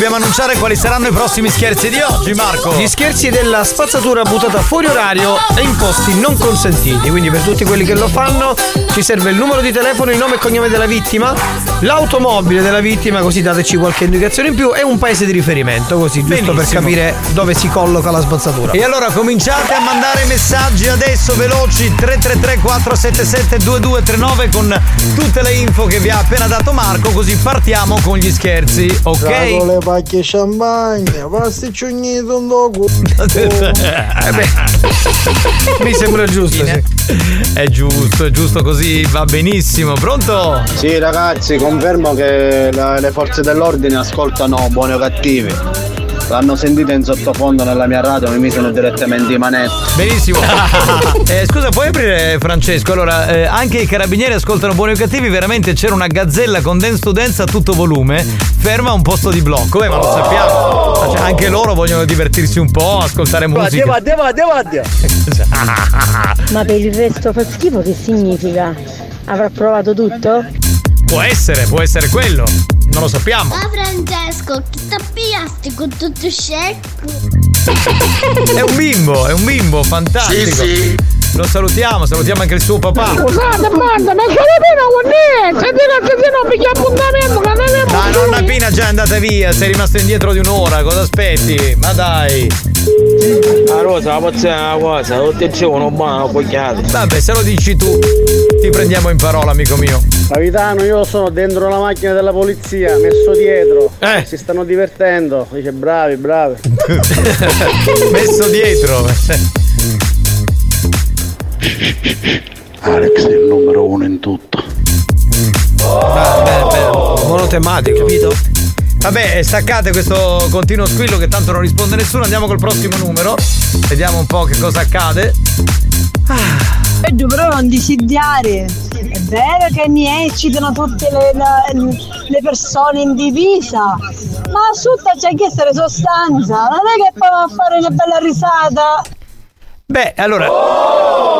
Speaker 3: Dobbiamo annunciare quali saranno i prossimi scherzi di oggi, Marco.
Speaker 12: Gli scherzi della spazzatura buttata fuori orario e in posti non consentiti. Quindi per tutti quelli che lo fanno ci serve il numero di telefono, il nome e cognome della vittima, l'automobile della vittima, così dateci qualche indicazione in più, e un paese di riferimento, così giusto per
Speaker 3: Benissimo.
Speaker 12: capire dove si colloca la spazzatura.
Speaker 3: E allora cominciate a mandare messaggi adesso veloci 333 477 2239 con tutte le info che vi ha appena dato Marco così partiamo con gli scherzi, ok?
Speaker 8: le pacche champagne, pasticcioni un dogo.
Speaker 3: Eh
Speaker 12: mi sembra giusto,
Speaker 3: È giusto, è giusto così, va benissimo. Pronto?
Speaker 5: Sì ragazzi, confermo che la- le forze dell'ordine ascoltano buoni o cattivi. L'hanno sentita in sottofondo nella mia radio, mi misero direttamente i manetti.
Speaker 3: Benissimo. Eh, scusa, puoi aprire Francesco? Allora, eh, anche i carabinieri ascoltano buoni o cattivi, veramente c'era una gazzella con dance to dance a tutto volume, ferma a un posto di blocco. Beh, ma lo sappiamo. Ma cioè, anche loro vogliono divertirsi un po', ascoltare musica.
Speaker 46: Vadia, vadia, vadia.
Speaker 41: Ma per il resto fa schifo che significa? Avrà provato tutto?
Speaker 3: Può essere, può essere quello. Non lo sappiamo.
Speaker 43: Ma Francesco, chi ti piaste con tutto scecco?
Speaker 3: È un bimbo, è un bimbo, fantastico.
Speaker 43: Sì, sì.
Speaker 3: Lo salutiamo, salutiamo anche il suo papà.
Speaker 46: Scusate, banda, ma che pena con me? Senti che se no piglia appuntamento, ma non è
Speaker 3: Dai, nonna Pina già è andata via, sei rimasto indietro di un'ora, cosa aspetti? Ma dai.
Speaker 42: La rosa, la pozza è una cosa, tutti dicevano buona fogliata.
Speaker 3: Vabbè, se lo dici tu, ti prendiamo in parola, amico mio.
Speaker 8: Capitano, io sono dentro la macchina della polizia, messo dietro.
Speaker 3: Eh.
Speaker 8: Si stanno divertendo. Dice bravi, bravi.
Speaker 3: Messo dietro.
Speaker 45: Alex è il numero uno in tutto.
Speaker 12: Monotematico.
Speaker 3: Capito? Vabbè, staccate questo continuo squillo che tanto non risponde nessuno. Andiamo col prossimo numero. Vediamo un po' che cosa accade.
Speaker 44: Peggio però non disidiare. È vero che mi eccitano tutte le, le- le persone in divisa, ma asciutta c'è che essere sostanza. Non è che poi fare una bella risata.
Speaker 3: Beh, allora.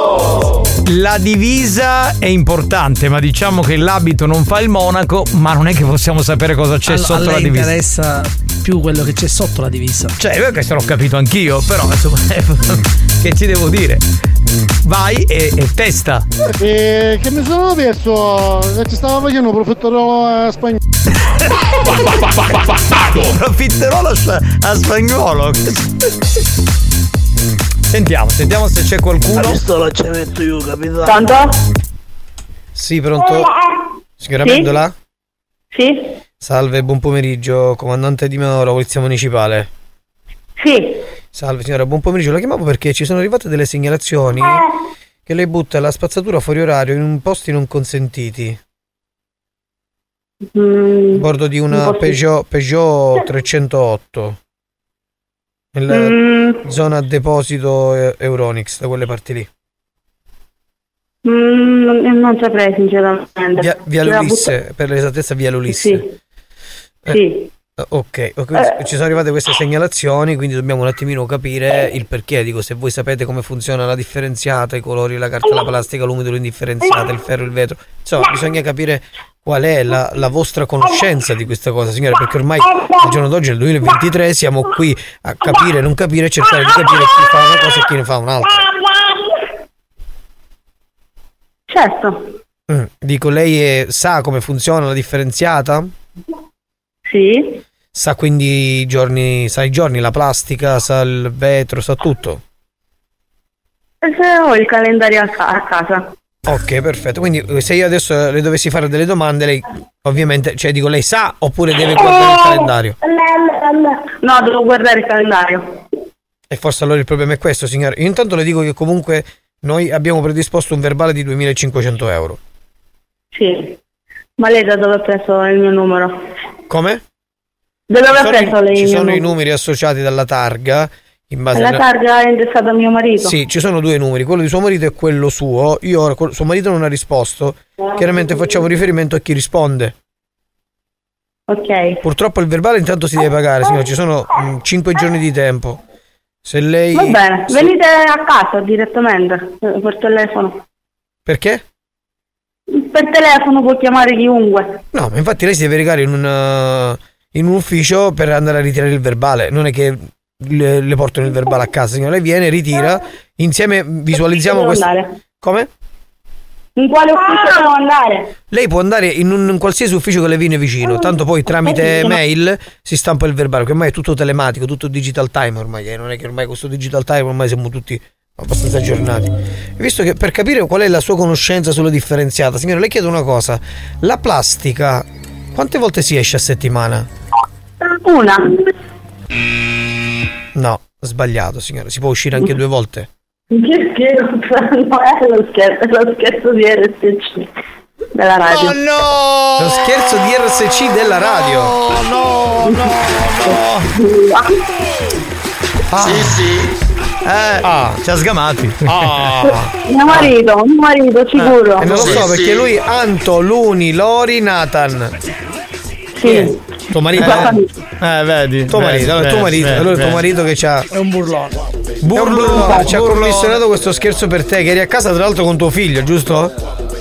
Speaker 3: La divisa è importante, ma diciamo che l'abito non fa il monaco, ma non è che possiamo sapere cosa c'è
Speaker 13: A- a
Speaker 3: sotto la divisa.
Speaker 13: interessa più quello che c'è sotto la divisa.
Speaker 3: Cioè, io questo l'ho capito anch'io, però insomma, che ci devo dire? Vai e, e testa.
Speaker 8: E che mi sono perso? Ci stavo facendo profiterolo a spagnolo.
Speaker 3: Profiterolo a, spa- a spagnolo. Sentiamo, sentiamo se c'è qualcuno.
Speaker 46: La pistola ci metto io, capitano.
Speaker 41: Pronto?
Speaker 12: Sì, pronto? Signora
Speaker 41: Sì?
Speaker 12: Mendola?
Speaker 41: Sì?
Speaker 12: Salve, buon pomeriggio, comandante di Mauro, Polizia Municipale.
Speaker 41: Sì.
Speaker 12: Salve signora, buon pomeriggio. La chiamavo perché ci sono arrivate delle segnalazioni che lei butta la spazzatura fuori orario in posti non consentiti.
Speaker 41: Mm,
Speaker 12: A bordo di una Peugeot, Peugeot 308. Nella
Speaker 41: Mm.
Speaker 12: zona deposito eh, Euronix, da quelle parti lì.
Speaker 41: mm, non, saprei sinceramente.
Speaker 12: Via, via Lulisse, per l'esattezza via Lulisse.
Speaker 41: Sì.
Speaker 12: Eh,
Speaker 41: Sì.
Speaker 12: Ok, ok,
Speaker 41: Eh.
Speaker 12: ci sono arrivate queste segnalazioni, quindi dobbiamo un attimino capire il perché. Dico, se voi sapete come funziona la differenziata, i colori, la carta, la plastica, l'umido, l'indifferenziata, il ferro, il vetro. Insomma, bisogna capire qual è la, la vostra conoscenza di questa cosa, signore, perché ormai al giorno d'oggi, nel 2023, siamo qui a capire, non capire, cercare di capire chi fa una cosa e chi ne fa un'altra.
Speaker 41: Certo.
Speaker 12: Mm, Dico, lei è- sa come funziona la differenziata?
Speaker 41: Sì.
Speaker 12: Sa quindi i giorni, sa i giorni, la plastica, sa il vetro, sa tutto.
Speaker 41: Se ho il calendario a, ca- a casa.
Speaker 12: Ok, perfetto. Quindi eh, se io adesso le dovessi fare delle domande, lei ovviamente, cioè dico, lei sa oppure deve guardare il calendario?
Speaker 41: No, devo guardare il calendario.
Speaker 12: E forse allora il problema è questo, signore. Io intanto le dico che comunque noi abbiamo predisposto un verbale di 2500 euro.
Speaker 41: Sì. Ma lei da dove ha preso il mio numero?
Speaker 12: Come?
Speaker 41: Da dove ha preso lei
Speaker 12: ci sono i numeri associati dalla targa. In base
Speaker 41: La
Speaker 12: alla-
Speaker 41: targa è indessata a mio marito?
Speaker 12: Sì, ci sono due numeri, quello di suo marito e quello suo. Io ora, suo marito non ha risposto. Chiaramente facciamo riferimento a chi risponde.
Speaker 41: Ok.
Speaker 12: Purtroppo il verbale intanto si deve pagare, signore, ci sono 5 giorni di tempo. Se lei...
Speaker 41: Va bene,
Speaker 12: se-
Speaker 41: venite a casa direttamente eh, per telefono.
Speaker 12: Perché?
Speaker 46: per telefono può chiamare chiunque.
Speaker 12: No, ma infatti lei si deve recare in un, eh, in un ufficio per andare a ritirare il verbale. Non è che le, le portano il verbale a casa, signora. Lei viene, ritira, insieme visualizziamo questo. Come?
Speaker 46: In quale ufficio devo andare?
Speaker 12: Lei può andare in un in qualsiasi ufficio che le viene vicino, tanto poi tramite mail si stampa il verbale, che ormai è tutto telematico, tutto digital time ormai, eh, non è che ormai questo digital time ormai siamo tutti abbastanza aggiornati. Visto che per capire qual è la sua conoscenza sulla differenziata, signore, le chiedo una cosa, la plastica quante volte si esce a settimana?
Speaker 46: Una.
Speaker 12: No, sbagliato, signore, si può uscire anche due volte.
Speaker 46: Che scherzo? No, è lo scherzo, è lo scherzo di RSC della radio.
Speaker 12: Oh no! Lo scherzo di RSC della radio.
Speaker 3: No, no,
Speaker 12: Ah. Sì, sì. Eh, ah, ci ha sgamati. Ah.
Speaker 46: Mio marito, mio marito, sicuro.
Speaker 12: E non lo so perché lui Anto, Luni, Lori, Nathan.
Speaker 46: Sì.
Speaker 12: Tuo marito?
Speaker 3: Eh, vedi.
Speaker 12: Tuo marito, allora tuo marito, allora tuo marito che c'ha.
Speaker 13: È un burlone.
Speaker 12: Burlo, ci ha commissionato questo scherzo per te, che eri a casa tra l'altro con tuo figlio, giusto?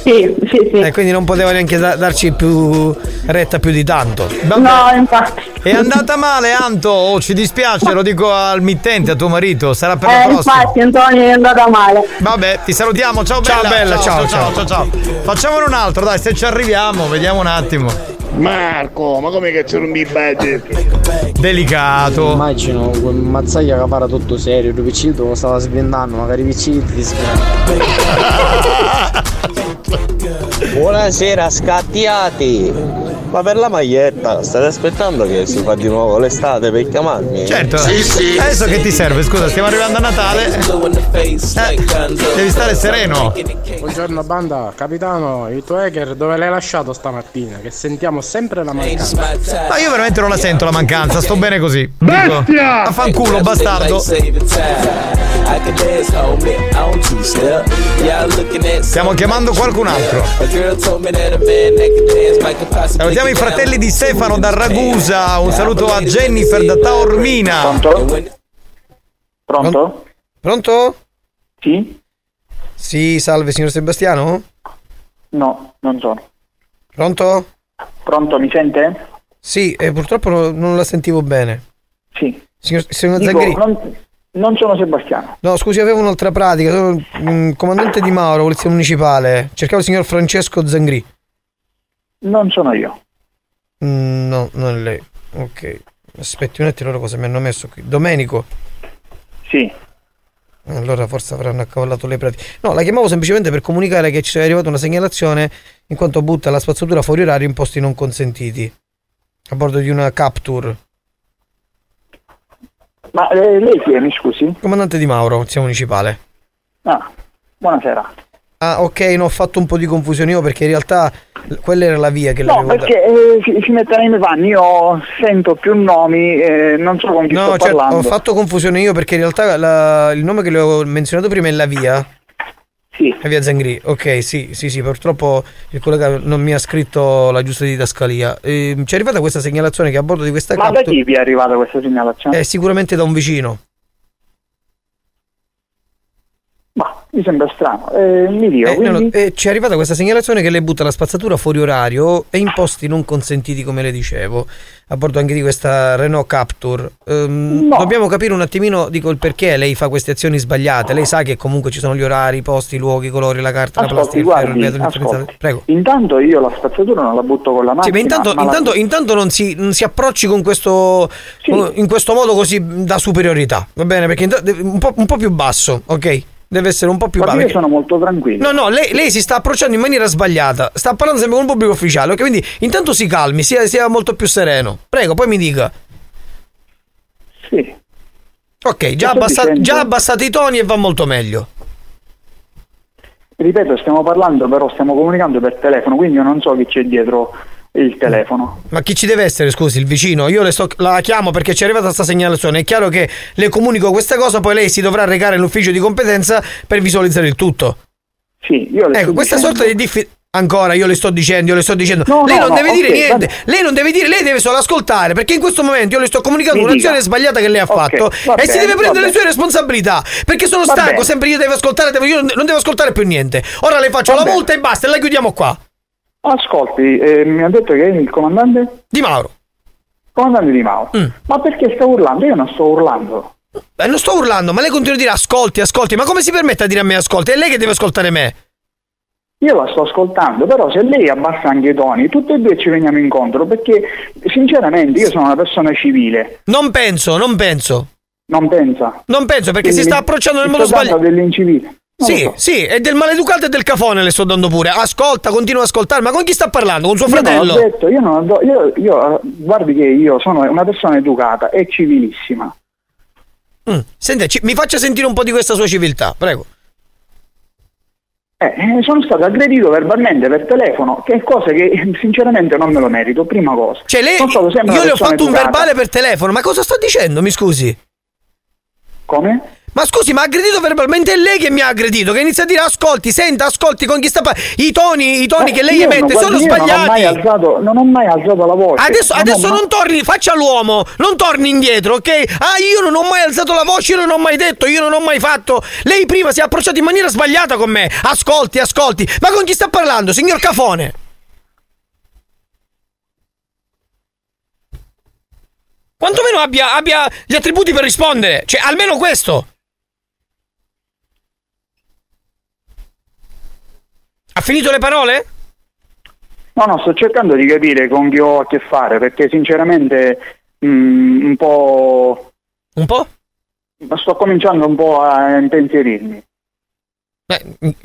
Speaker 46: Sì, sì, sì.
Speaker 12: E quindi non poteva neanche da- darci più retta più di tanto.
Speaker 46: No, infatti.
Speaker 3: È andata male, Anto. Oh, ci dispiace, lo dico al mittente, a tuo marito. Sarà per la
Speaker 46: Eh,
Speaker 3: prossima.
Speaker 46: infatti Antonio è andata male.
Speaker 3: Vabbè, ti salutiamo. Ciao,
Speaker 12: Ciao,
Speaker 3: bella.
Speaker 12: bella, ciao,
Speaker 3: ciao, ciao, ciao. Facciamone un altro, dai, se ci arriviamo, vediamo un attimo.
Speaker 47: Marco, ma come che c'è un big budget?
Speaker 3: Delicato.
Speaker 48: Immagino quel mazzaglia che parla tutto serio, il piccino lo stava sventando, magari piccino ti
Speaker 5: Buonasera scattiati! Ma per la maglietta state aspettando che si fa di nuovo l'estate per chiamarmi?
Speaker 3: Certo. Adesso che ti serve? Scusa, stiamo arrivando a Natale. Eh, devi stare sereno.
Speaker 49: Buongiorno banda, capitano, il tuo hacker dove l'hai lasciato stamattina? Che sentiamo sempre la mancanza.
Speaker 3: Ma io veramente non la sento la mancanza, sto bene così.
Speaker 49: Bestia!
Speaker 3: Affanculo, bastardo. Stiamo chiamando qualcun altro. Salutiamo i fratelli di Stefano da Ragusa. Un saluto a Jennifer da Taormina.
Speaker 12: Pronto? Pronto? Sì? Sì, salve signor Sebastiano?
Speaker 50: No, non sono.
Speaker 12: Pronto?
Speaker 50: Pronto, mi sente?
Speaker 12: Sì, eh, purtroppo no- non la sentivo bene.
Speaker 50: Sì.
Speaker 12: Signor, signor
Speaker 50: Dico,
Speaker 12: Zangheri?
Speaker 50: non, non sono Sebastiano.
Speaker 12: No, scusi, avevo un'altra pratica. Sono mm, comandante di Mauro, polizia municipale. Cercavo il signor Francesco Zangri.
Speaker 50: Non sono io.
Speaker 12: Mm, no, non è lei. Ok. Aspetti un attimo, allora cosa mi hanno messo qui? Domenico.
Speaker 50: Sì.
Speaker 12: Allora forse avranno accavallato le pratiche. No, la chiamavo semplicemente per comunicare che ci è arrivata una segnalazione in quanto butta la spazzatura fuori orario in posti non consentiti. A bordo di una Capture.
Speaker 50: Ma eh, lei chi è, mi scusi?
Speaker 12: Comandante di Mauro, polizia municipale.
Speaker 50: Ah, buonasera.
Speaker 12: Ah, ok, no, ho fatto un po' di confusione io perché in realtà quella era la via che
Speaker 50: No,
Speaker 12: l'avevo
Speaker 50: perché eh, si, si mette nei miei panni, io sento più nomi, eh, non so con chi
Speaker 12: No,
Speaker 50: sto
Speaker 12: certo,
Speaker 50: parlando.
Speaker 12: ho fatto confusione io perché in realtà la- il nome che le ho menzionato prima è la via.
Speaker 50: Sì.
Speaker 12: La via Zangri. Ok, sì, sì, sì, purtroppo il collega non mi ha scritto la giusta didascalia. Ehm, ci è arrivata questa segnalazione che a bordo di questa
Speaker 50: Ma da
Speaker 12: Capture
Speaker 50: chi vi è arrivata questa segnalazione?
Speaker 12: è sicuramente da un vicino.
Speaker 50: Mi sembra strano. Eh, mi dica,
Speaker 12: Eh, no,
Speaker 50: quindi...
Speaker 12: no, eh, ci è arrivata questa segnalazione che lei butta la spazzatura fuori orario e in posti non consentiti, come le dicevo, a bordo anche di questa Renault Capture. Ehm, Dobbiamo capire un attimino dico, il perché lei fa queste azioni sbagliate. Lei sa che comunque ci sono gli orari, i posti, i luoghi, i colori, la carta, la
Speaker 50: Ascolti,
Speaker 12: plastica, il ferro, il
Speaker 50: guardi.
Speaker 12: Prego.
Speaker 50: Intanto io la spazzatura non la butto con la
Speaker 12: Sì,
Speaker 50: macchina.
Speaker 12: ma intanto,
Speaker 50: ma la-
Speaker 12: intanto, intanto non, si, non si approcci con questo, in questo modo così da superiorità, va bene? Perché un po', un po' più basso, ok? Deve essere un po' più basso.
Speaker 50: io sono molto tranquillo.
Speaker 12: No, no, lei, lei si sta approcciando in maniera sbagliata. Sta parlando sempre con un pubblico ufficiale, ok? Quindi intanto si calmi, sia, sia molto più sereno. Prego, poi mi dica.
Speaker 50: Sì.
Speaker 12: Ok, già, abbassa- già abbassate i toni e va molto meglio.
Speaker 50: Ripeto, stiamo parlando, però stiamo comunicando per telefono, quindi io non so chi c'è dietro il telefono.
Speaker 12: Ma chi ci deve essere, scusi, il vicino? Io le sto- la chiamo perché ci è arrivata questa segnalazione. È chiaro che le comunico questa cosa, poi lei si dovrà recare all'ufficio di competenza per visualizzare il tutto.
Speaker 50: Sì, io le
Speaker 12: Ecco, questa
Speaker 50: dicendo-
Speaker 12: sorta di diffi- Ancora, io le sto dicendo, io le sto dicendo.
Speaker 50: No,
Speaker 12: lei
Speaker 50: no,
Speaker 12: non
Speaker 50: no,
Speaker 12: deve dire
Speaker 50: ok,
Speaker 12: niente.
Speaker 50: va-
Speaker 12: Lei non deve dire, lei deve solo ascoltare. Perché in questo momento io le sto comunicando
Speaker 50: Mi
Speaker 12: un'azione
Speaker 50: dica.
Speaker 12: sbagliata che lei ha
Speaker 50: Ok,
Speaker 12: fatto.
Speaker 50: va
Speaker 12: e si deve prendere le sue responsabilità. Perché sono stanco, sempre io devo ascoltare, devo- io non devo ascoltare più niente. Ora le faccio la multa e basta, e la chiudiamo qua.
Speaker 50: Ascolti, eh, mi ha detto che è il comandante?
Speaker 12: Di Mauro.
Speaker 50: Comandante Di Mauro. Ma perché sta urlando? Io non sto urlando.
Speaker 12: Eh, non sto urlando, ma lei continua a dire ascolti, ascolti. Ma come si permette a dire a me ascolti? È lei che deve ascoltare me.
Speaker 50: Io la sto ascoltando, però se lei abbassa anche i toni, tutti e due ci veniamo incontro, perché sinceramente io sono una persona civile.
Speaker 12: Non penso, non penso.
Speaker 50: Non pensa?
Speaker 12: Non penso perché si
Speaker 50: Quindi
Speaker 12: sta approcciando nel modo sbagliato.
Speaker 50: dell'incivile. Non
Speaker 12: Sì,
Speaker 50: so.
Speaker 12: sì, e del maleducato e del cafone le sto dando pure. Ascolta, continua ad ascoltare. Ma con chi sta parlando? Con suo
Speaker 50: Io non
Speaker 12: fratello?
Speaker 50: ho detto, io non do- io, io, eh, guardi che io sono una persona educata e civilissima.
Speaker 12: Mm. Senta, ci- mi faccia sentire un po' di questa sua civiltà, prego.
Speaker 50: Eh, eh, sono stato aggredito verbalmente per telefono, che è cosa che eh, sinceramente non me lo merito, prima cosa.
Speaker 12: Cioè, lei, io le ho fatto un
Speaker 50: educata.
Speaker 12: verbale per telefono, ma cosa sta dicendo? Mi scusi.
Speaker 50: Come?
Speaker 12: Ma scusi, ma ha aggredito verbalmente è lei che mi ha aggredito, che inizia a dire ascolti, senta, ascolti con chi sta parlando. I toni, i toni
Speaker 50: Eh,
Speaker 12: che lei emette sono
Speaker 50: io Non ho, mai
Speaker 12: sbagliati.
Speaker 50: alzato, non ho mai alzato la voce.
Speaker 12: Adesso,
Speaker 50: Non
Speaker 12: adesso
Speaker 50: mai-
Speaker 12: non torni, faccia l'uomo, non torni indietro, ok? Ah, io non ho mai alzato la voce, io non ho mai detto, io non ho mai fatto. Lei prima si è approcciato in maniera sbagliata con me. Ascolti, ascolti. Ma con chi sta parlando, signor Cafone? Quantomeno abbia, abbia gli attributi per rispondere. Cioè, almeno questo. Ha finito le parole?
Speaker 50: No, no, sto cercando di capire con chi ho a che fare, perché sinceramente mm, un po'...
Speaker 12: Un po'?
Speaker 50: Sto cominciando un po' a impensierirmi.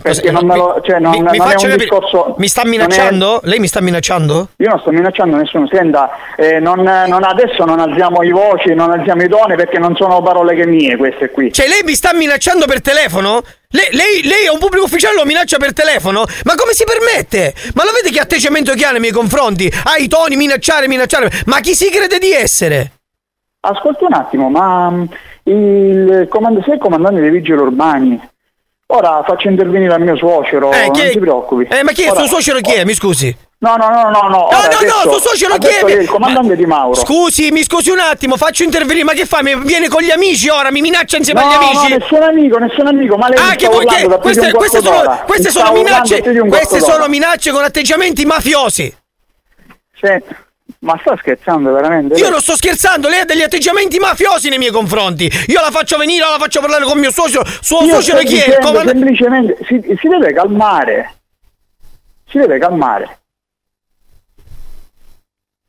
Speaker 50: Perché non me lo... Cioè, non,
Speaker 12: mi, mi
Speaker 50: non è
Speaker 12: faccia
Speaker 50: un
Speaker 12: capire-
Speaker 50: discorso...
Speaker 12: Mi sta
Speaker 50: non è-
Speaker 12: minacciando? Lei mi sta minacciando?
Speaker 50: Io non sto minacciando nessuno, senta, eh, non, non adesso non alziamo i voci, non alziamo i toni perché non sono parole che mie queste qui.
Speaker 12: Cioè, lei mi sta minacciando per telefono? Lei, lei, lei è un pubblico ufficiale, lo minaccia per telefono? Ma come si permette? Ma lo vede che atteggiamento che ha nei miei confronti? Ha i toni, minacciare, minacciare. Ma chi si crede di essere?
Speaker 50: Ascolti un attimo, ma mm, il sei il comandante dei vigili urbani. Ora faccio intervenire il mio suocero,
Speaker 12: Eh,
Speaker 50: non
Speaker 12: è-
Speaker 50: si preoccupi.
Speaker 12: Eh, ma chi è
Speaker 50: Ora-
Speaker 12: suo suocero? Chi è? Mi scusi.
Speaker 50: No, no, no, no, no.
Speaker 12: No,
Speaker 50: ora
Speaker 12: no,
Speaker 50: adesso-
Speaker 12: no, suo suocero chi è?
Speaker 50: il comandante di Mauro.
Speaker 12: Scusi, mi scusi un attimo, faccio intervenire. Ma che fa? Mi viene con gli amici ora? Mi minaccia insieme
Speaker 50: no,
Speaker 12: agli amici?
Speaker 50: No, nessun amico, nessun amico, ma lei
Speaker 12: Ah, che vuoi che queste, queste sono, queste sono minacce, queste sono minacce con atteggiamenti mafiosi.
Speaker 50: Senta, ma sta scherzando veramente?
Speaker 12: Io non sto scherzando, lei ha degli atteggiamenti mafiosi nei miei confronti. Io la faccio venire, la faccio parlare con mio suocero. Suo
Speaker 50: Io sto
Speaker 12: chi è? Comandante.
Speaker 50: semplicemente si, si deve calmare. Si deve calmare.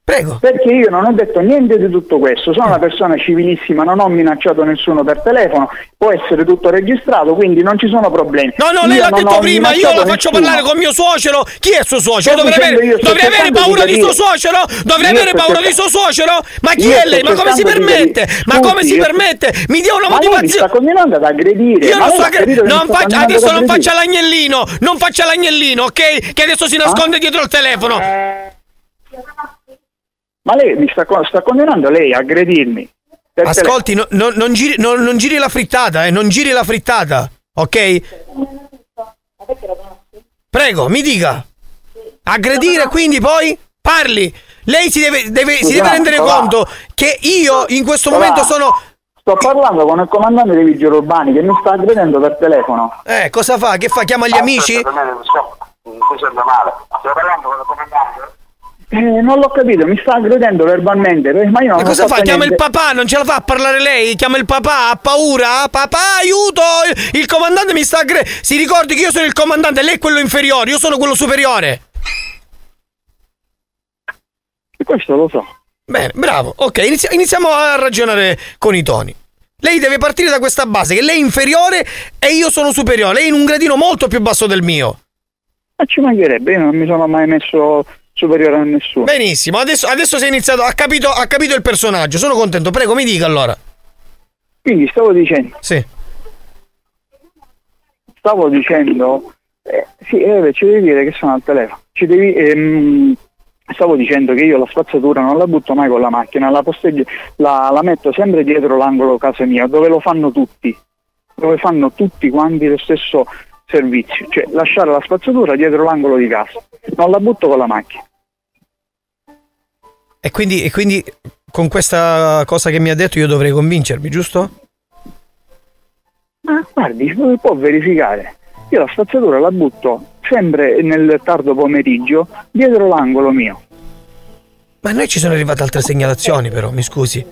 Speaker 12: Prego.
Speaker 50: Perché io non ho detto niente di tutto questo, sono una persona civilissima, non ho minacciato nessuno per telefono, può essere tutto registrato, quindi non ci sono problemi.
Speaker 12: No, no, lei
Speaker 50: Io
Speaker 12: l'ha detto prima, io la faccio
Speaker 50: nessuno.
Speaker 12: parlare con mio suocero. Chi è suo suocero?
Speaker 50: Sto
Speaker 12: Dovrei avere,
Speaker 50: sto
Speaker 12: dovrei avere
Speaker 50: cercando di
Speaker 12: paura di suo suocero? Dovrei avere
Speaker 50: sto
Speaker 12: paura di suo suocero? Ma chi è
Speaker 50: sto
Speaker 12: lei? Ma come si permette? Ma come si permette? Mi dia una
Speaker 50: Ma
Speaker 12: motivazione.
Speaker 50: sta continuando ad aggredire.
Speaker 12: Io
Speaker 50: ma
Speaker 12: non faccia,
Speaker 50: continuando
Speaker 12: adesso
Speaker 50: ad
Speaker 12: non faccia l'agnellino. Non faccia l'agnellino, ok? Che adesso si nasconde dietro il telefono.
Speaker 50: Ma lei mi sta, sta continuando lei a aggredirmi. per
Speaker 12: Ascolti, no- no- non, giri, no- non giri la frittata, eh, non giri la frittata, ok? Prego, mi dica. Aggredire quindi poi parli. Lei si deve, deve- si deve rendere conto che io in questo momento sono.
Speaker 50: Sto parlando con il comandante dei vigili urbani che mi sta aggredendo per telefono.
Speaker 12: Eh, cosa fa? Che fa? Chiama gli amici?
Speaker 50: Mi sembra male. Stai parlando con il comandante? Eh, non l'ho capito, mi sta aggredendo verbalmente. eh, Ma io non
Speaker 12: E
Speaker 50: ho
Speaker 12: cosa fa? Chiama il papà, non ce la fa a parlare lei? Chiama il papà, ha paura? Papà, aiuto! Il comandante mi sta aggredendo. Si ricordi che io sono il comandante, lei è quello inferiore, io sono quello superiore.
Speaker 50: Questo lo so.
Speaker 12: Bene, bravo. Ok, inizia- iniziamo a ragionare con i toni. Lei deve partire da questa base che lei è inferiore e io sono superiore. Lei è in un gradino molto più basso del mio.
Speaker 50: Ma ci mancherebbe, io non mi sono mai messo superiore a nessuno.
Speaker 12: Benissimo, adesso, adesso sei iniziato, ha capito, ha capito il personaggio. Sono contento. Prego, mi dica allora.
Speaker 50: Quindi stavo dicendo.
Speaker 12: Sì.
Speaker 50: Stavo dicendo. eh, sì, eh, ci devi dire che sono al telefono. Ci devi. ehm, stavo dicendo che io la spazzatura non la butto mai con la macchina, la, posteggio- la, la metto sempre dietro l'angolo casa mia, dove lo fanno tutti. Dove fanno tutti quanti lo stesso servizio. Cioè lasciare la spazzatura dietro l'angolo di casa. Non la butto con la macchina.
Speaker 12: E quindi, e quindi con questa cosa che mi ha detto io dovrei convincermi, giusto?
Speaker 50: Ma guardi, può verificare. Io la spazzatura la butto sempre nel tardo pomeriggio, dietro l'angolo mio.
Speaker 12: Ma a noi ci sono arrivate altre segnalazioni però, mi scusi.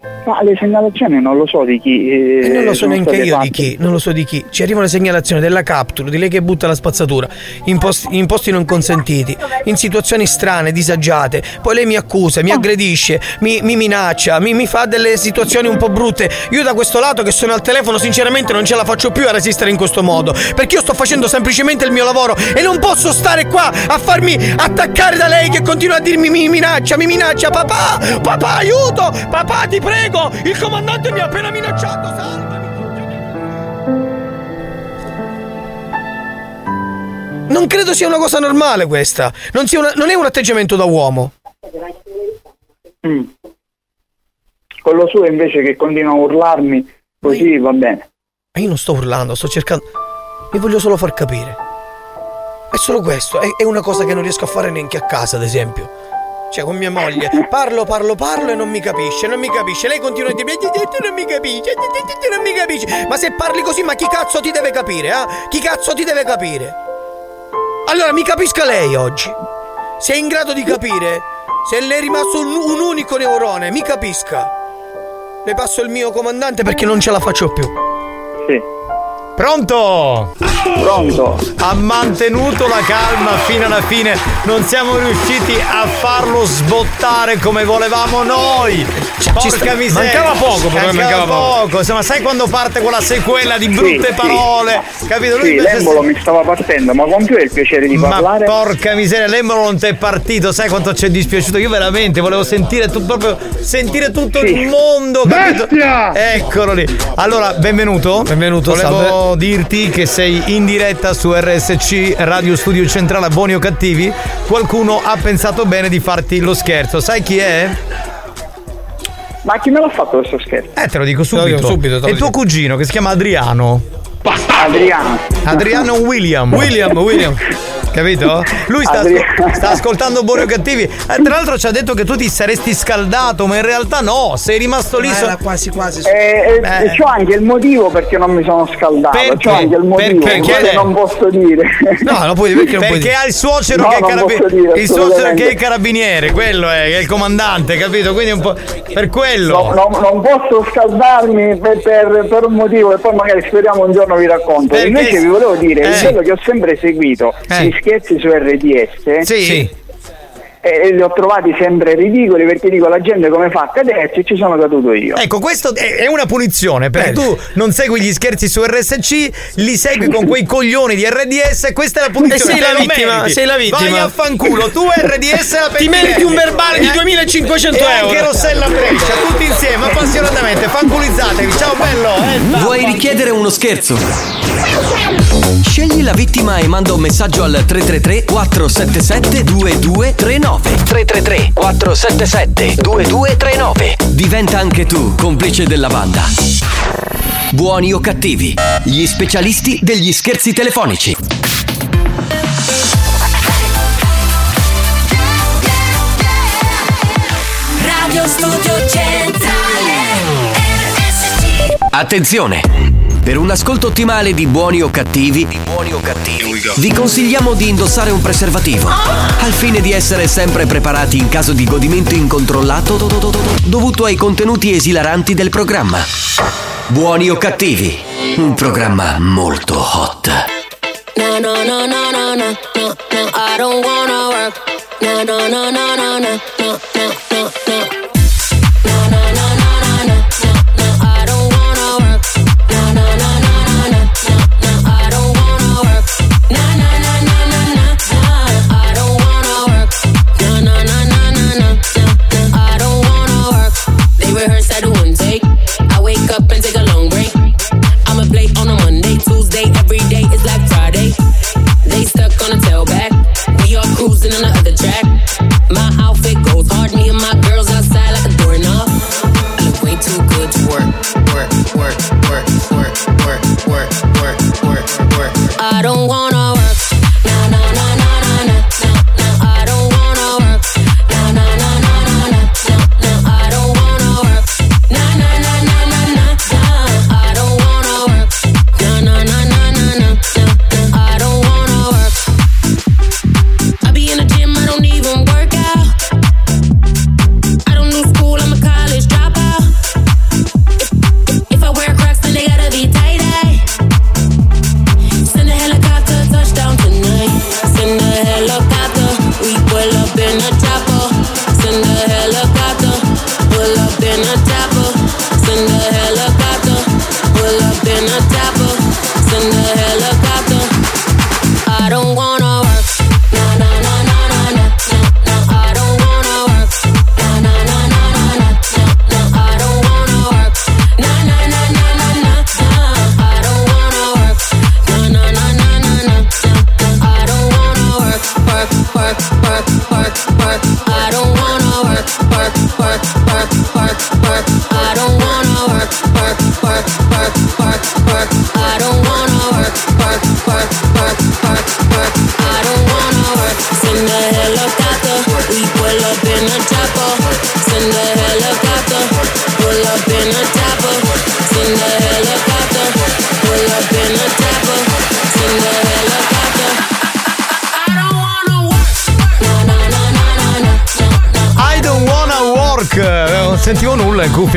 Speaker 50: Ma le segnalazioni non lo so di chi. eh,
Speaker 12: E non lo so neanche io di chi, non lo so di chi. Ci arriva una segnalazione della capture, di lei che butta la spazzatura in posti, in posti non consentiti, in situazioni strane, disagiate. Poi lei mi accusa, mi aggredisce, mi, mi minaccia, mi, mi fa delle situazioni un po' brutte. Io da questo lato che sono al telefono sinceramente non ce la faccio più a resistere in questo modo. Perché io sto facendo semplicemente il mio lavoro e non posso stare qua a farmi attaccare da lei che continua a dirmi mi minaccia, mi minaccia. Papà, papà, aiuto! Papà, ti prego! Il comandante mi ha appena minacciato, salvami! Non credo sia una cosa normale questa. Non, sia una- non è un atteggiamento da uomo.
Speaker 50: Mm. Quello suo invece che continua a urlarmi, così va bene.
Speaker 12: Ma io non sto urlando, sto cercando. Mi voglio solo far capire. È solo questo, è, è una cosa che non riesco a fare neanche a casa, ad esempio. Cioè, con mia moglie, parlo, parlo, parlo e non mi capisce, non mi capisce. Lei continua a dirmi, "Eh, eh, tu non mi tu non mi capisci. Ma se parli così, ma chi cazzo ti deve capire, eh? Chi cazzo ti deve capire? Allora, mi capisca lei oggi. Se è in grado di capire, se le è rimasto un, un unico neurone, mi capisca. Le passo il mio comandante perché non ce la faccio più.
Speaker 50: Sì.
Speaker 3: Pronto?
Speaker 50: Pronto.
Speaker 3: Ha mantenuto la calma fino alla fine. Non siamo riusciti a farlo sbottare come volevamo noi. Porca
Speaker 12: sta-
Speaker 3: miseria.
Speaker 12: mancava poco, però,
Speaker 3: Mancava
Speaker 12: mancava
Speaker 3: poco. Insomma, sai quando parte quella sequela di brutte
Speaker 50: Sì,
Speaker 3: parole?
Speaker 50: sì.
Speaker 3: Capito? Lui
Speaker 50: Sì,
Speaker 3: invece
Speaker 50: l'embolo mi stava partendo, ma con più è il piacere di
Speaker 3: Ma
Speaker 50: parlare.
Speaker 3: porca miseria, l'embolo non ti è partito, sai quanto ci è dispiaciuto? Io veramente volevo sentire tu, proprio sentire tutto il mondo, capito? Eccolo lì. Allora, benvenuto.
Speaker 12: Benvenuto,
Speaker 3: Volevo
Speaker 12: salve.
Speaker 3: Dirti che sei in diretta su RSC Radio Studio Centrale a Buoni o Cattivi. Qualcuno ha pensato bene di farti lo scherzo. Sai chi è?
Speaker 50: Ma chi me l'ha fatto questo scherzo?
Speaker 3: Eh, te lo dico
Speaker 50: Te lo
Speaker 3: subito.
Speaker 50: dico subito, te lo
Speaker 3: È tuo
Speaker 50: dico.
Speaker 3: cugino che si chiama Adriano.
Speaker 50: Adriano.
Speaker 3: Adriano William.
Speaker 12: William, William.
Speaker 3: Capito? Lui sta,
Speaker 50: Adriano.
Speaker 3: sta ascoltando Buoni o Cattivi. Eh, tra l'altro ci ha detto che tu ti saresti scaldato, ma in realtà no, sei rimasto lì. So-
Speaker 13: era quasi quasi.
Speaker 50: E, e-
Speaker 3: Eh.
Speaker 50: e c'ho anche il motivo perché non mi sono scaldato.
Speaker 3: Perché?
Speaker 50: C'ho anche il motivo
Speaker 3: Perché?
Speaker 50: quello non posso dire.
Speaker 3: No, non puoi dire perché non puoi dire. ha il suocero
Speaker 50: No,
Speaker 3: che è
Speaker 50: non
Speaker 3: carabi-
Speaker 50: posso dire,
Speaker 3: il suocero che è il carabiniere, quello è, che è il comandante, capito? Quindi un po' per quello.
Speaker 50: No, no, non posso scaldarmi per, per- per un motivo e poi magari speriamo un giorno vi racconto.
Speaker 3: Perché-
Speaker 50: Invece vi volevo dire,
Speaker 3: Eh.
Speaker 50: quello che ho sempre seguito, gli scherzi su RDS,
Speaker 3: Sì.
Speaker 50: e, e li ho trovati sempre ridicoli perché dico la gente come fa a caderci e ci sono caduto io.
Speaker 3: Ecco, questo è, una punizione perché tu non segui gli scherzi su RSC, li segui con quei coglioni di RDS e questa è la punizione.
Speaker 12: E sei
Speaker 3: te
Speaker 12: la vittima, sei la vittima.
Speaker 3: Vai a fanculo, tu RDS la
Speaker 12: Ti meriti un verbale di 2500
Speaker 3: e
Speaker 12: euro.
Speaker 3: anche Rossella Brescia, tutti insieme, appassionatamente, fanculizzatevi. Ciao bello, eh,
Speaker 1: Vuoi richiedere uno scherzo? Scegli la vittima e manda un messaggio al 333 477 2239 333 477 2239 Diventa anche tu complice della banda. Buoni o cattivi, gli specialisti degli scherzi telefonici.
Speaker 25: Radio Studio Centrale RSC
Speaker 1: Attenzione! Per un ascolto ottimale di buoni o cattivi, vi consigliamo di indossare un preservativo al fine di essere sempre preparati in caso di godimento incontrollato dovuto ai contenuti esilaranti del programma. Buoni o cattivi, un programma molto hot.
Speaker 25: No, no, no, no, no, no, no, no, I don't wanna work. No, no, no, no, no, no, no, no. No, track.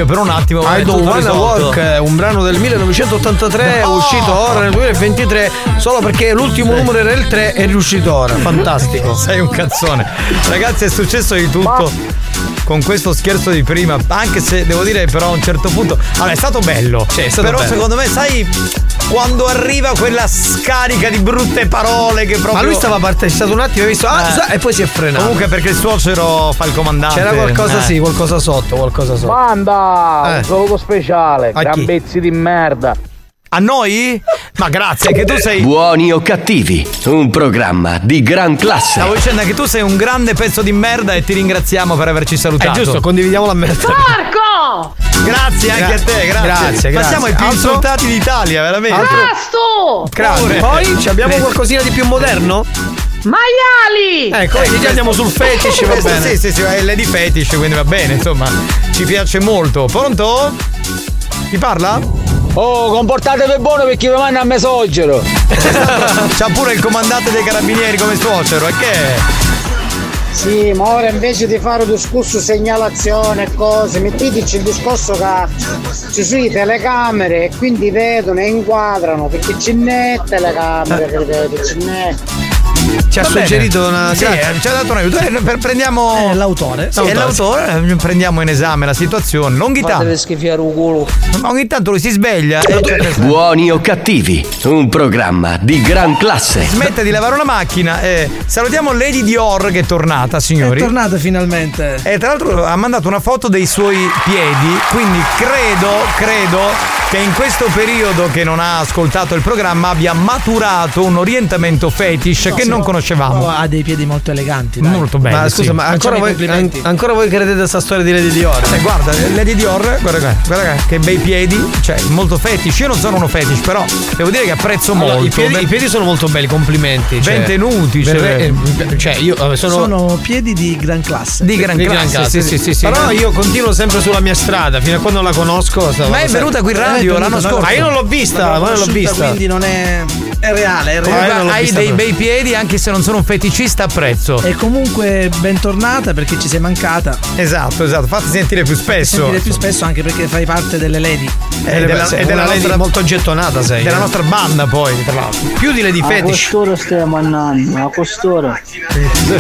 Speaker 3: Cuffia per un attimo.
Speaker 12: I Don't Wanna è un brano del 1983, è
Speaker 3: Oh!
Speaker 12: uscito ora nel 2023, solo perché l'ultimo numero era il 3 è riuscito ora. Fantastico.
Speaker 3: Sei un cazzone. Ragazzi, è successo di tutto. Con questo scherzo di prima, anche se devo dire, però a un certo punto. Allora, è stato bello.
Speaker 12: Sì, è stato
Speaker 3: però
Speaker 12: bello.
Speaker 3: secondo me, sai, quando arriva quella scarica di brutte parole che proprio.
Speaker 12: Ma lui stava partendo, è stato un attimo, ha visto, ah,
Speaker 3: Eh.
Speaker 12: e poi si è frenato.
Speaker 3: Comunque perché il suocero fa il comandante.
Speaker 12: C'era qualcosa,
Speaker 3: Eh.
Speaker 12: sì, qualcosa sotto, qualcosa sotto.
Speaker 42: Manda
Speaker 12: Eh.
Speaker 42: un saluto speciale,
Speaker 12: A
Speaker 42: gran
Speaker 12: chi?
Speaker 42: pezzi di merda.
Speaker 3: A noi? Ma grazie, che tu sei.
Speaker 1: Buoni o cattivi, un programma di gran classe.
Speaker 3: Stavo dicendo che tu sei un grande pezzo di merda e ti ringraziamo per averci
Speaker 12: È
Speaker 3: salutato.
Speaker 12: giusto, condividiamo la merda.
Speaker 46: Marco!
Speaker 3: Grazie anche a te, grazie.
Speaker 12: Grazie,
Speaker 3: Ma siamo i più
Speaker 12: grazie. Altro?
Speaker 3: insultati d'Italia, veramente.
Speaker 46: Casto!
Speaker 12: Grazie. Poi ci abbiamo qualcosina di più moderno?
Speaker 46: Maiali!
Speaker 12: Ecco, vedi, già andiamo sul fetish, va bene.
Speaker 3: Sì, sì, sì, è Lady Fetish, quindi va bene, insomma, ci piace molto. Pronto? Chi parla?
Speaker 42: Oh, comportatevi buono perché vi manda a mesogero.
Speaker 3: C'ha pure il comandante dei carabinieri come suocero, e che?
Speaker 48: Sì, ma ora invece di fare discorso segnalazione e cose, mettiteci il discorso che ci sono le telecamere e quindi vedono e inquadrano perché ce n'è telecamere, vedete, ce n'è.
Speaker 12: Ci ha suggerito una.
Speaker 3: Sì, eh, ci ha dato un aiuto. Eh, Prendiamo.
Speaker 13: È l'autore.
Speaker 3: Sì, è l'autore, eh, prendiamo in esame la situazione. Ogni tanto,
Speaker 48: schifiare un culo.
Speaker 3: ogni tanto lui si sveglia e
Speaker 1: Buoni o cattivi, un programma di gran classe.
Speaker 3: smette di lavare una macchina. eh, salutiamo Lady Dior che è tornata,
Speaker 13: È
Speaker 3: signori.
Speaker 13: tornata finalmente.
Speaker 3: E tra l'altro ha mandato una foto dei suoi piedi, quindi credo, credo che in questo periodo che non ha ascoltato il programma abbia maturato un orientamento fetish
Speaker 13: No,
Speaker 3: che non
Speaker 13: no.
Speaker 3: conoscevamo.
Speaker 13: Ha dei piedi molto eleganti. dai.
Speaker 3: Molto belli.
Speaker 12: Ma scusa,
Speaker 3: sì.
Speaker 12: ma ancora voi, an- ancora voi credete a questa storia di Lady Dior?
Speaker 3: Eh, guarda, Lady Dior, guarda, qua, guarda qua, che bei piedi, cioè molto fetish. Io non sono uno fetish, però devo dire che apprezzo
Speaker 12: Allora,
Speaker 3: molto.
Speaker 12: i, piedi,
Speaker 3: Ben-
Speaker 12: i piedi sono molto belli, complimenti. Cioè,
Speaker 3: ben tenuti, cioè,
Speaker 12: verre- eh, cioè, io eh, sono,
Speaker 13: Sono piedi di gran classe.
Speaker 3: di gran
Speaker 12: di gran
Speaker 3: classe.
Speaker 12: classe,
Speaker 3: Sì, sì, sì, sì.
Speaker 12: Però io continuo sempre sulla mia strada, fino a quando la conosco.
Speaker 3: Ma è venuta qui in
Speaker 13: Eh,
Speaker 3: radio
Speaker 13: è
Speaker 3: l'anno scorso.
Speaker 12: Ma io non l'ho vista, ma non l'ho vista.
Speaker 13: Quindi non è. È reale, è
Speaker 12: l'ho
Speaker 3: hai dei bei piedi, anche se non sono un feticista, apprezzo.
Speaker 13: E comunque bentornata perché ci sei mancata.
Speaker 3: Esatto, esatto. Fatti sentire più spesso.
Speaker 13: Sentire più spesso anche perché fai parte delle lady.
Speaker 3: Eh,
Speaker 12: Eh,
Speaker 3: della, e della
Speaker 12: lady
Speaker 3: nostra,
Speaker 12: molto gettonata sei.
Speaker 3: della
Speaker 12: eh.
Speaker 3: nostra banda, poi, tra l'altro.
Speaker 12: Più di Lady
Speaker 48: A
Speaker 12: Fetish.
Speaker 48: costura stiamo andando, a costura.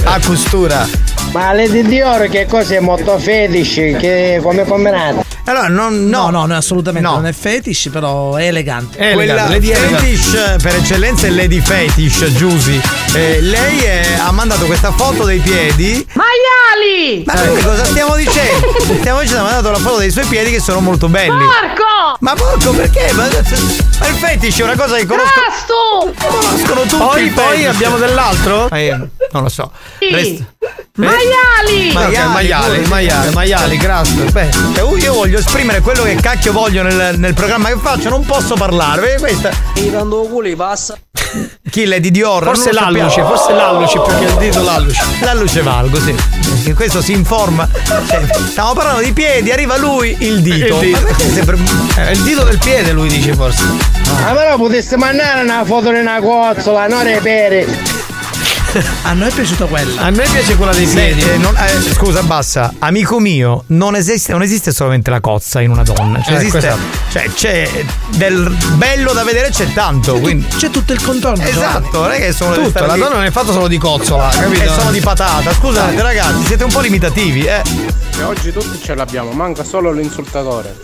Speaker 12: A costura.
Speaker 48: Ma Lady Dior che cosa è molto fetish, che come combinate?
Speaker 3: Allora, non,
Speaker 13: No,
Speaker 3: no,
Speaker 13: no, no, assolutamente
Speaker 3: No.
Speaker 13: non è fetish, però è elegante.
Speaker 12: Eh,
Speaker 3: Quella
Speaker 12: elegante, Lady elegante.
Speaker 3: fetish per eccellenza è Lady Fetish, Giusy. Eh, lei è- ha mandato questa foto dei piedi.
Speaker 46: Maiali!
Speaker 3: Ma noi cosa stiamo dicendo? Stiamo dicendo, ha mandato la foto dei suoi piedi che sono molto belli.
Speaker 46: Marco!
Speaker 3: Ma porco perché? Ma, ma il fetish è una cosa che conosco,
Speaker 46: Casto!
Speaker 3: conoscono tutti.
Speaker 12: Poi, poi
Speaker 3: fetish.
Speaker 12: abbiamo dell'altro?
Speaker 3: Io non lo so. Resta-
Speaker 46: Maiali!
Speaker 3: Ma-
Speaker 12: Ok,
Speaker 3: Maiali,
Speaker 12: maiali,
Speaker 3: pure.
Speaker 12: maiali, maiali, grasso. Beh,
Speaker 3: Cioè, io voglio esprimere quello che cacchio voglio nel, nel programma che faccio, non posso parlare. Vedi, Questa.
Speaker 48: E dando culi passa.
Speaker 3: Chi Lady Dior?
Speaker 12: forse l'alluce, forse l'alluce più che il dito l'alluce.
Speaker 3: La luce valgo, sì. Perché questo si informa. Cioè, stiamo parlando di piedi, arriva lui il dito.
Speaker 12: Il dito.
Speaker 3: Perché sempre.
Speaker 12: Eh, il dito del piede lui dice forse.
Speaker 48: Ma però potreste mandare una foto di una cozzola, non repere.
Speaker 13: A noi è piaciuta quella.
Speaker 12: A me piace quella dei piedi.
Speaker 3: Eh, non- eh, scusa, bassa, amico mio, non esiste, non esiste solamente la cozza in una donna. Cioè,
Speaker 12: Ecco,
Speaker 3: esiste,
Speaker 12: esatto.
Speaker 3: cioè, c'è del bello da vedere, c'è tanto. Quindi,
Speaker 13: C'è tutto il contorno.
Speaker 3: Esatto, non è che sono
Speaker 12: Tutto, la
Speaker 3: lì
Speaker 12: donna non è fatta solo di cozzola,
Speaker 3: e
Speaker 12: capito?
Speaker 3: sono di patata. Scusate, ragazzi, siete un po' limitativi, eh.
Speaker 49: E oggi tutti ce l'abbiamo, manca solo l'insultatore.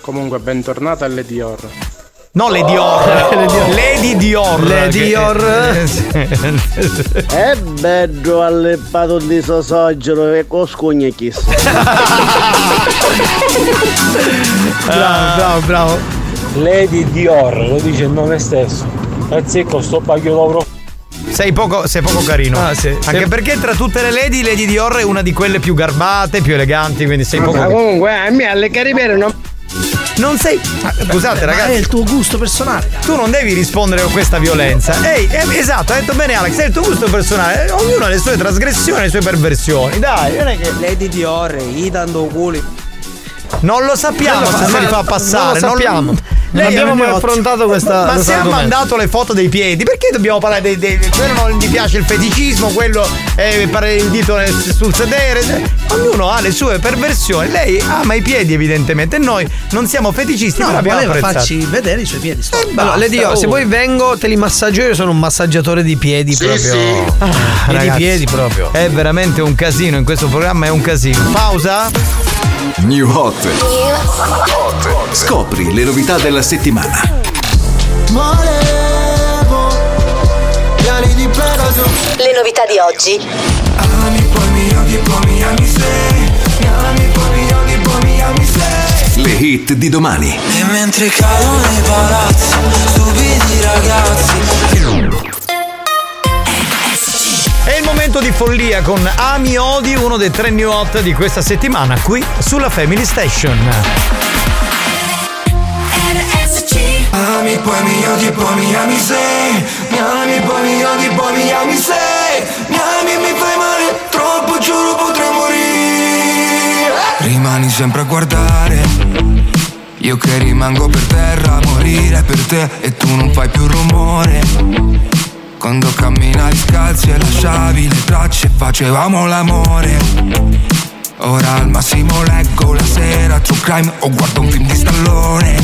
Speaker 49: Comunque, bentornata alle Dior.
Speaker 3: No, Lady Dior. Lady Dior.
Speaker 12: Lady Dior.
Speaker 3: eh, sì.
Speaker 48: È bello allepato di sosogero e coscugna chissà.
Speaker 12: Bravo, bravo, bravo.
Speaker 40: Lady Dior lo dice il nome stesso. E zecco sto paglio lavoro.
Speaker 3: Sei poco, sei poco carino.
Speaker 12: Ah, sì.
Speaker 3: Anche
Speaker 12: Sei-
Speaker 3: perché tra tutte le lady, Lady Dior è una di quelle più garbate, più eleganti, quindi sei poco.
Speaker 48: Ma comunque a me alle caribere non.
Speaker 3: Non sei. Ah, Scusate,
Speaker 13: Ma è
Speaker 3: ragazzi.
Speaker 13: il tuo gusto personale.
Speaker 3: Tu non devi rispondere con questa violenza. Ehi, eh, esatto, ha detto bene Alex, è il tuo gusto personale. Eh, Ognuno ha le sue trasgressioni, le sue perversioni. Dai, non è che.
Speaker 48: Lady Dior, i dando culi.
Speaker 3: Non lo sappiamo
Speaker 12: Non lo
Speaker 3: se se li
Speaker 12: ma-
Speaker 3: fa passare.
Speaker 12: non lo sappiamo.
Speaker 3: Lei
Speaker 12: abbiamo
Speaker 3: ha-
Speaker 12: mai affrontato questa
Speaker 3: Ma se ha mandato le foto dei piedi, perché dobbiamo parlare dei. dei quello non gli piace il feticismo, quello è fare il dito nel- sul sedere. ognuno ha le sue perversioni. Lei ama i piedi, evidentemente. Noi non siamo feticisti,
Speaker 13: No,
Speaker 3: però abbiamo
Speaker 13: voleva
Speaker 3: apprezzato.
Speaker 13: farci vedere i suoi piedi. sto-
Speaker 12: Allora, le dico,
Speaker 3: Basta,
Speaker 12: se
Speaker 3: oh.
Speaker 12: poi vengo, te li massaggio io, sono un massaggiatore di piedi
Speaker 3: Sì,
Speaker 12: proprio.
Speaker 3: sì.
Speaker 12: Ah, piedi,
Speaker 3: Ragazzi,
Speaker 12: piedi proprio.
Speaker 3: È veramente un casino, in questo programma è un casino. Pausa?
Speaker 51: New Hot. Scopri le novità della settimana.
Speaker 52: Le novità di oggi.
Speaker 51: Le hit di domani.
Speaker 53: E mentre cado nei palazzi Stupidi ragazzi
Speaker 3: di follia con Ami Odi, uno dei tre new hot di questa settimana, qui sulla Family Station.
Speaker 53: Ami poi mi odi poi mi ami sei Mi ami poi mi odi poi mi ami sei Mi ami mi fai male Troppo giuro potrei morire. Rimani sempre a guardare. Io che rimango per terra a morire per te E tu non fai più rumore Quando camminavi scalzi e lasciavi le tracce Facevamo l'amore. Ora al massimo leggo la sera True crime o guardo un film di stallone.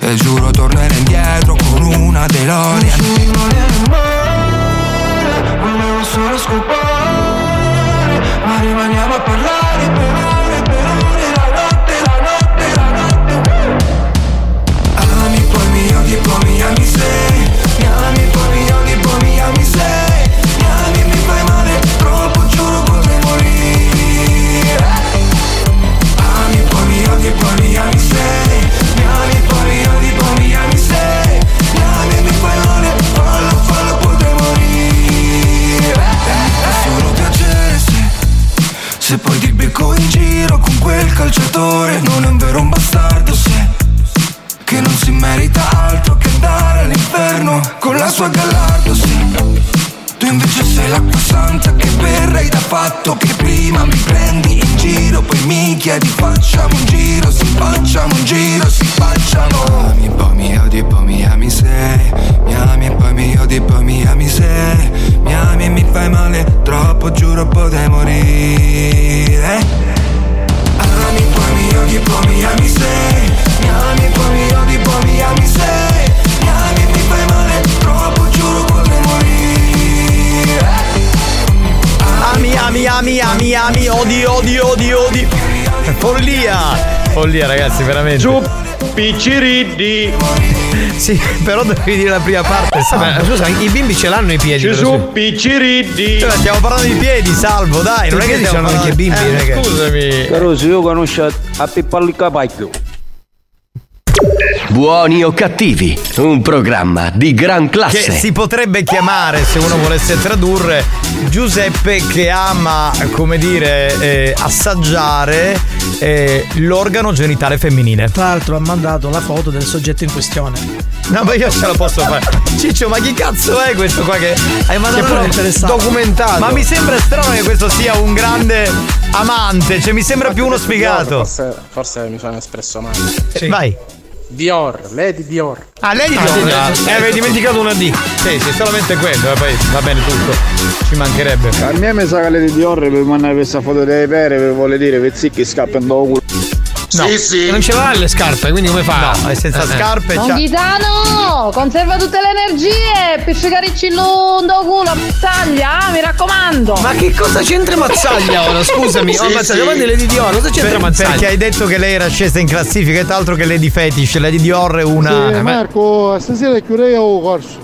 Speaker 53: E giuro tornerò indietro con una DeLorean. Volevo solo scopare Ma rimaniamo a parlare calciatore Non è un vero un bastardo se Che non si merita altro che andare all'inferno Con la sua Gallardo sì. Tu invece sei l'acqua santa che berrei da fatto Che prima mi prendi in giro Poi mi chiedi facciamo un giro Si facciamo un giro, si facciamo. Ami poi mi odi, poi mi ami sei. Mi ami poi mi odi, poi mi ami sei. Mi ami e mi fai male Troppo giuro potrei morire mi odi, poi mi ami sei Mi ami poi mi odi, poi mi ami sei Mi ami mi fai male Troppo giuro potrei morire
Speaker 3: Ami, ami, ami, ami, ami, odi, odi, odi, odi. Follia! Follia, ragazzi, veramente. Giù, picciriddi! Sì, però devi dire la prima parte.
Speaker 12: Vabbè, scusa, i bimbi ce l'hanno i piedi.
Speaker 3: Gesù, picciriddi! Cioè, stiamo parlando di piedi, salvo, dai, non è che
Speaker 12: c'hanno anche i bimbi,
Speaker 3: Eh, Scusami.
Speaker 6: Caruso, io conosco a Pippo il capacchio.
Speaker 1: Buoni o cattivi, un programma di gran
Speaker 3: Che
Speaker 1: classe.
Speaker 3: si potrebbe chiamare, se uno volesse tradurre, Giuseppe che ama, come dire, eh, assaggiare eh, l'organo genitale femminile.
Speaker 13: Tra l'altro ha mandato la foto del soggetto in questione.
Speaker 3: No, ma io ce la posso fare. Ciccio, ma chi cazzo è questo qua che hai mandato?
Speaker 13: Che interessato.
Speaker 12: Documentato.
Speaker 3: Ma mi sembra strano che questo sia un grande amante, cioè mi sembra più uno sfigato.
Speaker 49: Forse, forse mi sono espresso male.
Speaker 3: Vai.
Speaker 49: Dior, Lady Dior.
Speaker 3: Ah, di
Speaker 49: Ah,
Speaker 3: Dior.
Speaker 49: sì,
Speaker 3: Eh, avevi dimenticato una D. Sì, sì, solamente quello, e poi va bene tutto. Ci mancherebbe.
Speaker 5: A me mi sa che le di Dior per mandare questa foto delle pere per vuole dire Vezzicchi scappano da culo.
Speaker 3: No.
Speaker 12: Sì, sì. Non ce l'ha le scarpe, quindi come fa?
Speaker 3: No, è senza scarpe.
Speaker 54: Don Ghitano, conserva tutte le energie, piccicaricci lungo culo, taglia, mi raccomando.
Speaker 12: Ma che cosa c'entra Mazzaglia ora? Scusami, oh, Mazzaglia, guarda Lady Dior, cosa c'entra
Speaker 3: Per-
Speaker 12: Mazzaglia?
Speaker 3: Perché hai detto che lei era scesa in classifica e altro che Lady Fetish. Lady Dior è una.
Speaker 8: Sì, Marco, stasera chiuderei il corso.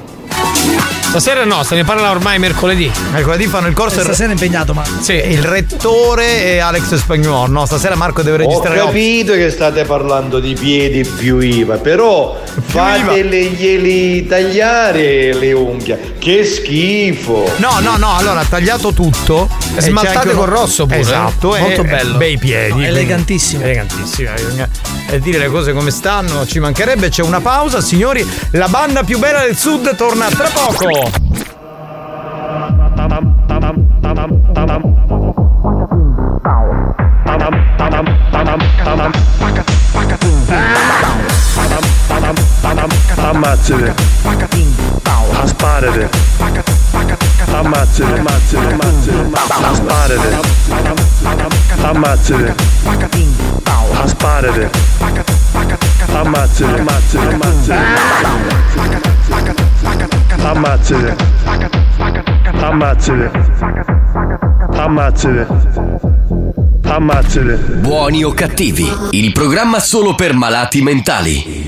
Speaker 12: Stasera no, se ne parla ormai mercoledì.
Speaker 3: Mercoledì fanno il corso.
Speaker 13: Stasera è impegnato, ma.
Speaker 3: Sì, il rettore e Alex Spagnuolo. No, stasera Marco deve
Speaker 40: Ho
Speaker 3: registrare.
Speaker 40: capito che state parlando di piedi più IVA, però fatele tagliare le unghie. Che schifo!
Speaker 3: No, no, no, allora ha tagliato tutto. e c'è
Speaker 12: Smaltate
Speaker 3: uno-
Speaker 12: rosso pure,
Speaker 3: Esatto,
Speaker 12: eh?
Speaker 3: e-
Speaker 12: Molto
Speaker 3: e
Speaker 12: bello.
Speaker 3: Bei piedi.
Speaker 13: No, elegantissimo.
Speaker 3: Elegantissimo. bisogna- E dire le cose come stanno, ci mancherebbe. C'è una pausa, signori. La banda più bella del sud torna tra poco.
Speaker 8: Ammazzate. Asparate. Ammazzate. Ammazzate. Ammazzate. Asparate. Ammazzate. Asparate. Ammazzate. Ammazzate. Ammazzate. Ammazzate. Ammazzate. Ammazzate.
Speaker 55: Buoni o cattivi, il programma solo per malati mentali.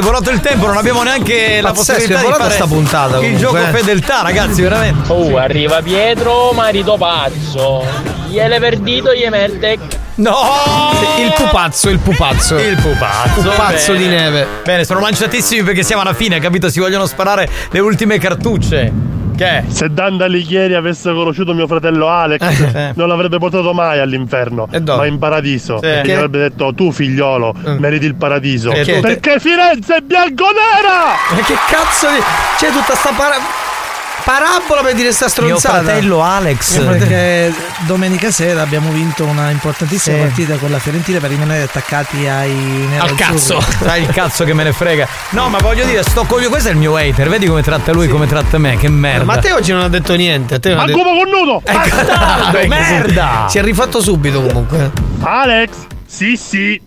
Speaker 3: È volato il tempo, non abbiamo neanche la
Speaker 12: Pazzesco,
Speaker 3: possibilità
Speaker 12: è
Speaker 3: di fare
Speaker 12: sta puntata,
Speaker 3: il
Speaker 12: comunque,
Speaker 3: gioco
Speaker 12: eh.
Speaker 3: fedeltà, ragazzi, veramente.
Speaker 6: Oh, arriva Pietro, marito pazzo. Gliele perdito, gli mette.
Speaker 3: No!
Speaker 12: Il pupazzo, il pupazzo.
Speaker 3: Il pupazzo.
Speaker 12: Pupazzo di neve.
Speaker 3: Bene, sono lanciatissimi perché siamo alla fine, capito? Si vogliono sparare le ultime cartucce. Che?
Speaker 8: Se Dante Alighieri avesse conosciuto mio fratello Alex,
Speaker 3: Eh.
Speaker 8: non l'avrebbe portato mai all'inferno, ma in paradiso.
Speaker 3: Sì.
Speaker 8: Perché gli avrebbe detto: Tu, figliolo, meriti il paradiso.
Speaker 3: Perché?
Speaker 8: Perché Firenze è bianconera!
Speaker 12: Ma che cazzo di. C'è tutta sta para- parabola per dire sta
Speaker 3: Mio
Speaker 12: stronzata.
Speaker 3: fratello Alex.
Speaker 13: Perché domenica sera abbiamo vinto una importantissima
Speaker 3: Sì.
Speaker 13: partita con la Fiorentina per rimanere attaccati ai
Speaker 3: Al cazzo, sai il cazzo che me ne frega. No, ma voglio dire, sto coglio, questo è il mio hater. Vedi come tratta lui, come tratta me. Che merda.
Speaker 12: Ma a te oggi non ha detto niente. Te non ha
Speaker 8: Al
Speaker 12: detto...
Speaker 8: cubo con nudo!
Speaker 3: Bastardo, merda!
Speaker 12: Si è rifatto subito comunque.
Speaker 8: Alex, sì, sì.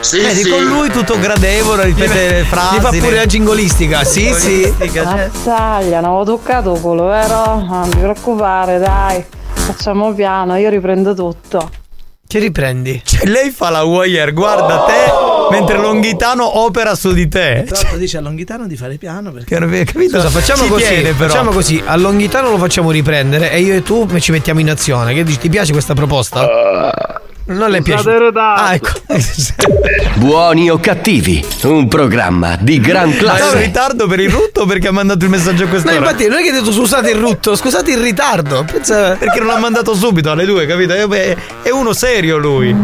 Speaker 3: Sì, Vedi, con lui tutto gradevole, ripete le frasi.
Speaker 12: Gli fa pure la gingolistica. Sì, sì.
Speaker 54: Mazzaglia, non avevo toccato quello, vero? Non ti preoccupare, dai. Facciamo piano, io riprendo tutto.
Speaker 12: Che riprendi?
Speaker 3: Cioè, lei fa la wire, guarda te, mentre Longhitano opera su di te.
Speaker 13: Tra l'altro dice a Longhitano di fare piano perché
Speaker 3: non avevi capito?
Speaker 12: Scusa, facciamo
Speaker 3: Ci
Speaker 12: così.
Speaker 3: tiene, però.
Speaker 12: facciamo così. A Longhitano lo facciamo riprendere e io e tu ci mettiamo in azione. Che dici? Ti piace questa proposta? Non le piace. Ah, ecco.
Speaker 55: Buoni o cattivi, un programma di gran
Speaker 3: Ma è in
Speaker 55: classe.
Speaker 3: ritardo per il rutto o perché ha mandato il messaggio a
Speaker 12: No,
Speaker 3: quest'ora?
Speaker 12: infatti, non è che hai detto scusate il rutto, scusate il ritardo. Pensa...
Speaker 3: Perché non l'ha mandato subito alle due, capito? È uno serio lui.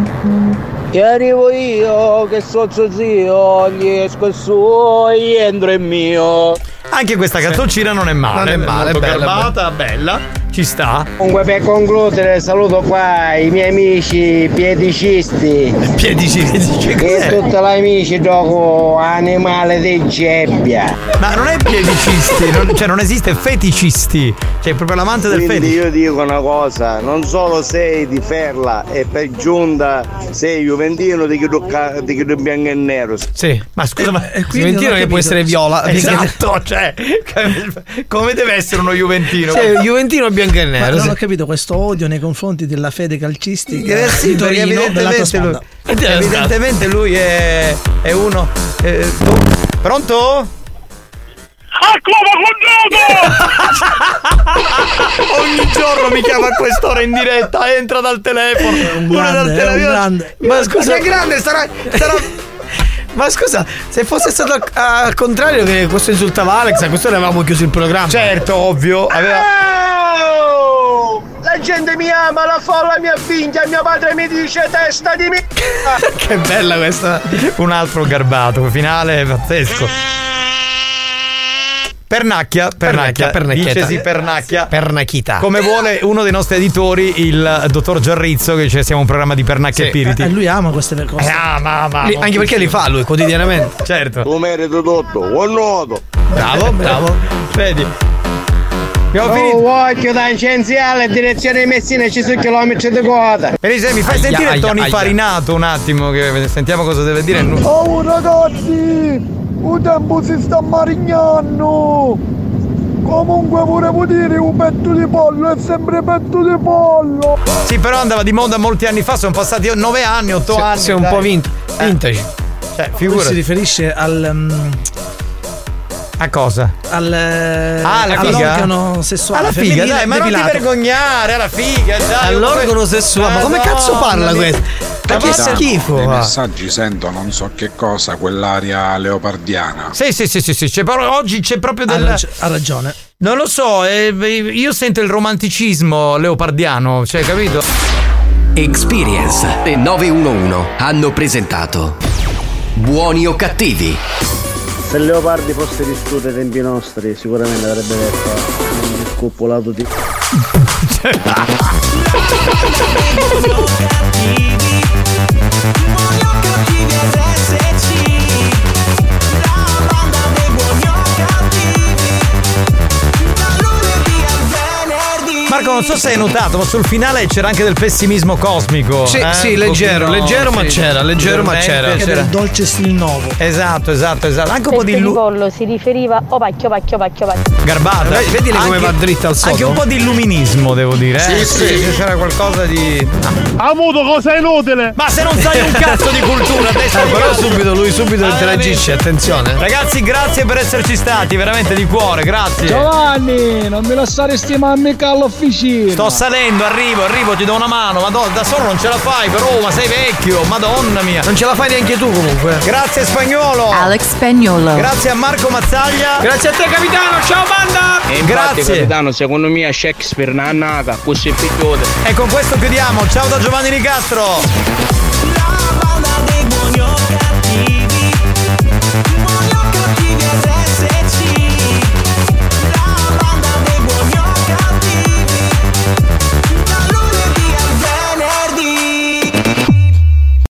Speaker 6: E arrivo io, che so zio, gli esco il suo, gli entro il mio.
Speaker 3: Anche questa canzoncina non è male.
Speaker 12: Non è male, è bella,
Speaker 3: garbata, bella. Ci sta?
Speaker 40: Comunque per concludere saluto qua i miei amici piedicisti.
Speaker 3: Piedicisti?
Speaker 40: E tutti gli amici gioco animale di gebbia.
Speaker 3: Ma non è piedicisti, non, cioè non esiste feticisti. Cioè, è proprio l'amante del
Speaker 5: Quindi
Speaker 3: fetici.
Speaker 5: io dico una cosa, non solo sei di Ferla e per giunta sei Juventino di chi tocca- di chi tu bianco e nero.
Speaker 3: Sì, ma scusa, ma
Speaker 12: Juventino che può essere viola.
Speaker 3: Esatto, cioè, come deve essere uno Juventino?
Speaker 12: Sì, Juventino bianco e
Speaker 13: Ma
Speaker 12: nero.
Speaker 13: non
Speaker 12: sì.
Speaker 13: ho capito questo odio nei confronti della fede calcistica
Speaker 3: Eh, sì,
Speaker 13: di Torino
Speaker 3: evidentemente lui, evidentemente lui è, è uno. eh, tu- pronto? Ogni giorno mi chiama a quest'ora in diretta, entra dal telefono.
Speaker 13: un
Speaker 3: dal
Speaker 13: grande, è un
Speaker 3: telefono.
Speaker 13: grande.
Speaker 12: Ma scusa,
Speaker 3: che grande sarà, sarà
Speaker 12: Ma scusa, se fosse stato al- contrario che questo insultava Alex, a questo avevamo chiuso il programma.
Speaker 3: Certo, ovvio. Aveva...
Speaker 40: Oh! La gente mi ama, la folla mi avvinghia, mio padre mi dice testa di me.
Speaker 3: Che bella questa. Un altro garbato, finale pazzesco. Pernacchia, pernacchia,
Speaker 12: pernacchietta.
Speaker 3: dicesi pernacchia.
Speaker 12: Pernacchita.
Speaker 3: Come vuole uno dei nostri editori, il dottor Giarrizzo, che ci siamo un programma di pernacchia e piriti.
Speaker 13: E lui ama queste cose.
Speaker 3: Eh, ama, ama,
Speaker 12: Li- anche perché li fa lui quotidianamente.
Speaker 3: Certo.
Speaker 5: Tu merito tutto, buon nuoto.
Speaker 3: Bravo, bravo. Vedi. Abbiamo
Speaker 40: Oh,
Speaker 3: finito.
Speaker 40: occhio tangenziale, direzione di Messina, ci sono chilometri di coda.
Speaker 3: Elise, mi fai
Speaker 40: Aia,
Speaker 3: sentire
Speaker 40: aia,
Speaker 3: Tony
Speaker 40: aia.
Speaker 3: Farinato un attimo, che sentiamo cosa deve dire.
Speaker 8: Oh ragazzi, il tempo si sta marignando. Comunque volevo dire un petto di pollo è sempre petto di pollo.
Speaker 3: Sì, però andava di moda molti anni fa, sono passati nove anni, otto
Speaker 12: Sì,
Speaker 3: anni.
Speaker 12: sì, un
Speaker 3: dai.
Speaker 12: po' vint- vintage.
Speaker 3: Cioè,
Speaker 13: Lui si riferisce al. mm,
Speaker 3: A cosa?
Speaker 13: al
Speaker 3: Ah, alla figa?
Speaker 13: all'organo sessuale
Speaker 3: Alla figa, dai, ma non ti
Speaker 13: depilato.
Speaker 3: vergognare, alla figa, dai.
Speaker 12: All'organo sessuale, ma come cazzo parla questo? Ma che schifo!
Speaker 56: Nei messaggi sento non so che cosa, quell'aria leopardiana.
Speaker 3: Sì, sì, sì, sì, sì, c'è oggi c'è proprio
Speaker 13: Ha,
Speaker 3: del...
Speaker 13: rag- ha ragione.
Speaker 3: Non lo so, eh, io sento il romanticismo leopardiano, cioè, capito?
Speaker 1: Experience e 911 hanno presentato Buoni o cattivi?
Speaker 40: Se il Leopardi fosse vissuto ai tempi nostri, sicuramente avrebbe detto un scoppolato di.
Speaker 3: Marco, non so se hai notato, ma sul finale c'era anche del pessimismo cosmico.
Speaker 12: Sì,
Speaker 3: eh?
Speaker 12: sì, leggero,
Speaker 3: pochino,
Speaker 12: leggero, ma c'era, leggero, ma c'era.
Speaker 13: Che
Speaker 3: c'era.
Speaker 13: del dolce stil nuovo.
Speaker 3: Esatto, esatto, esatto. Anche un po' di
Speaker 57: Petto di
Speaker 3: lu-
Speaker 57: pollo si riferiva oh pacchio pacchio pacchio pacchio.
Speaker 3: garbata.
Speaker 12: Vedi- vedile come
Speaker 3: Anche-
Speaker 12: va dritta al sodo?
Speaker 3: Anche un po' di illuminismo, devo dire. eh?
Speaker 12: Sì, sì.
Speaker 3: C'era qualcosa di.
Speaker 58: Amuto, cosa inutile!
Speaker 3: Ma se non sai un cazzo di cultura, adesso
Speaker 12: Eh, però subito lui subito interagisce, attenzione.
Speaker 3: Ragazzi, grazie per esserci stati, veramente di cuore, grazie.
Speaker 8: Giovanni, non mi lasciare stimare mica all'officina.
Speaker 3: Sto salendo, arrivo, arrivo, ti do una mano. Madonna, da solo non ce la fai, però, ma sei vecchio, madonna mia.
Speaker 12: Non ce la fai neanche tu comunque.
Speaker 3: Grazie spagnolo.
Speaker 59: Alex Spagnolo.
Speaker 3: Grazie a Marco Mazzaglia.
Speaker 12: Grazie a te capitano, ciao banda!
Speaker 42: E infatti,
Speaker 3: Grazie.
Speaker 42: capitano, secondo me Shakespeare non è nata, così è picchione.
Speaker 3: E con questo chiudiamo. Ciao da Giovanni Nicastro.